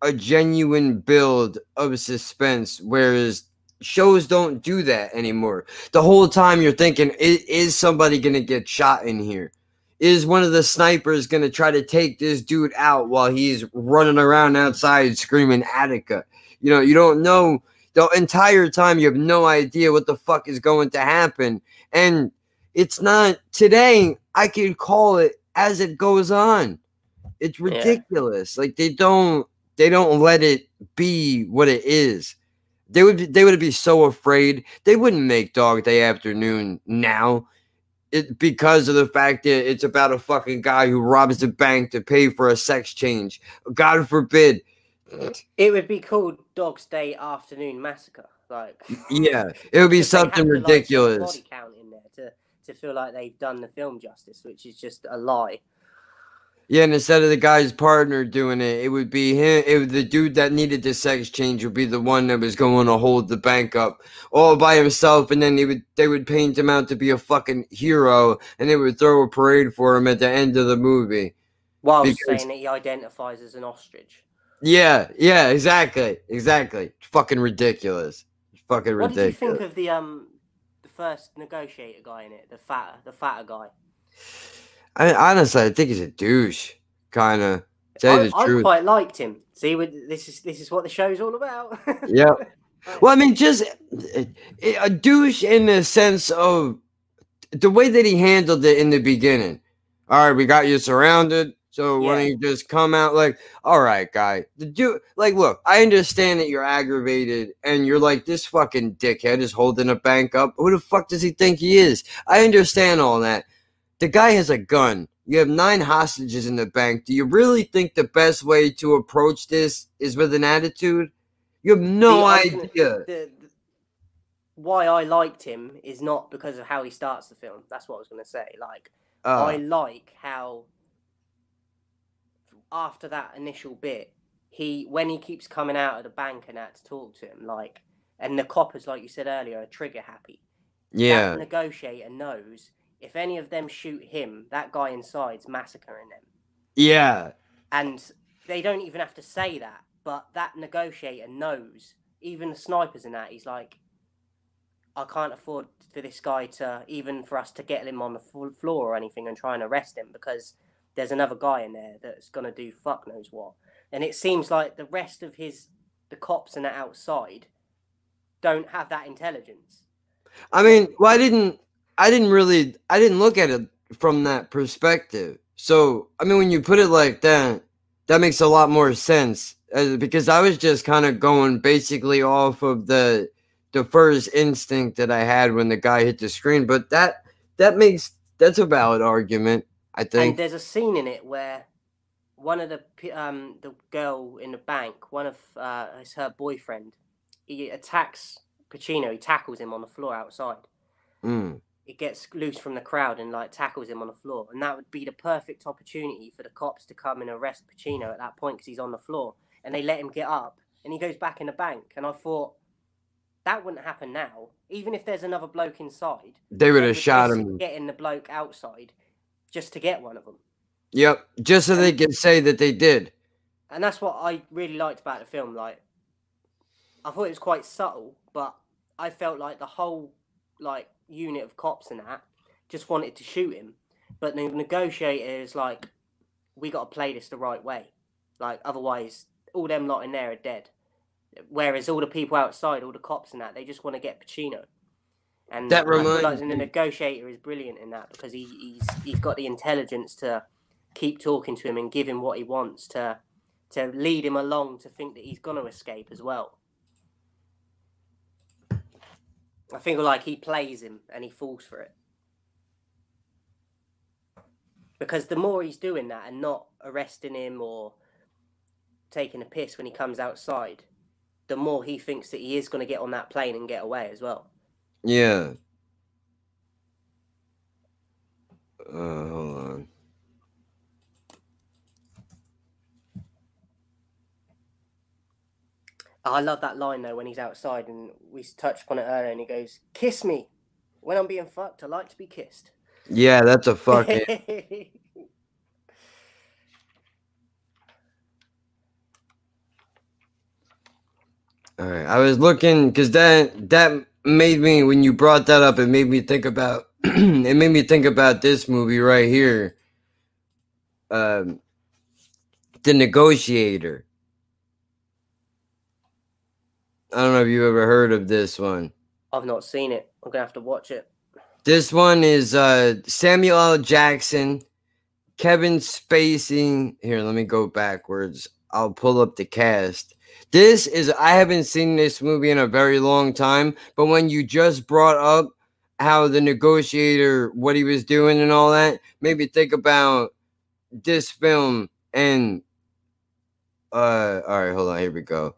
a genuine build of suspense whereas shows don't do that anymore. The whole time you're thinking "I- is somebody going to get shot in here? Is one of the snipers going to try to take this dude out while he's running around outside screaming Attica? You know, you don't know the entire time. You have no idea what the fuck is going to happen. And it's not today. I can call it as it goes on. It's Yeah. ridiculous. Like they don't they don't let it be what it is. They would be, they would be so afraid. They wouldn't make Dog Day Afternoon now. It because of the fact that it's about a fucking guy who robs a bank to pay for a sex change. God forbid. It would be called Dog's Day Afternoon Massacre. Like Yeah, it would be something to, like, ridiculous. body count in there to to feel like they've done the film justice, which is just a lie. Yeah, and instead of the guy's partner doing it, it would be him. It would, the dude that needed the sex change would be the one that was going to hold the bank up all by himself, and then they would they would paint him out to be a fucking hero, and they would throw a parade for him at the end of the movie. Whilst Because- saying that he identifies as an ostrich. Yeah, yeah, exactly, exactly. Fucking ridiculous. Fucking ridiculous. What did you think of the um the first negotiator guy in it, the fatter the fatter guy? I honestly, I think he's a douche. Kind of. Tell I, you the I truth. quite liked him. See, with, this is this is what the show's all about. Yeah. Well, I mean, just uh, a douche in the sense of the way that he handled it in the beginning. All right, we got you surrounded. So why don't you just come out like, all right, guy. The dude, like, look, I understand that you're aggravated and you're like, this fucking dickhead is holding a bank up. Who the fuck does he think he is? I understand all that. The guy has a gun. You have nine hostages in the bank. Do you really think the best way to approach this is with an attitude? You have no I gonna- idea. the, the- why I liked him is not because of how he starts the film. That's what I was going to say. Like, I Uh, like how after that initial bit, he when he keeps coming out of the bank and that to talk to him, like, and the coppers, like you said earlier, are trigger happy. yeah, That negotiator knows if any of them shoot him, that guy inside's massacring them. yeah, And they don't even have to say that, but that negotiator knows. Even the snipers in that, he's like, I can't afford for this guy to even for us to get him on the floor or anything and try and arrest him because there's another guy in there that's gonna do fuck knows what. And it seems like the rest of his the cops and that outside don't have that intelligence. I mean, why didn't, I didn't really, I didn't look at it from that perspective. So, I mean, when you put it like that, that makes a lot more sense uh, because I was just kind of going basically off of the the first instinct that I had when the guy hit the screen. But that that makes that's a valid argument, I think. And there's a scene in it where one of the um the girl in the bank, one of uh, is her boyfriend. He attacks Pacino. He tackles him on the floor outside. Mm. It gets loose from the crowd and like tackles him on the floor, and that would be the perfect opportunity for the cops to come and arrest Pacino at that point because he's on the floor, and they let him get up, and he goes back in the bank. And I thought that wouldn't happen now, even if there's another bloke inside. They would have shot him. Getting the bloke outside just to get one of them. Yep, just so they can say that they did. and that's what I really liked about the film. Like, I thought it was quite subtle, but I felt like the whole like unit of cops and that just wanted to shoot him, but the negotiator is like, we got to play this the right way, like otherwise all them lot in there are dead. Whereas all the people outside, all the cops and that, they just want to get Pacino. And That reminds like the negotiator is brilliant in that because he, he's he's got the intelligence to keep talking to him and give him what he wants to to lead him along to think that he's gonna escape as well. I feel like he plays him and he falls for it. Because the more he's doing that and not arresting him or taking a piss when he comes outside, the more he thinks that he is going to get on that plane and get away as well. Yeah. Uh, hold on. I love that line though when he's outside and we touched upon it earlier and he goes, Kiss me. When I'm being fucked, I like to be kissed. Yeah, that's a fucking. All right, I was looking because that that made me when you brought that up, it made me think about it made me think about this movie right here, um, the Negotiator. I don't know if you've ever heard of this one. I've not seen it. I'm gonna have to watch it. This one is uh, Samuel L. Jackson, Kevin Spacey. Here, let me go backwards. I'll pull up the cast. This is I haven't seen this movie in a very long time, but when you just brought up how the negotiator what he was doing and all that, made me think about this film and uh all right, hold on, here we go.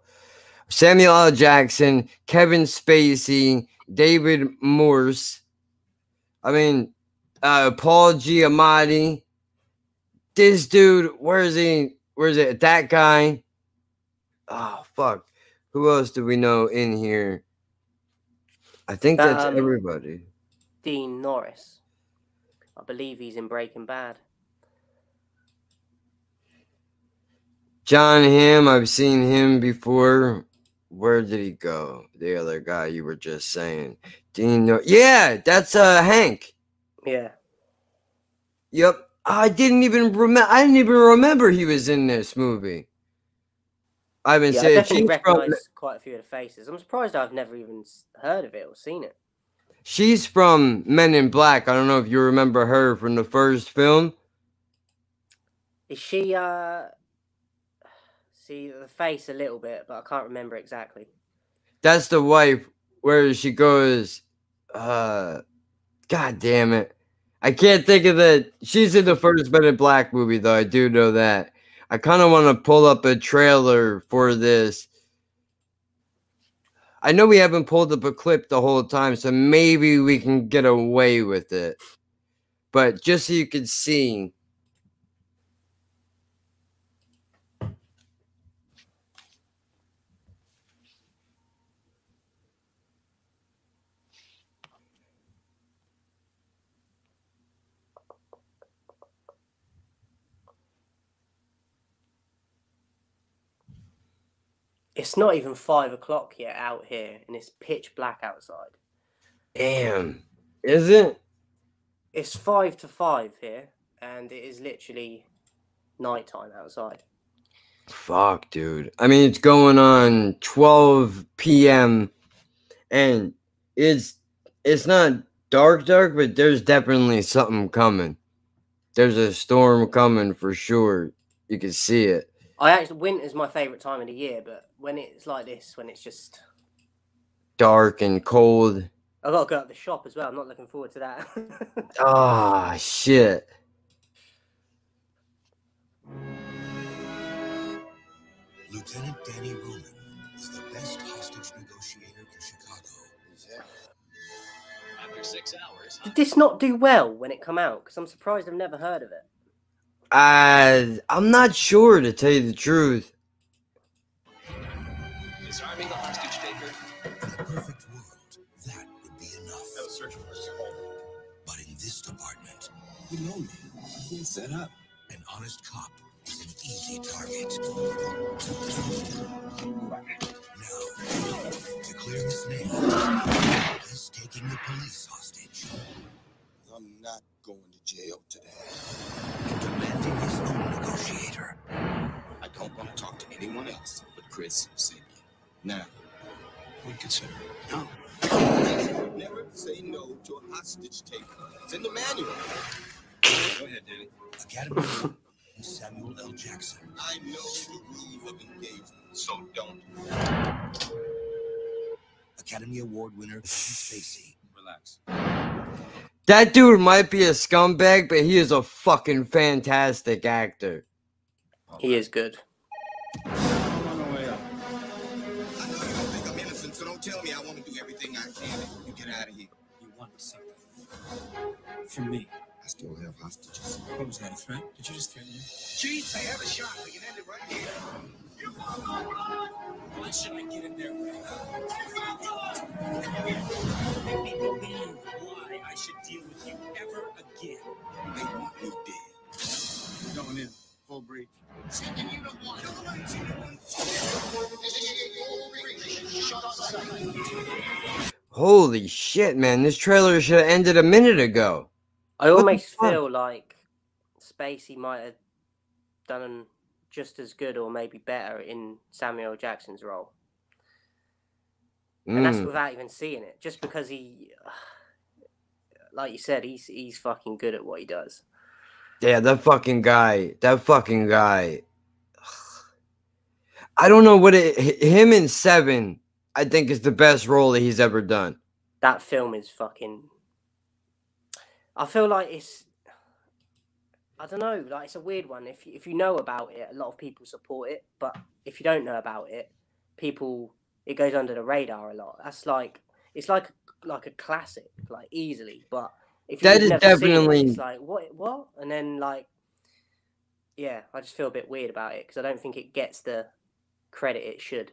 Samuel L. Jackson, Kevin Spacey, David Morse, I mean, uh, Paul Giamatti. This dude, where is he? Where is it? That guy. Oh fuck. Who else do we know in here? I think that's Um, everybody. Dean Norris. I believe he's in Breaking Bad. John Hamm, I've seen him before. Where did he go? The other guy you were just saying. Nor- Yeah, that's uh Hank. Yeah. Yep. I didn't even remember I didn't even remember he was in this movie. I haven't Yeah, I definitely she's from quite a few of the faces. I'm surprised I've never even heard of it or seen it. She's from Men in Black. I don't know if you remember her from the first film. Is she uh see the face a little bit, but I can't remember exactly. That's the wife where she goes, uh God damn it. I can't think of the she's in the first Men in Black movie though. I do know that. I kind of want to pull up a trailer for this. I know we haven't pulled up a clip the whole time, so maybe we can get away with it. But just so you can see. It's not even five o'clock yet out here, and it's pitch black outside. Damn. Is it? It's five to five here, and it is literally nighttime outside. Fuck, dude. I mean, it's going on 12 p.m. and it's it's not dark, dark, but there's definitely something coming. There's a storm coming for sure. You can see it. I actually winter's my favourite time of the year, but when it's like this, when it's just Dark and cold. I gotta go up the shop as well. I'm not looking forward to that. Ah, shit. Lieutenant Danny Roman is the best hostage negotiator in Chicago. After six hours, Did this not do well when it come out? Because I'm surprised I've never heard of it. Uh, I'm not sure to tell you the truth. disarming the hostage taker. In a perfect world, that would be enough. No search for his home. But in this department, You know me. I've been set up. an honest cop is an easy target. Now, To clear his name, he's taking the police hostage I'm not going to jail today. And demanding his own negotiator. I don't want to talk to anyone else but Chris Sabian. Now, We consider it. No. never say no to a hostage taker. It's in the manual. Go ahead, Danny. Academy Samuel L. Jackson. I know the rules of engagement, so don't. Academy Award winner Spacey. Relax. That dude might be a scumbag, but he is a fucking fantastic actor. He is good. I know you don't think I'm innocent, so don't tell me I want to do everything I can and you get out of here. You want something from me. I still have hostages. What was that, a threat? Did you just threaten me? Chief, I have a shot. We can end it right here. Why should I get in there right Make should deal with you ever again. They want me dead. Going in, full breach. Second unit one. Holy shit, man. This trailer should have ended a minute ago. I What almost feel like Spacey might have done just as good or maybe better in Samuel Jackson's role. And that's Mm. without even seeing it. Just because he, like you said, he's he's fucking good at what he does. Yeah, that fucking guy. That fucking guy. I don't know what it. Him in Seven, I think, is the best role that he's ever done. That film is fucking. I feel like it's. I don't know. Like it's a weird one. If if you know about it, a lot of people support it. But if you don't know about it, people it goes under the radar a lot. That's like it's like like a classic, like easily. But if That is it, definitely- it's like what what, and then like, yeah, I just feel a bit weird about it because I don't think it gets the credit it should.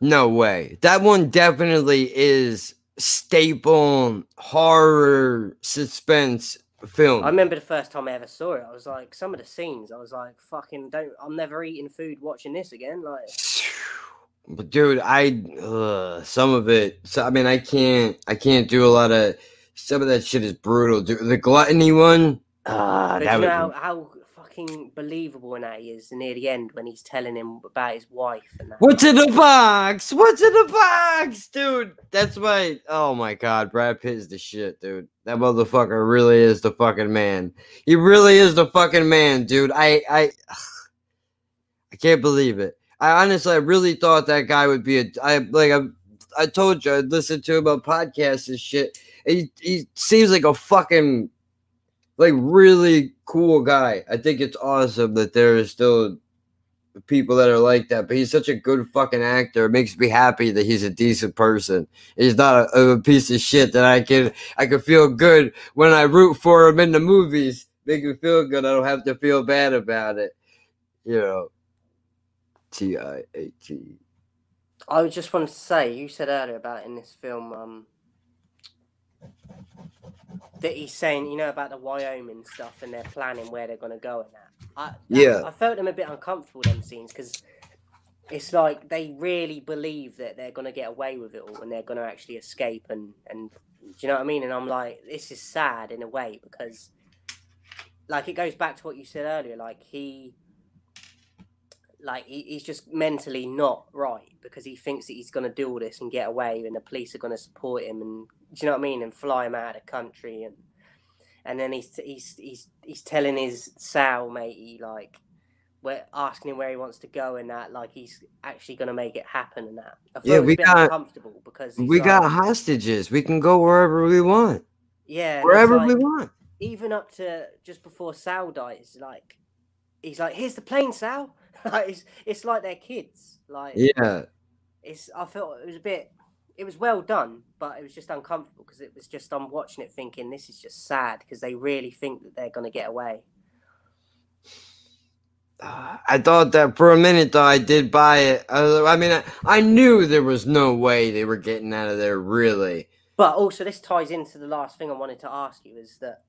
No way. That one definitely is staple horror suspense film. I remember the first time I ever saw it. I was like, some of the scenes, I was like, fucking, don't. I'm never eating food watching this again. Like, But dude, I uh, some of it. So I mean, I can't. I can't do a lot of. Some of that shit is brutal. Dude, the gluttony one. Ah, but you know was. how, how fucking believable that he is near the end when he's telling him about his wife and that. What's in the box? What's in the box, dude? That's why. Oh my god, Brad Pitt is the shit, dude. That motherfucker really is the fucking man. He really is the fucking man, dude. I I I can't believe it. I honestly, I really thought that guy would be a. I like I. I told you I listened to him on podcasts and shit. He he seems like a fucking like really cool guy. I think it's awesome that there is still people that are like that, but he's such a good fucking actor. It makes me happy that he's a decent person. He's not a, a piece of shit that I can I can feel good when I root for him in the movies. Make me feel good. I don't have to feel bad about it. You know. T I A T. I just wanted to say, you said earlier about in this film, um, that he's saying, you know, about the Wyoming stuff and they're planning where they're going to go and that. I, Yeah. I felt them a bit uncomfortable, them scenes, because it's like they really believe that they're going to get away with it all and they're going to actually escape. And, and do you know what I mean? And I'm like, this is sad in a way because, like, it goes back to what you said earlier. Like, he like he, he's just mentally not right because he thinks that he's going to do all this and get away and the police are going to support him and do you know what I mean and fly him out of the country and and then he's he's he's he's telling his Sal matey like we're asking him where he wants to go and that like he's actually going to make it happen and that Yeah, we got- uncomfortable because We got hostages. We can go wherever we want. yeah Wherever we want. even up to just before Sal dies, like he's like, "Here's the plane, Sal." like it's it's like they're kids. Like Yeah. it's I felt it was a bit. It was well done, but it was just uncomfortable because it was just I'm watching it thinking this is just sad because they really think that they're gonna get away. Uh, I thought that for a minute though I did buy it. Uh, I mean, I, I knew there was no way they were getting out of there. Really. But also, this ties into the last thing I wanted to ask you is that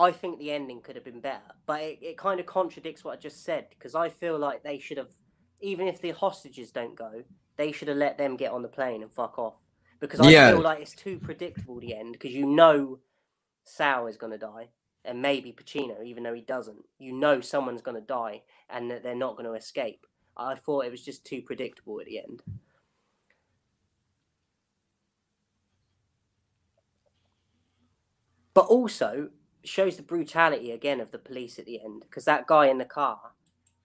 I think the ending could have been better, but it, it kind of contradicts what I just said because I feel like they should have, even if the hostages don't go, they should have let them get on the plane and fuck off. Because I Yeah. feel like it's too predictable the end because you know Sal is gonna die and maybe Pacino, even though he doesn't. You know someone's gonna die and that they're not gonna escape. I thought it was just too predictable at the end. But also shows the brutality again of the police at the end because that guy in the car,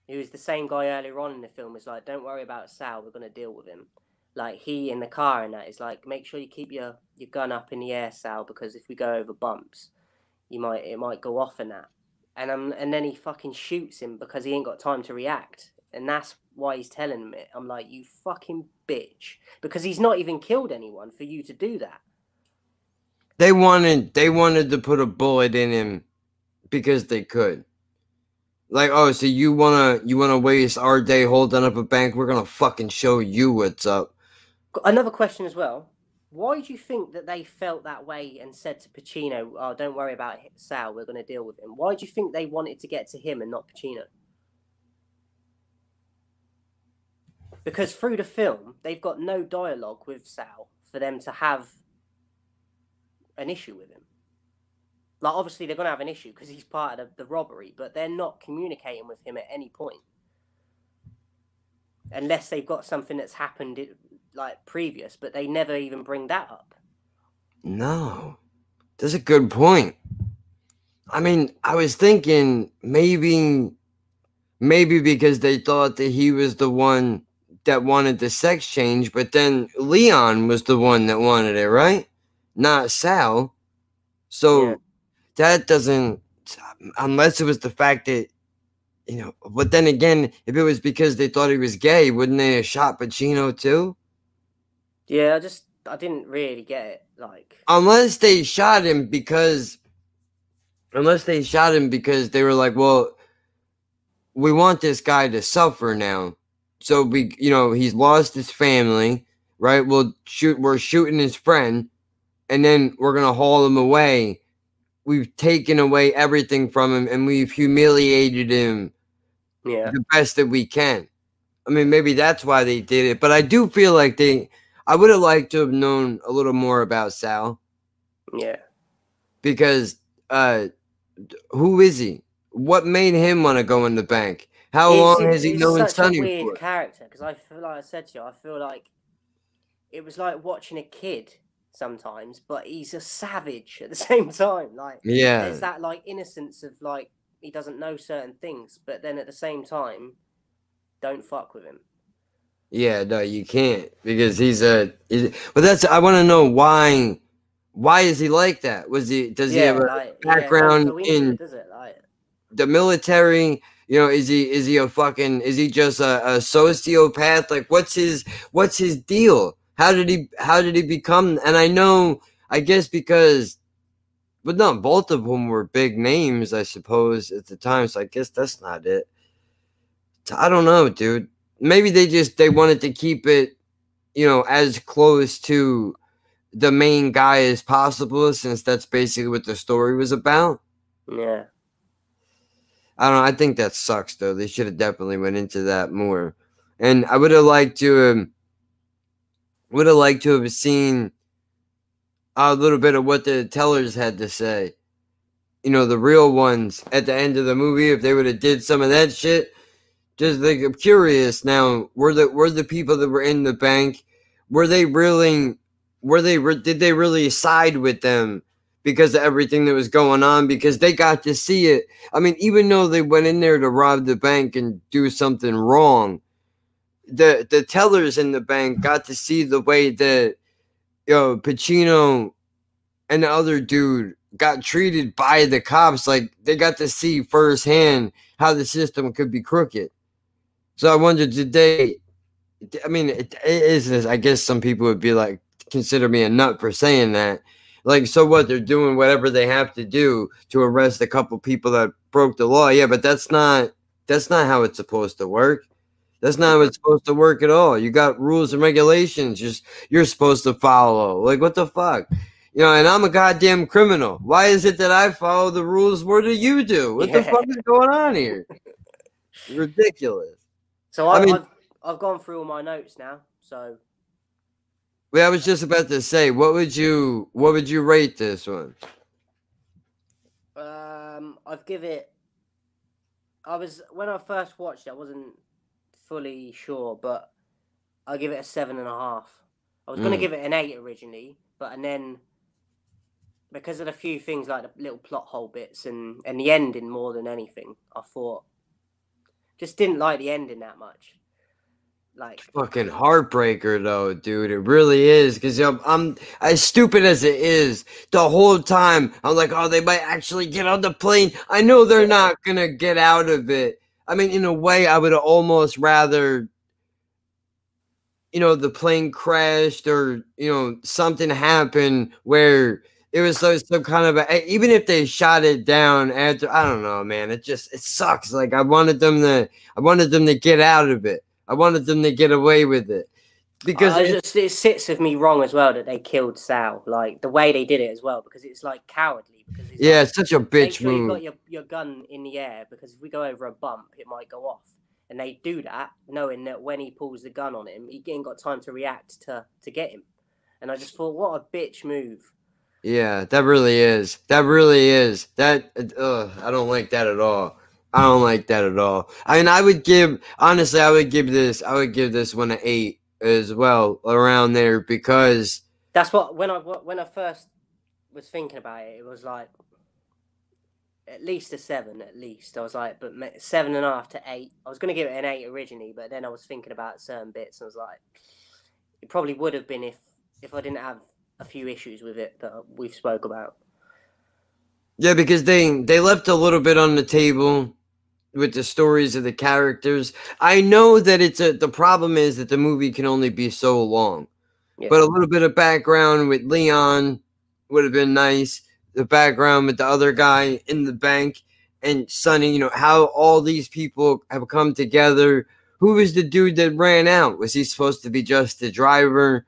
who was the same guy earlier on in the film, was like, "Don't worry about Sal, we're gonna deal with him." Like he in the car and that is like, make sure you keep your your gun up in the air, Sal, because if we go over bumps, you might it might go off and that. And um and then he fucking shoots him because he ain't got time to react, and that's why he's telling me. I'm like, you fucking bitch, because he's not even killed anyone for you to do that. They wanted they wanted to put a bullet in him because they could. Like, oh, so you wanna you wanna waste our day holding up a bank? We're gonna fucking show you what's up. Another question as well. Why do you think that they felt that way and said to Pacino, "Oh, don't worry about Sal. We're to deal with him." Why do you think they wanted to get to him and not Pacino? Because through the film, they've got no dialogue with Sal for them to have an issue with him. Like, obviously, they're going to have an issue because he's part of the, the robbery, but they're not communicating with him at any point unless they've got something that's happened like previous, but they never even bring that up. No. That's a good point. I mean, I was thinking maybe maybe because they thought that he was the one that wanted the sex change, but then Leon was the one that wanted it, right? Not Sal. So Yeah. that doesn't unless it was the fact that you know, but then again, if it was because they thought he was gay, wouldn't they have shot Pacino too? Yeah, I just I didn't really get it. Like, unless they shot him because unless they shot him because they were like well we want this guy to suffer now so we you know he's lost his family right we'll shoot we're shooting his friend and then we're gonna haul him away we've taken away everything from him and we've humiliated him yeah, the best that we can. I mean, maybe that's why they did it, but I do feel like they. I would have liked to have known a little more about Sal yeah, because uh, who is he? What made him want to go in the bank? How long has he known such Sonny a weird for? character because I feel like I said to you, I feel like it was like watching a kid sometimes, but he's a savage at the same time. Like, Yeah, there's that like innocence of like he doesn't know certain things, but then at the same time, don't fuck with him. yeah, no, you can't because he's a. He's, but that's I want to know why. Why is he like that? Was he? Does he have a like, yeah, background into in does it? Like, the military you know is he is he a fucking is he just a, a sociopath like what's his what's his deal how did he how did he become and i know i guess because but no both of them were big names i suppose at the time so i guess that's not it i don't know dude maybe they just they wanted to keep it you know as close to the main guy as possible since that's basically what the story was about yeah, I don't know. I think that sucks though. They should have definitely went into that more. And I would have liked to um would have liked to have seen a little bit of what the tellers had to say. You know, the real ones at the end of the movie, if they would have did some of that shit. Just like I'm curious now, were the were the people that were in the bank, were they really were they did they really side with them because of everything that was going on? Because they got to see it I mean, even though they went in there to rob the bank and do something wrong, the the tellers in the bank got to see the way that you know Pacino and the other dude got treated by the cops. Like they got to see firsthand how the system could be crooked. So I wonder, they? I mean, it, it is. I guess some people would be like, consider me a nut for saying that. Like, so what? They're doing whatever they have to do to arrest a couple people that broke the law. Yeah, but that's not that's not how it's supposed to work. That's not how it's supposed to work at all. You got rules and regulations just you're supposed to follow. Like what the fuck? You know, and I'm a goddamn criminal. Why is it that I follow the rules more than you do? What the fuck is going on here? Ridiculous. So I I, mean- I've I've gone through all my notes now. So Well, I was just about to say, what would you what would you rate this one? um, I've give it. I was when I first watched it, I wasn't fully sure, but I'll give it a seven and a half. I was gonna Mm. give it an eight originally, but and then because of a few things like the little plot hole bits and and the ending more than anything, I thought just didn't like the ending that much. Like Fucking heartbreaker though, dude. It really is. Because I'm, I'm as stupid as it is. The whole time I'm like, oh, they might actually get on the plane. I know they're not gonna get out of it. I mean, in a way, I would almost rather, you know, the plane crashed or you know something happened where it was so some kind of a, even if they shot it down after. I don't know, man. It just it sucks. Like I wanted them to, I wanted them to get out of it. I wanted them to get away with it because uh, I it- just, it sits with me wrong as well that they killed Sal. Like the way they did it as well, because it's like cowardly. Because yeah, like, it's such a bitch sure you've move. got your, your gun in the air because if we go over a bump, it might go off. And they do that knowing that when he pulls the gun on him, he ain't got time to react to to get him. And I just thought, what a bitch move. Yeah, that really is. That really is. That uh, I don't like that at all. I don't like that at all. I mean, I would give honestly, I would give this, I would give this one an eight as well, around there because That's what when I when I first was thinking about it, it was like at least a seven, at least. I was like, but seven and a half to eight. I was going to give it an eight originally, but then I was thinking about certain bits, and I was like, it probably would have been if if I didn't have a few issues with it that we've spoke about. yeah, because they they left a little bit on the table with the stories of the characters. I know that it's a the problem is that the movie can only be so long. Yeah. But a little bit of background with Leon would have been nice. The background with the other guy in the bank and Sonny, you know, how all these people have come together. Who was the dude that ran out? Was he supposed to be just the driver?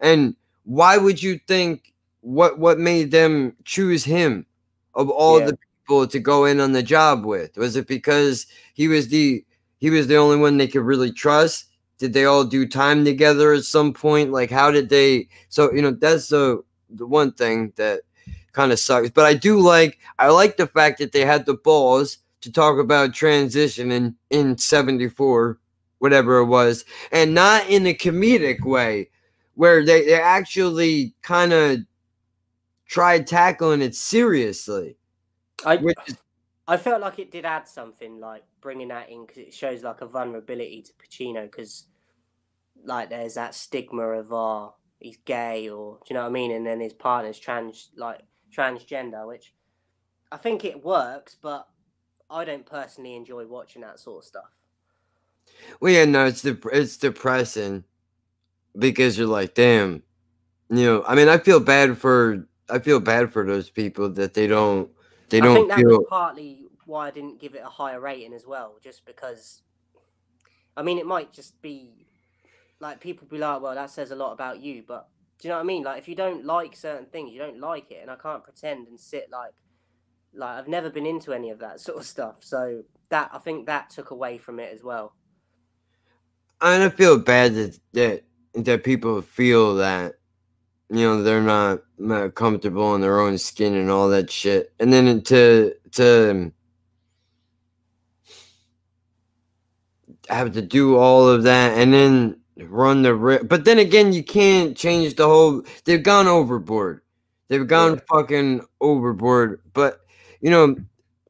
And why would you think what what made them choose him of all Yeah. the people to go in on the job with? Was it because he was the he was the only one they could really trust? Did they all do time together at some point? Like how did they so you know that's the the one thing that kind of sucks. But I do like I like the fact that they had the balls to talk about transition in in 74 whatever it was and not in a comedic way where they, they actually kind of tried tackling it seriously I which I felt like it did add something, like bringing that in because it shows like a vulnerability to Pacino because like there's that stigma of oh he's gay or do you know what I mean, and then his partner's trans like transgender, which I think it works, but I don't personally enjoy watching that sort of stuff. well yeah no it's dep- it's depressing because you're like damn you know i mean i feel bad for i feel bad for those people that they don't they I don't think that feel was partly why I didn't give it a higher rating as well, just because. I mean, it might just be like people be like, "Well, that says a lot about you," but do you know what I mean? Like, if you don't like certain things, you don't like it, and I can't pretend and sit like, like I've never been into any of that sort of stuff. So that I think that took away from it as well. I mean, I feel bad that that that people feel that you know they're not, not comfortable in their own skin and all that shit, and then to to have to do all of that and then run the risk. But then again, you can't change the whole. They've gone overboard. They've gone fucking overboard. But you know,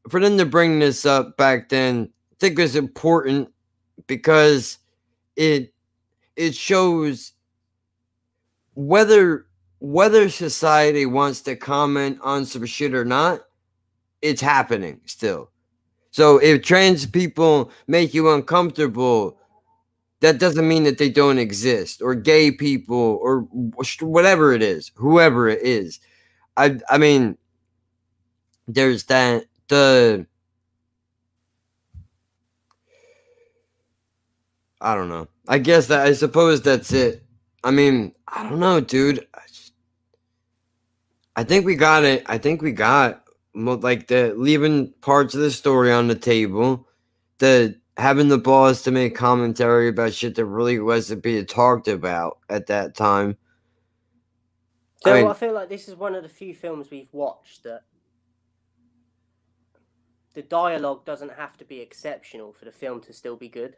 for them to bring this up back then, I think it was important because it it shows whether whether society wants to comment on some shit or not it's happening still so if trans people make you uncomfortable that doesn't mean that they don't exist or gay people or whatever it is whoever it is i i mean there's that the I don't know. I guess that I suppose that's it. I mean, I don't know, dude. I, just, I think we got it. I think we got like the leaving parts of the story on the table, the having the balls to make commentary about shit that really wasn't being talked about at that time. So I I, feel like this is one of the few films we've watched that the dialogue doesn't have to be exceptional for the film to still be good.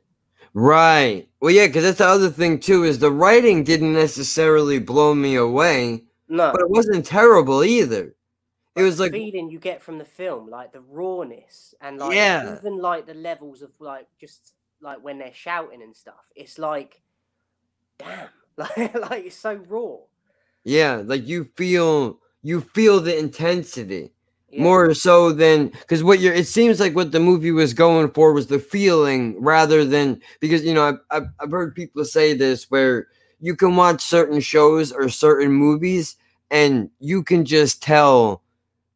Right. Well, yeah, because that's the other thing too is the writing didn't necessarily blow me away, No, but it wasn't terrible either. It was the like feeling you get from the film, like the rawness and like Yeah. even like the levels of like just like when they're shouting and stuff. It's like, damn, like like it's so raw. yeah, like you feel you feel the intensity. Yeah. more so than because what you're it seems like what the movie was going for was the feeling rather than because you know I've, I've, I've heard people say this where you can watch certain shows or certain movies and you can just tell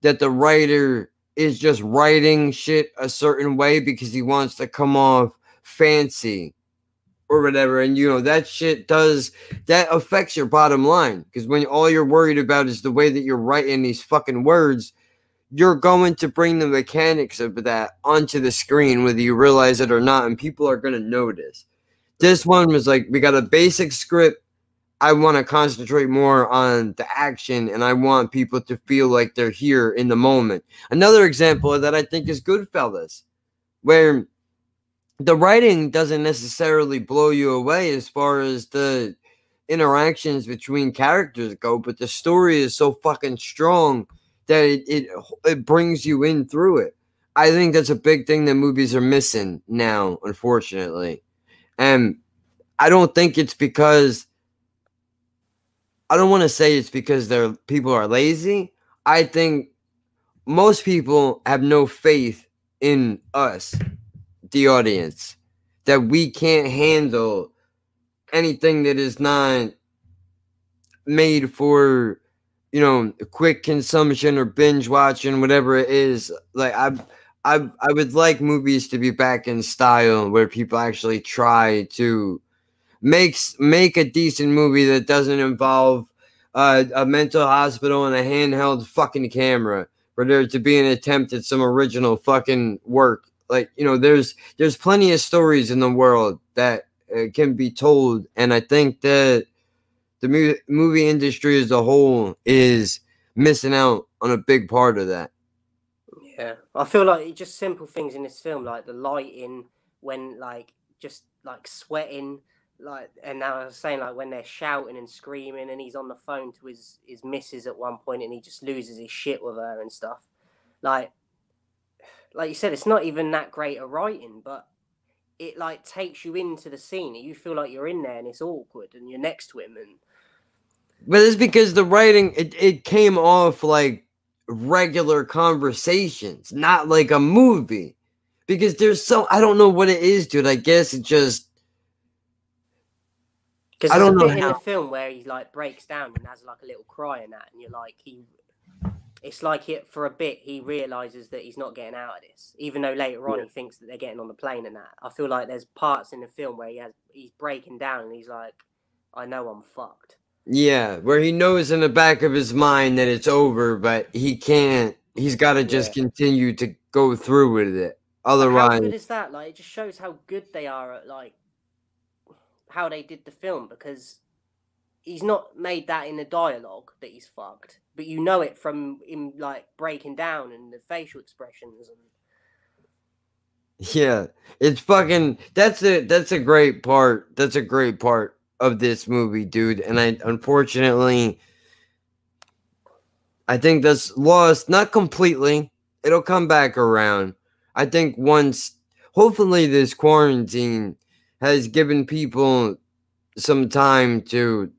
that the writer is just writing shit a certain way because he wants to come off fancy or whatever. And you know that shit does that affects your bottom line. Because when all you're worried about is the way that you're writing these fucking words you're going to bring the mechanics of that onto the screen whether you realize it or not and people are going to notice. This one was like we got a basic script i want to concentrate more on the action and i want people to feel like they're here in the moment another example that i think is goodfellas where the writing doesn't necessarily blow you away as far as the interactions between characters go but the story is so fucking strong that it, it it brings you in through it. I think that's a big thing that movies are missing now, unfortunately. And I don't think it's because I don't want to say it's because they're people are lazy. I think most people have no faith in us, the audience, that we can't handle anything that is not made for you know quick consumption or binge watching whatever it is like i i i would like movies to be back in style where people actually try to make s- make a decent movie that doesn't involve uh, a mental hospital and a handheld fucking camera for there to be an attempt at some original fucking work. Like you know there's there's plenty of stories in the world that uh, can be told. And i think that the mu- movie industry as a whole is missing out on a big part of that. Yeah, I feel like just simple things in this film, like the lighting, when like just like sweating, like and now I was saying like when they're shouting and screaming, and he's on the phone to his his missus at one point, and he just loses his shit with her and stuff. Like, like you said, it's not even that great a writing, but it like takes you into the scene, you feel like you're in there, and it's awkward, and you're next to him, and But it's because the writing it, it came off like regular conversations, not like a movie. Because there's so I don't know what it is, dude. I guess it just Because I don't a know bit in how- the film where he like breaks down and has like a little cry and that, and you're like, he. It's like it for a bit he realizes that he's not getting out of this, even though later on he thinks that they're getting on the plane and that. I feel like there's parts in the film where he has he's breaking down and he's like, I know I'm fucked. yeah, where he knows in the back of his mind that it's over, but he can't. He's got to just Yeah. continue to go through with it. But how Otherwise, good is that? Like, it just shows how good they are at like how they did the film because he's not made that in the dialogue that he's fucked, but you know it from him like breaking down and the facial expressions and Yeah, it's fucking. That's a that's a great part. That's a great part of this movie, dude. And I unfortunately, I think that's lost. Not completely. It'll come back around. I think once, hopefully, this quarantine has given people some time to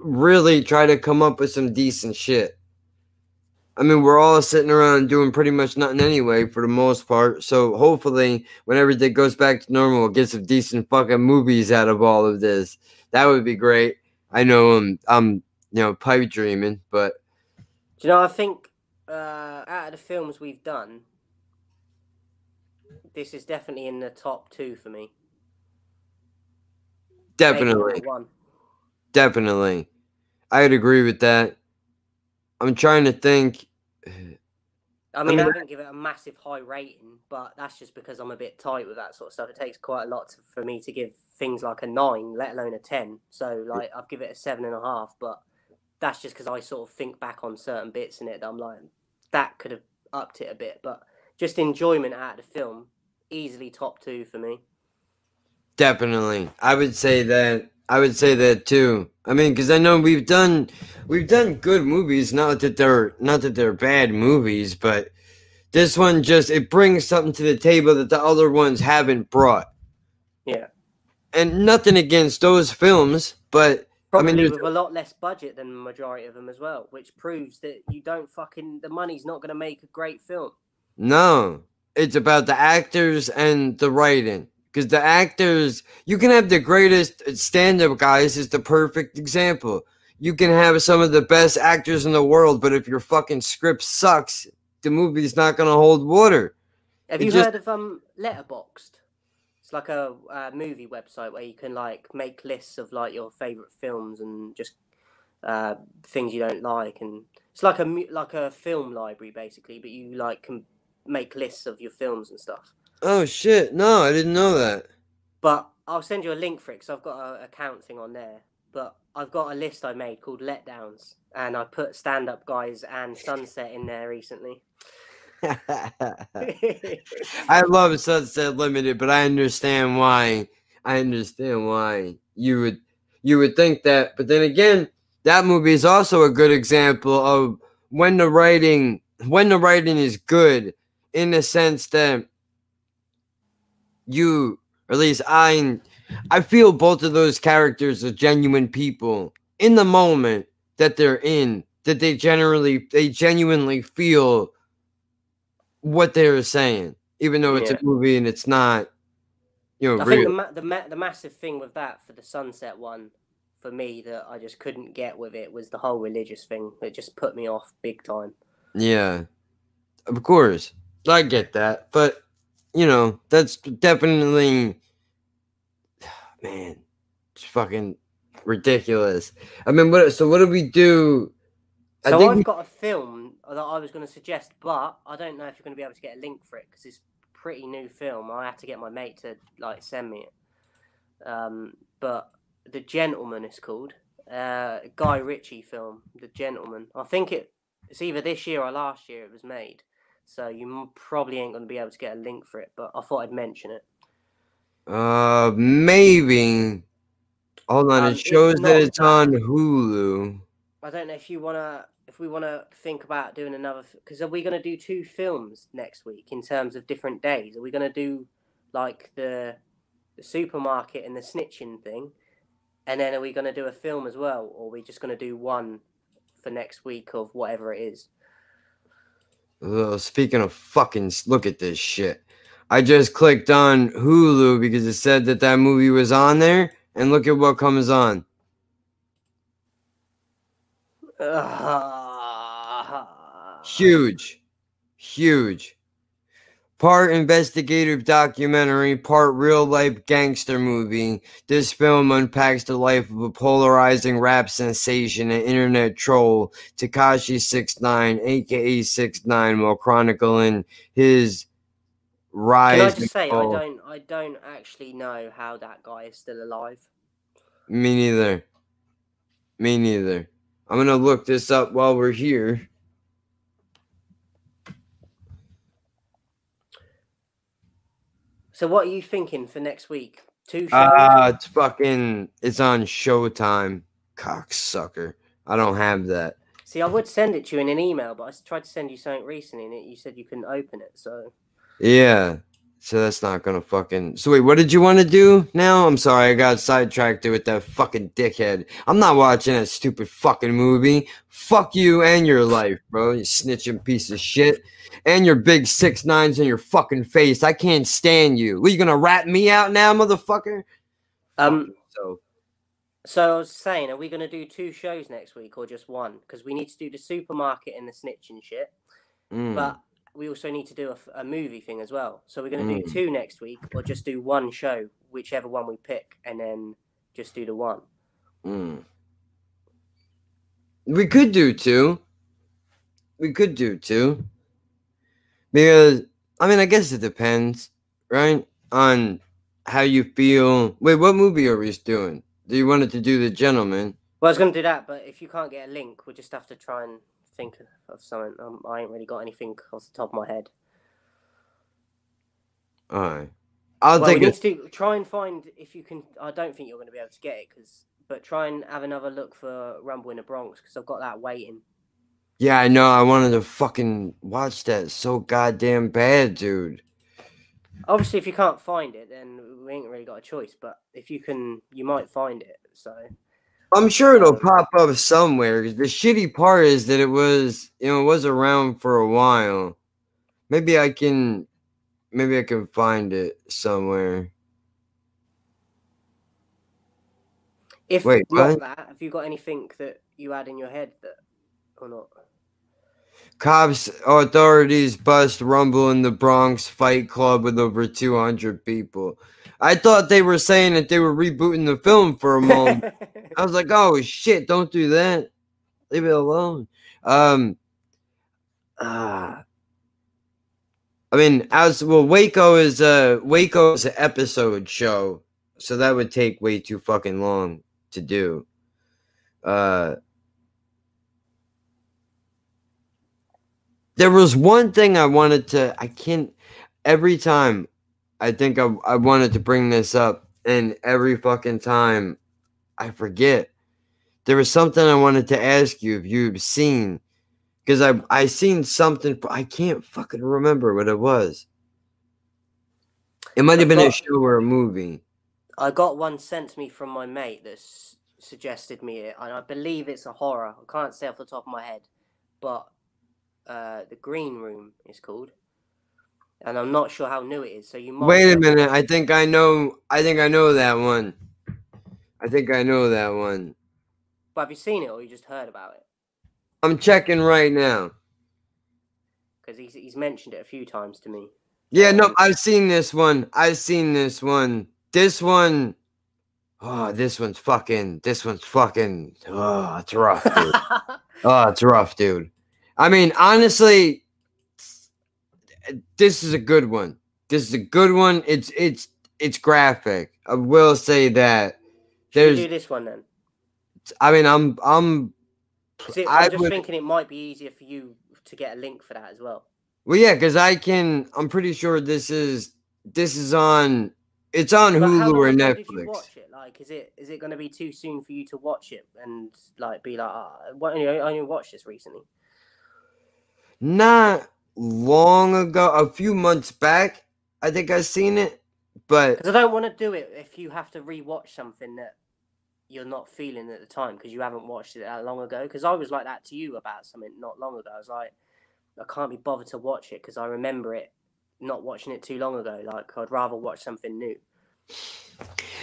really try to come up with some decent shit. I mean, we're all sitting around doing pretty much nothing anyway, for the most part. So hopefully, when everything goes back to normal, we'll get some decent fucking movies out of all of this. That would be great. I know I'm, I'm, you know, pipe dreaming, but Do you know? I think uh, out of the films we've done, this is definitely in the top two for me. Definitely, definitely, I'd agree with that. I'm trying to think. I mean, I, mean, haven't given it a massive high rating, but that's just because I'm a bit tight with that sort of stuff. It takes quite a lot to, for me to give things like a nine, let alone a ten. So, like, I've given it a seven and a half, but that's just because I sort of think back on certain bits in it that I'm like, that could have upped it a bit. But just enjoyment out of the film, easily top two for me. Definitely. I would say that I would say that too. I mean, because I know we've done we've done good movies. Not that they're not that they're bad movies, but this one just it brings something to the table that the other ones haven't brought. Yeah. And nothing against those films, but Probably I mean, with a lot less budget than the majority of them as well, which proves that you don't fucking the money's not going to make a great film. no, it's about the actors and the writing. Because the actors, you can have the greatest stand-up guys is the perfect example. You can have some of the best actors in the world, but if your fucking script sucks, the movie's not gonna hold water. Have It you just- heard of um Letterboxd? It's like a, uh movie website where you can like make lists of like your favorite films and just uh, things you don't like, and it's like a like a film library basically. But you like can make lists of your films and stuff. Oh shit! No, I didn't know that. But I'll send you a link for it because I've got a account thing on there. But I've got a list I made called Letdowns, and I put stand up guys and Sunset in there recently. I love Sunset Limited, but I understand why. I understand why you would you would think that. But then again, that movie is also a good example of when the writing when the writing is good in the sense that you or at least I I feel both of those characters are genuine people in the moment that they're in that they generally they genuinely feel what they're saying even though it's Yeah. a movie and it's not you know I think the, ma- the ma- the massive thing with that for the Sunset one, for me that I just couldn't get with it was the whole religious thing. It just put me off big time. Yeah, of course, I get that, but you know that's definitely, man, it's fucking ridiculous. I mean, what? So what do we do? I So think I've we- got a film that I was going to suggest, but I don't know if you're going to be able to get a link for it because it's a pretty new film. I had to get my mate to like send me it. Um, but The Gentlemen is called uh, Guy Ritchie film. The Gentlemen. I think it it's either this year or last year it was made. So you probably ain't going to be able to get a link for it. But I thought I'd mention it. Uh, maybe. Hold on, Um, it shows that it's on Hulu. I don't know if you wanna if we wanna think about doing another because are we gonna do two films next week in terms of different days? Are we gonna do like the the supermarket and the snitching thing, and then are we gonna do a film as well, or are we just gonna do one for next week of whatever it is? Ugh, speaking of fucking, look at this shit. I just clicked on Hulu because it said that that movie was on there, and look at what comes on. Huge, huge. Part investigative documentary, part real life gangster movie. This film unpacks the life of a polarizing rap sensation and internet troll, Tekashi 69, aka Six 69, while chronicling his rise. Can I just say I don't I don't actually know how that guy is still alive. Me neither. Me neither. I'm gonna look this up while we're here. So what are you thinking for next week? Two shows. Ah, it's fucking. It's on Showtime. Cocksucker. I don't have that. See, I would send it to you in an email, but I tried to send you something recently, and it, you said you couldn't open it. So Yeah. So that's not gonna fucking. So wait, what did you want to do now? I'm sorry, I got sidetracked with that fucking dickhead. I'm not watching that stupid fucking movie. Fuck you and your life, bro. You snitching piece of shit. And your big six nines in your fucking face. I can't stand you. What, you gonna rat me out now, motherfucker? Um, so So I was saying, are we to do two shows next week or just one? Because we need to do the supermarket and the snitching shit, Mm. but we also need to do a movie thing as well. So we're going to Mm. do two next week, or just do one show, whichever one we pick, and then just do the one. Mm. We could do two. We could do two. Because I mean, I guess it depends, right, on how you feel. Wait, what movie are we doing? Do you wanted to do The Gentlemen? Well, I was going to do that, but if you can't get a link, we'll just have to try and think of something. Um, I ain't really got anything off the top of my head. All right, I'll well, we take need it. to try and find if you can. I don't think you're going to be able to get it, cause, but try and have another look for Rumble in the Bronx because I've got that waiting. Yeah, I know. I wanted to fucking watch that so goddamn bad, dude. Obviously, if you can't find it, then we ain't really got a choice. But if you can, you might find it. So I'm sure it'll pop up somewhere. The shitty part is that it was, you know, it was around for a while. Maybe I can, maybe I can find it somewhere. if Wait, not what? that, have you got anything that you had in your head that or not? Cops, authorities bust rumble in the Bronx fight club with over 200 people. I thought they were saying that they were rebooting the film for a moment. I was like, oh shit, don't do that. Leave it alone. Um, ah. I mean, as well, Waco is a Waco is an episode show, so that would take way too fucking long to do. Uh, there was one thing I wanted to. I can't. Every time, I think I I wanted to bring this up, and every fucking time, I forget. There was something I wanted to ask you if you've seen, because I I seen something. I can't fucking remember what it was. It might have been a show or a movie. I got one sent to me from my mate that s- suggested me it, and I believe it's a horror. I can't say off the top of my head, but uh, the Green Room is called, and I'm not sure how new it is. So you might Wait a minute. I think I know. I think I know that one. I think I know that one. But have you seen it or you just heard about it? I'm checking right now. Because he's he's mentioned it a few times to me. Yeah, no, Um, I've seen this one. I've seen this one. This one. Oh, this one's fucking. This one's fucking. Oh, it's rough, dude. oh, it's rough, dude. I mean, honestly, this is a good one. This is a good one. It's it's it's graphic. I will say that. There's. do this one then? I mean, I'm I'm. it, I I'm just would- thinking it might be easier for you to get a link for that as well. Well, yeah, because I can. I'm pretty sure this is this is on. It's on But Hulu or ago Did you Netflix. watch it? Like, is it is it going to be too soon for you to watch it and like be like, ah, why only I only watched this recently? Not long ago, a few months back, I think I've seen it. But Because I don't want to do it if you have to rewatch something that you're not feeling at the time because you haven't watched it that long ago. Because I was like that to you about something not long ago. I was like, I can't be bothered to watch it because I remember it not watching it too long ago. Like I'd rather watch something new.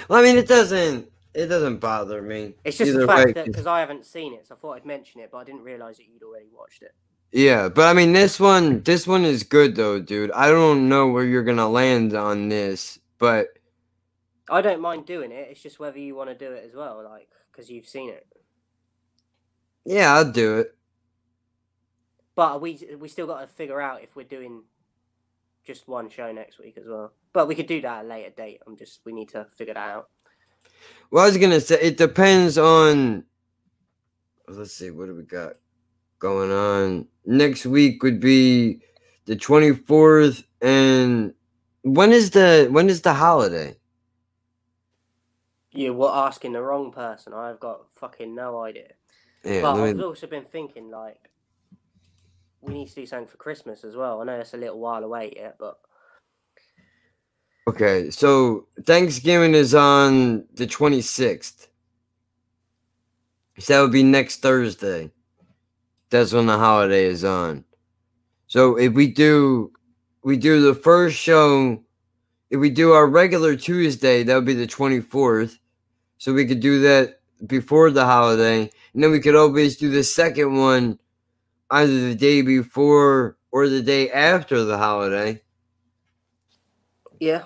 well, I mean, it doesn't. It doesn't bother me. It's just either the fact way, that 'cause- because I haven't seen it, so I thought I'd mention it, but I didn't realize that you'd already watched it. Yeah, but I mean, this one, this one is good though, dude. I don't know where you're gonna land on this, but I don't mind doing it. It's just whether you want to do it as well, like because you've seen it. yeah, I'd do it. But we we still got to figure out if we're doing just one show next week as well. But we could do that at a later date. I'm just we need to figure that out. Well, I was gonna say it depends on. Let's see, what do we got going on next week? Would be the twenty fourth, and when is the when is the holiday? You were asking the wrong person. I've got fucking no idea. Yeah, but let I've also been thinking like we need to do something for Christmas as well. I know it's a little while away yet, but okay. So Thanksgiving is on the twenty sixth. So that would be next Thursday. That's when the holiday is on. So if we do, we do the first show. If we do our regular Tuesday, that would be the twenty fourth. So we could do that before the holiday, and then we could always do the second one either the day before or the day after the holiday. yeah,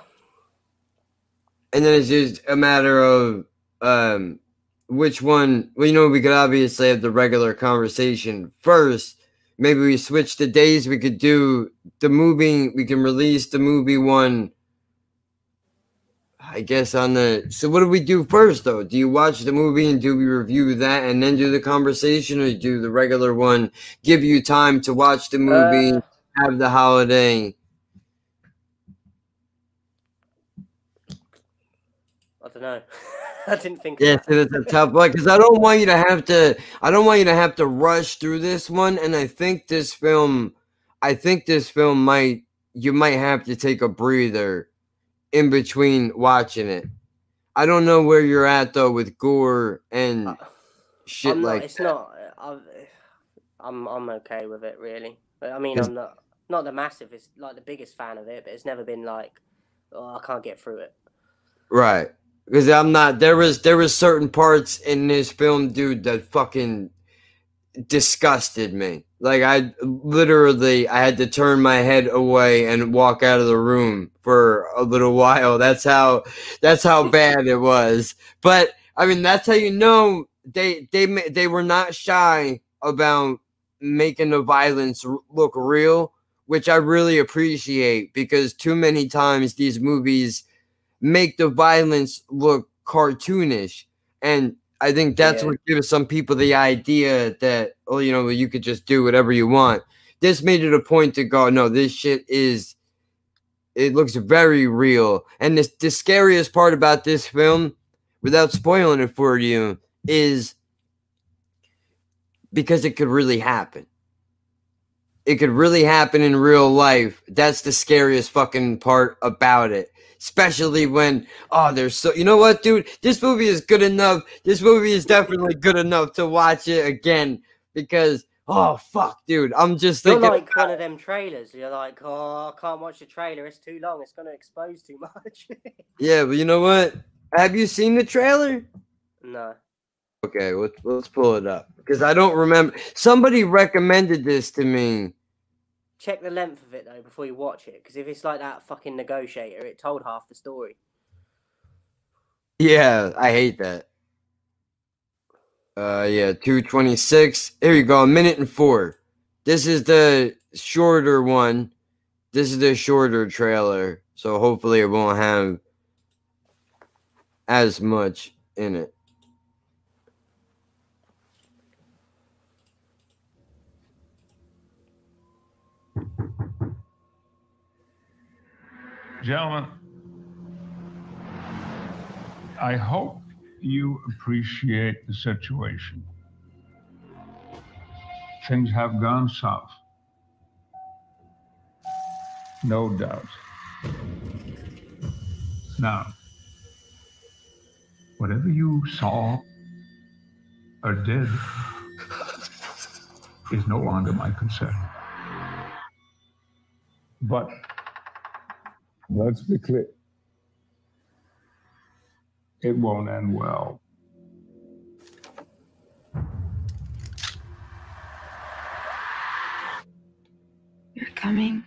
and then it's just a matter of um which one well you know we could obviously have the regular conversation first maybe we switch the days. We could do the movie. We can release the movie one. I guess on the. So what do we do first though? Do you watch the movie and do we review that and then do the conversation, or do the regular one? Give you time to watch the movie, Uh, have the holiday. I don't know. I didn't think. Yeah, so that's a tough one because I don't want you to have to. I don't want you to have to rush through this one, and I think this film. I think this film might. You might have to take a breather in between watching it. I don't know where you're at though with gore and Uh, shit I'm not, like it's that. not. I've, I'm I'm okay with it really. But I mean, Is- I'm not not the massive. It's like the biggest fan of it, but it's never been like, oh, I can't get through it. Right. Because I'm not there was there was certain parts in this film, dude, that fucking disgusted me. Like I literally I had to turn my head away and walk out of the room for a little while. That's how that's how bad it was. But I mean that's how you know they they they were not shy about making the violence look real, which I really appreciate because too many times these movies make the violence look cartoonish and i think that's Yeah. what gives some people the idea that oh you know you could just do whatever you want. This made it a point to go no this shit is it looks very real. And this the scariest part about this film without spoiling it for you is because it could really happen. It could really happen in real life. That's the scariest fucking part about it especially when oh there's so you know what dude this movie is good enough this movie is definitely good enough to watch it again because oh fuck dude i'm just You're thinking like one of them trailers. You're like, oh, I can't watch the trailer. It's too long. It's going to expose too much. yeah but you know what have you seen the trailer no. okay let's, let's pull it up because i don't remember somebody recommended this to me Check the length of it though before you watch it, because if it's like that fucking negotiator, it told half the story. yeah i hate that. Uh yeah 226 here you go a minute and four. This is the shorter one. This is the shorter trailer so hopefully it won't have as much in it Gentlemen, I hope you appreciate the situation. Things have gone south. No doubt. Now, whatever you saw or did is no longer my concern. But let's be clear. It won't end well. You're coming.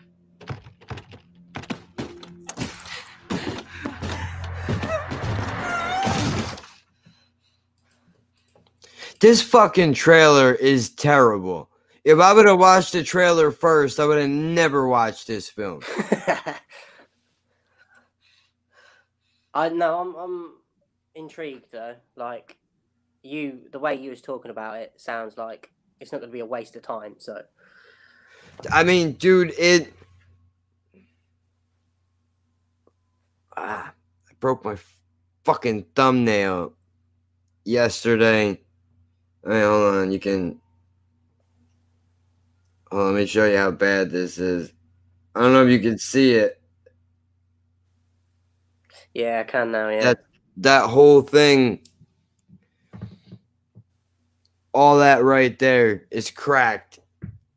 this fucking trailer is terrible if i would have watched the trailer first i would have never watched this film I know. I'm I'm intrigued though. Like you, the way you was talking about it sounds like it's not going to be a waste of time. So I mean, dude, it. Ah, I broke my fucking thumbnail yesterday. Hey, hold on, you can. Let me show you how bad this is. I don't know if you can see it. Yeah, I can now. Yeah. That that whole thing, all that right there is cracked.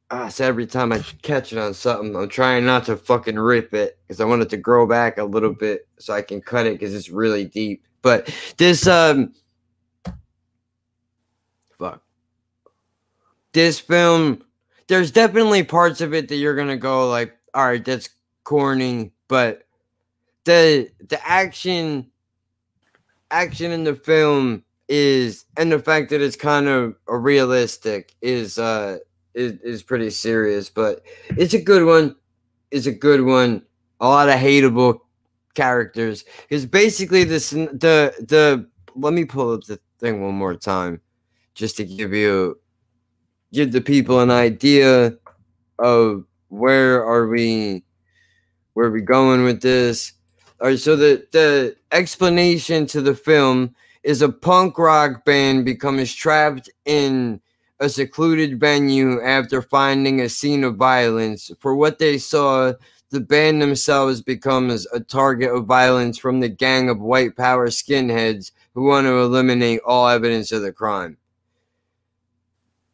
Ah, so every time I catch it on something, I'm trying not to fucking rip it because I want it to grow back a little bit so I can cut it because it's really deep. But this um, fuck, this film, there's definitely parts of it that you're gonna go like, all right, that's corny, but the the action action in the film is and the fact that it's kind of realistic is uh is, is pretty serious, but it's a good one. It's a good one. A lot of hateable characters. Because basically this the the let me pull up the thing one more time just to give you give the people an idea of where are we where are we going with this all right so the the explanation to the film is a punk rock band becomes trapped in a secluded venue after finding a scene of violence for what they saw the band themselves becomes a target of violence from the gang of white power skinheads who want to eliminate all evidence of the crime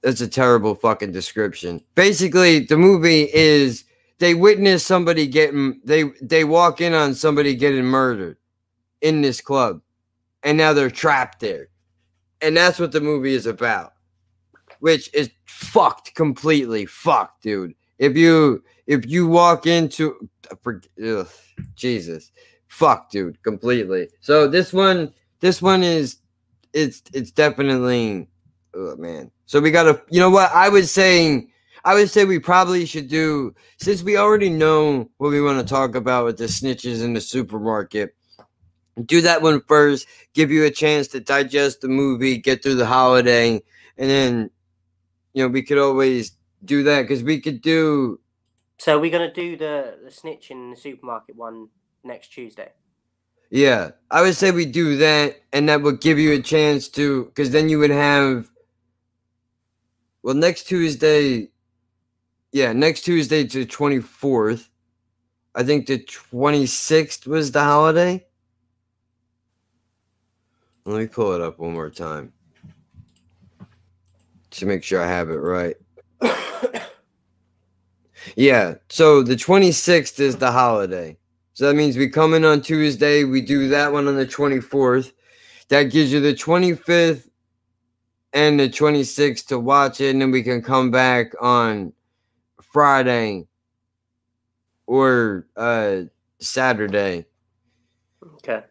that's a terrible fucking description. Basically, the movie is they witness somebody getting they they walk in on somebody getting murdered in this club, and now they're trapped there, and that's what the movie is about, which is fucked completely fucked, dude. If you if you walk into ugh, Jesus, fuck, dude, completely. So this one this one is it's it's definitely oh man so we gotta, you know what? I was saying, I would say we probably should do, since we already know what we want to talk about with the snitches in the supermarket, do that one first, give you a chance to digest the movie, get through the holiday, and then, you know, we could always do that because we could do. So we're gonna do the the snitch in the supermarket one next Tuesday. Yeah, I would say we do that, and that would give you a chance to, because then you would have well, next Tuesday, yeah, next Tuesday to 24th. I think the 26th was the holiday. Let me pull it up one more time to make sure I have it right. yeah, so the 26th is the holiday. So that means we come in on Tuesday, we do that one on the 24th. That gives you the 25th and the 26th to watch it, and then we can come back on Friday or uh Saturday. Okay.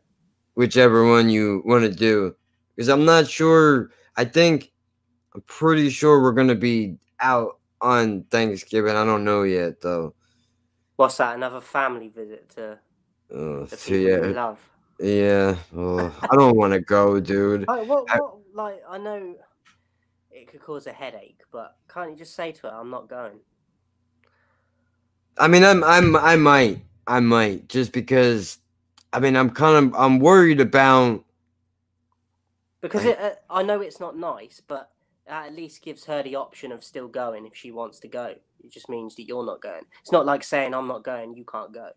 Whichever one you want to do. Because I'm not sure. I think I'm pretty sure we're gonna be out on Thanksgiving. I don't know yet though. What's that? Another family visit to Uh, the people yeah, love. yeah. Oh, I don't want to go, dude. Oh, what, I- what, like, I know it could cause a headache, but can't you just say to her, "I'm not going"? I mean, I'm, I'm, I might, I might, just because. I mean, I'm kind of, I'm worried about. Because I- it, uh, I know it's not nice, but that at least gives her the option of still going if she wants to go. It just means that you're not going. It's not like saying I'm not going, you can't go.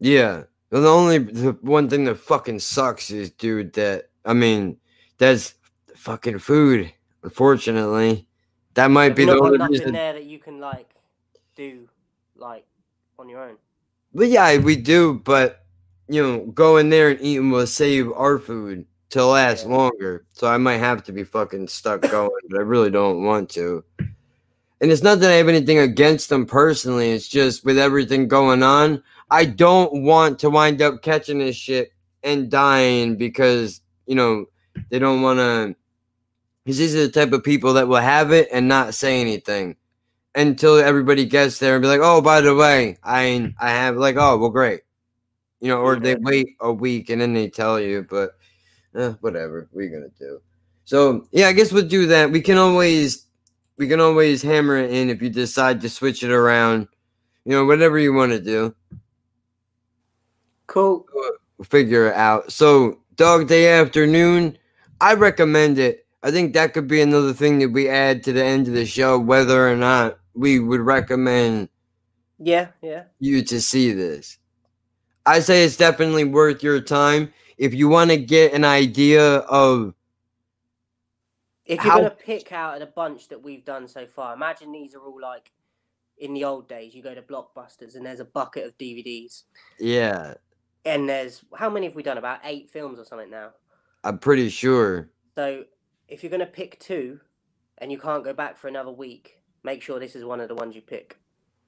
Yeah. Well, the only, the one thing that fucking sucks is, dude, that I mean, that's fucking food. Unfortunately, that might be the only reason. there that you can like do like on your own. But yeah, we do. But you know, going there and eating will save our food to last longer. So I might have to be fucking stuck going, but I really don't want to. And it's not that I have anything against them personally. It's just with everything going on, I don't want to wind up catching this shit and dying because you know they don't want to. Because these are the type of people that will have it and not say anything until everybody gets there and be like, "Oh, by the way, I I have like, oh, well, great," you know, or they wait a week and then they tell you. But eh, whatever, we're gonna do? So yeah, I guess we'll do that. We can always we can always hammer it in if you decide to switch it around. You know, whatever you want to do. Cool. We'll figure it out. So dog day afternoon, I recommend it. I think that could be another thing that we add to the end of the show, whether or not we would recommend Yeah, yeah. you to see this. I say it's definitely worth your time if you want to get an idea of If you're How- gonna pick out of the bunch that we've done so far, imagine these are all like in the old days. You go to Blockbusters and there's a bucket of DVDs, yeah, and there's how many have we done? About eight films or something now. I'm pretty sure. So if you're gonna pick two, and you can't go back for another week, make sure this is one of the ones you pick.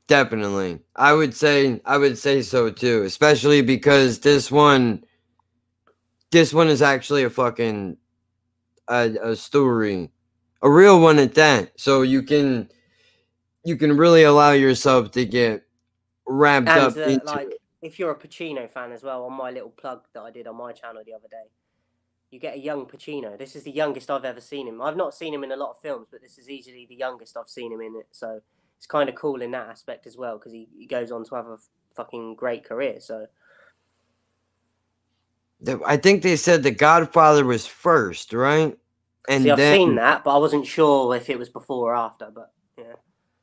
Definitely. I would say I would say so too, especially because this one this one is actually a fucking a, a story. A real one at that. So you can you can really allow yourself to get wrapped And up uh, into like, if you're a Pacino fan as well, on my little plug that I did on my channel the other day, you get a young Pacino. This is the youngest I've ever seen him. I've not seen him in a lot of films, but this is easily the youngest I've seen him in it. So it's kind of cool in that aspect as well because he, he goes on to have a fucking great career. So I think they said The Godfather was first, right? And see, I've then, seen that, but I wasn't sure if it was before or after. But yeah,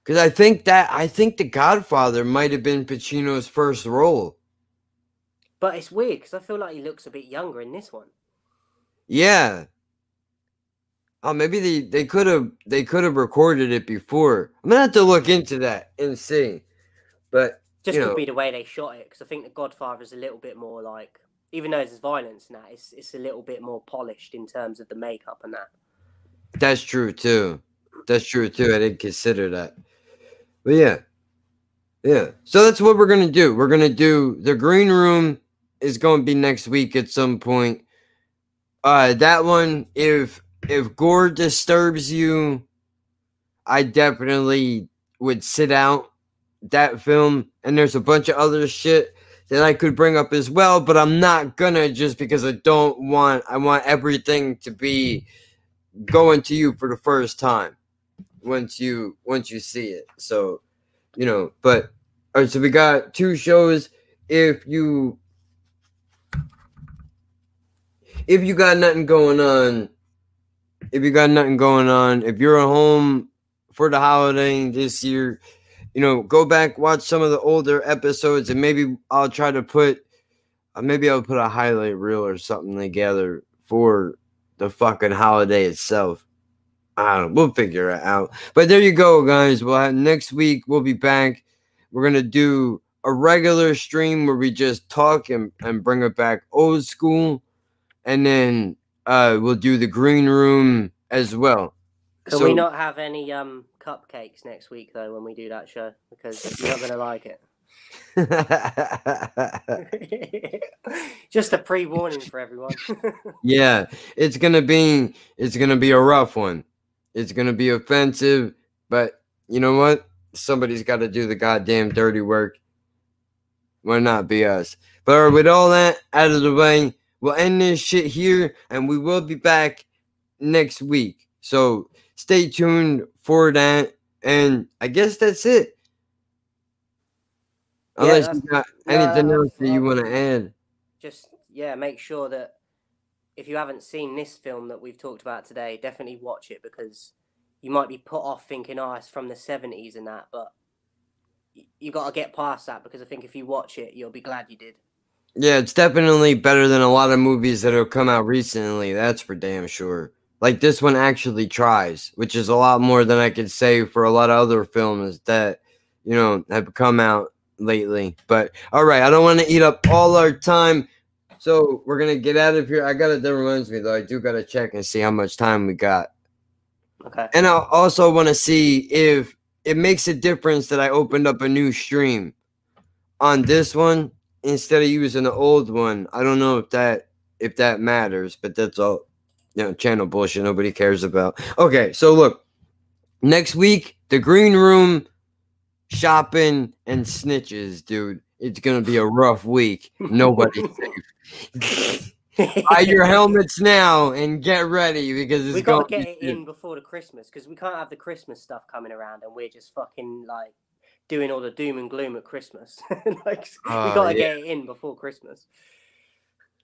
Because I think that I think The Godfather might have been Pacino's first role. but it's weird because I feel like he looks a bit younger in this one. Yeah. Oh, maybe they they could have they could have recorded it before. I'm gonna have to look into that and see. But Just you could be the way they shot it because I think The Godfather is a little bit more like, even though there's violence in that, it's it's a little bit more polished in terms of the makeup and that. that's true too. That's true too. I didn't consider that. But yeah. Yeah. So that's what we're gonna do. We're gonna do the green room is gonna be next week at some point. Uh that one, if if gore disturbs you, I definitely would sit out that film. And there's a bunch of other shit that I could bring up as well, but I'm not gonna just because I don't want I want everything to be going to you for the first time once you once you see it. So, you know, but all right, so we got two shows. If you if you got nothing going on, if you got nothing going on, if you're at home for the holiday this year, you know, go back, watch some of the older episodes, and maybe I'll try to put, uh, maybe I'll put a highlight reel or something together for the fucking holiday itself. I don't know. We'll figure it out. But there you go, guys. Well, next week we'll be back. We're gonna do a regular stream where we just talk and, and bring it back old school, and then uh we'll do the green room as well. Can So- we not have any um cupcakes next week though when we do that show because you're not gonna like it. Just a pre-warning for everyone. yeah, it's gonna be it's gonna be a rough one. It's gonna be offensive, but you know what? Somebody's got to do the goddamn dirty work. Why not be us? But with all that out of the way, we'll end this shit here, and we will be back next week. So stay tuned for that. And I guess that's it. Unless that's- you got anything else that you want to add. Just yeah, make sure that if you haven't seen this film that we've talked about today, definitely watch it because you might be put off thinking, "Oh, it's from the '70s" and that, but you got to get past that because I think if you watch it, you'll be glad you did. Yeah, it's definitely better than a lot of movies that have come out recently. That's for damn sure. Like this one actually tries, which is a lot more than I could say for a lot of other films that, you know, have come out lately. But all right, I don't want to eat up all our time. So we're gonna get out of here. I gotta that reminds me though, I do gotta check and see how much time we got. Okay. And I also want to see if it makes a difference that I opened up a new stream on this one instead of using the old one. I don't know if that if that matters, but that's all you know, channel bullshit nobody cares about. Okay, so look, next week, the green room shopping and snitches, dude. It's gonna be a rough week. Nobody's safe. Buy your helmets now and get ready because it's we going got to to get it in before the Christmas because we can't have the Christmas stuff coming around and we're just fucking like doing all the doom and gloom at Christmas. like Oh, we got to yeah. get it in before Christmas.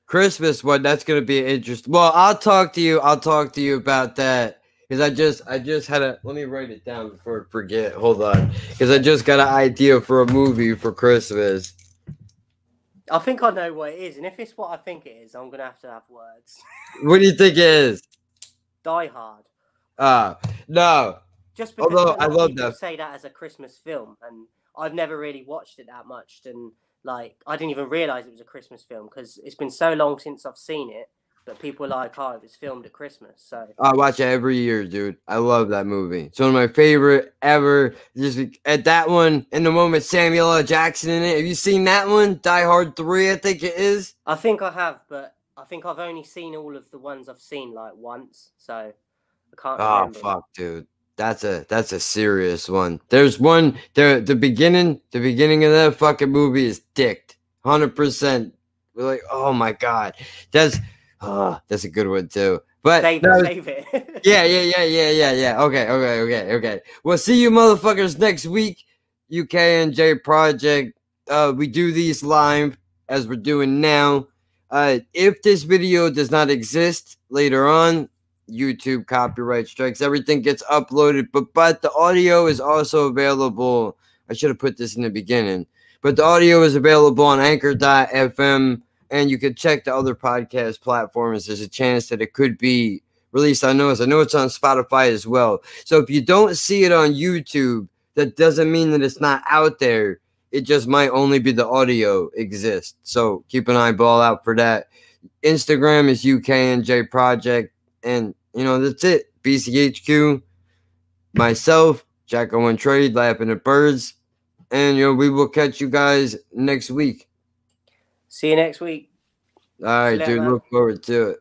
Christmas one. That's gonna be interesting. Well, I'll talk to you. I'll talk to you about that because I just I just had a. Let me write it down before I forget. Hold on, because I just got an idea for a movie for Christmas. I think I know what it is, and if it's what I think it is, I'm gonna have to have words. What do you think it is? Die Hard. Ah, no. Just because Although I love people that. say that as a Christmas film, and I've never really watched it that much, and like I didn't even realize it was a Christmas film because it's been so long since I've seen it. But people are like, oh, it was filmed at Christmas, so I watch it every year, dude. I love that movie. It's one of my favorite ever. Just at that one, in the moment, Samuel L. Jackson in it. Have you seen that one? Die Hard Three, I think it is. I think I have, but I think I've only seen all of the ones I've seen like once, so I can't Oh remember. fuck, dude. That's a that's a serious one. There's one there the beginning the beginning of that fucking movie is dicked. Hundred percent. We're like, oh my god. That's oh, that's a good one too. But Save it, was- save it. yeah, yeah, yeah, yeah, yeah, yeah. Okay, okay, okay, okay. We'll see you motherfuckers next week. UK and J Project. Uh, we do these live as we're doing now. Uh, if this video does not exist later on, YouTube copyright strikes, everything gets uploaded, but but the audio is also available. I should have put this in the beginning, but the audio is available on anchor.fm and you could check the other podcast platforms. There's a chance that it could be released on those. I know it's on Spotify as well. So if you don't see it on YouTube, that doesn't mean that it's not out there. It just might only be the audio exist. So keep an eyeball out for that. Instagram is UK and J Project, and you know that's it. BCHQ, myself, Jack Owen Trade, laughing at birds, and you know we will catch you guys next week. See you next week. All right, Later, dude. Look forward to it.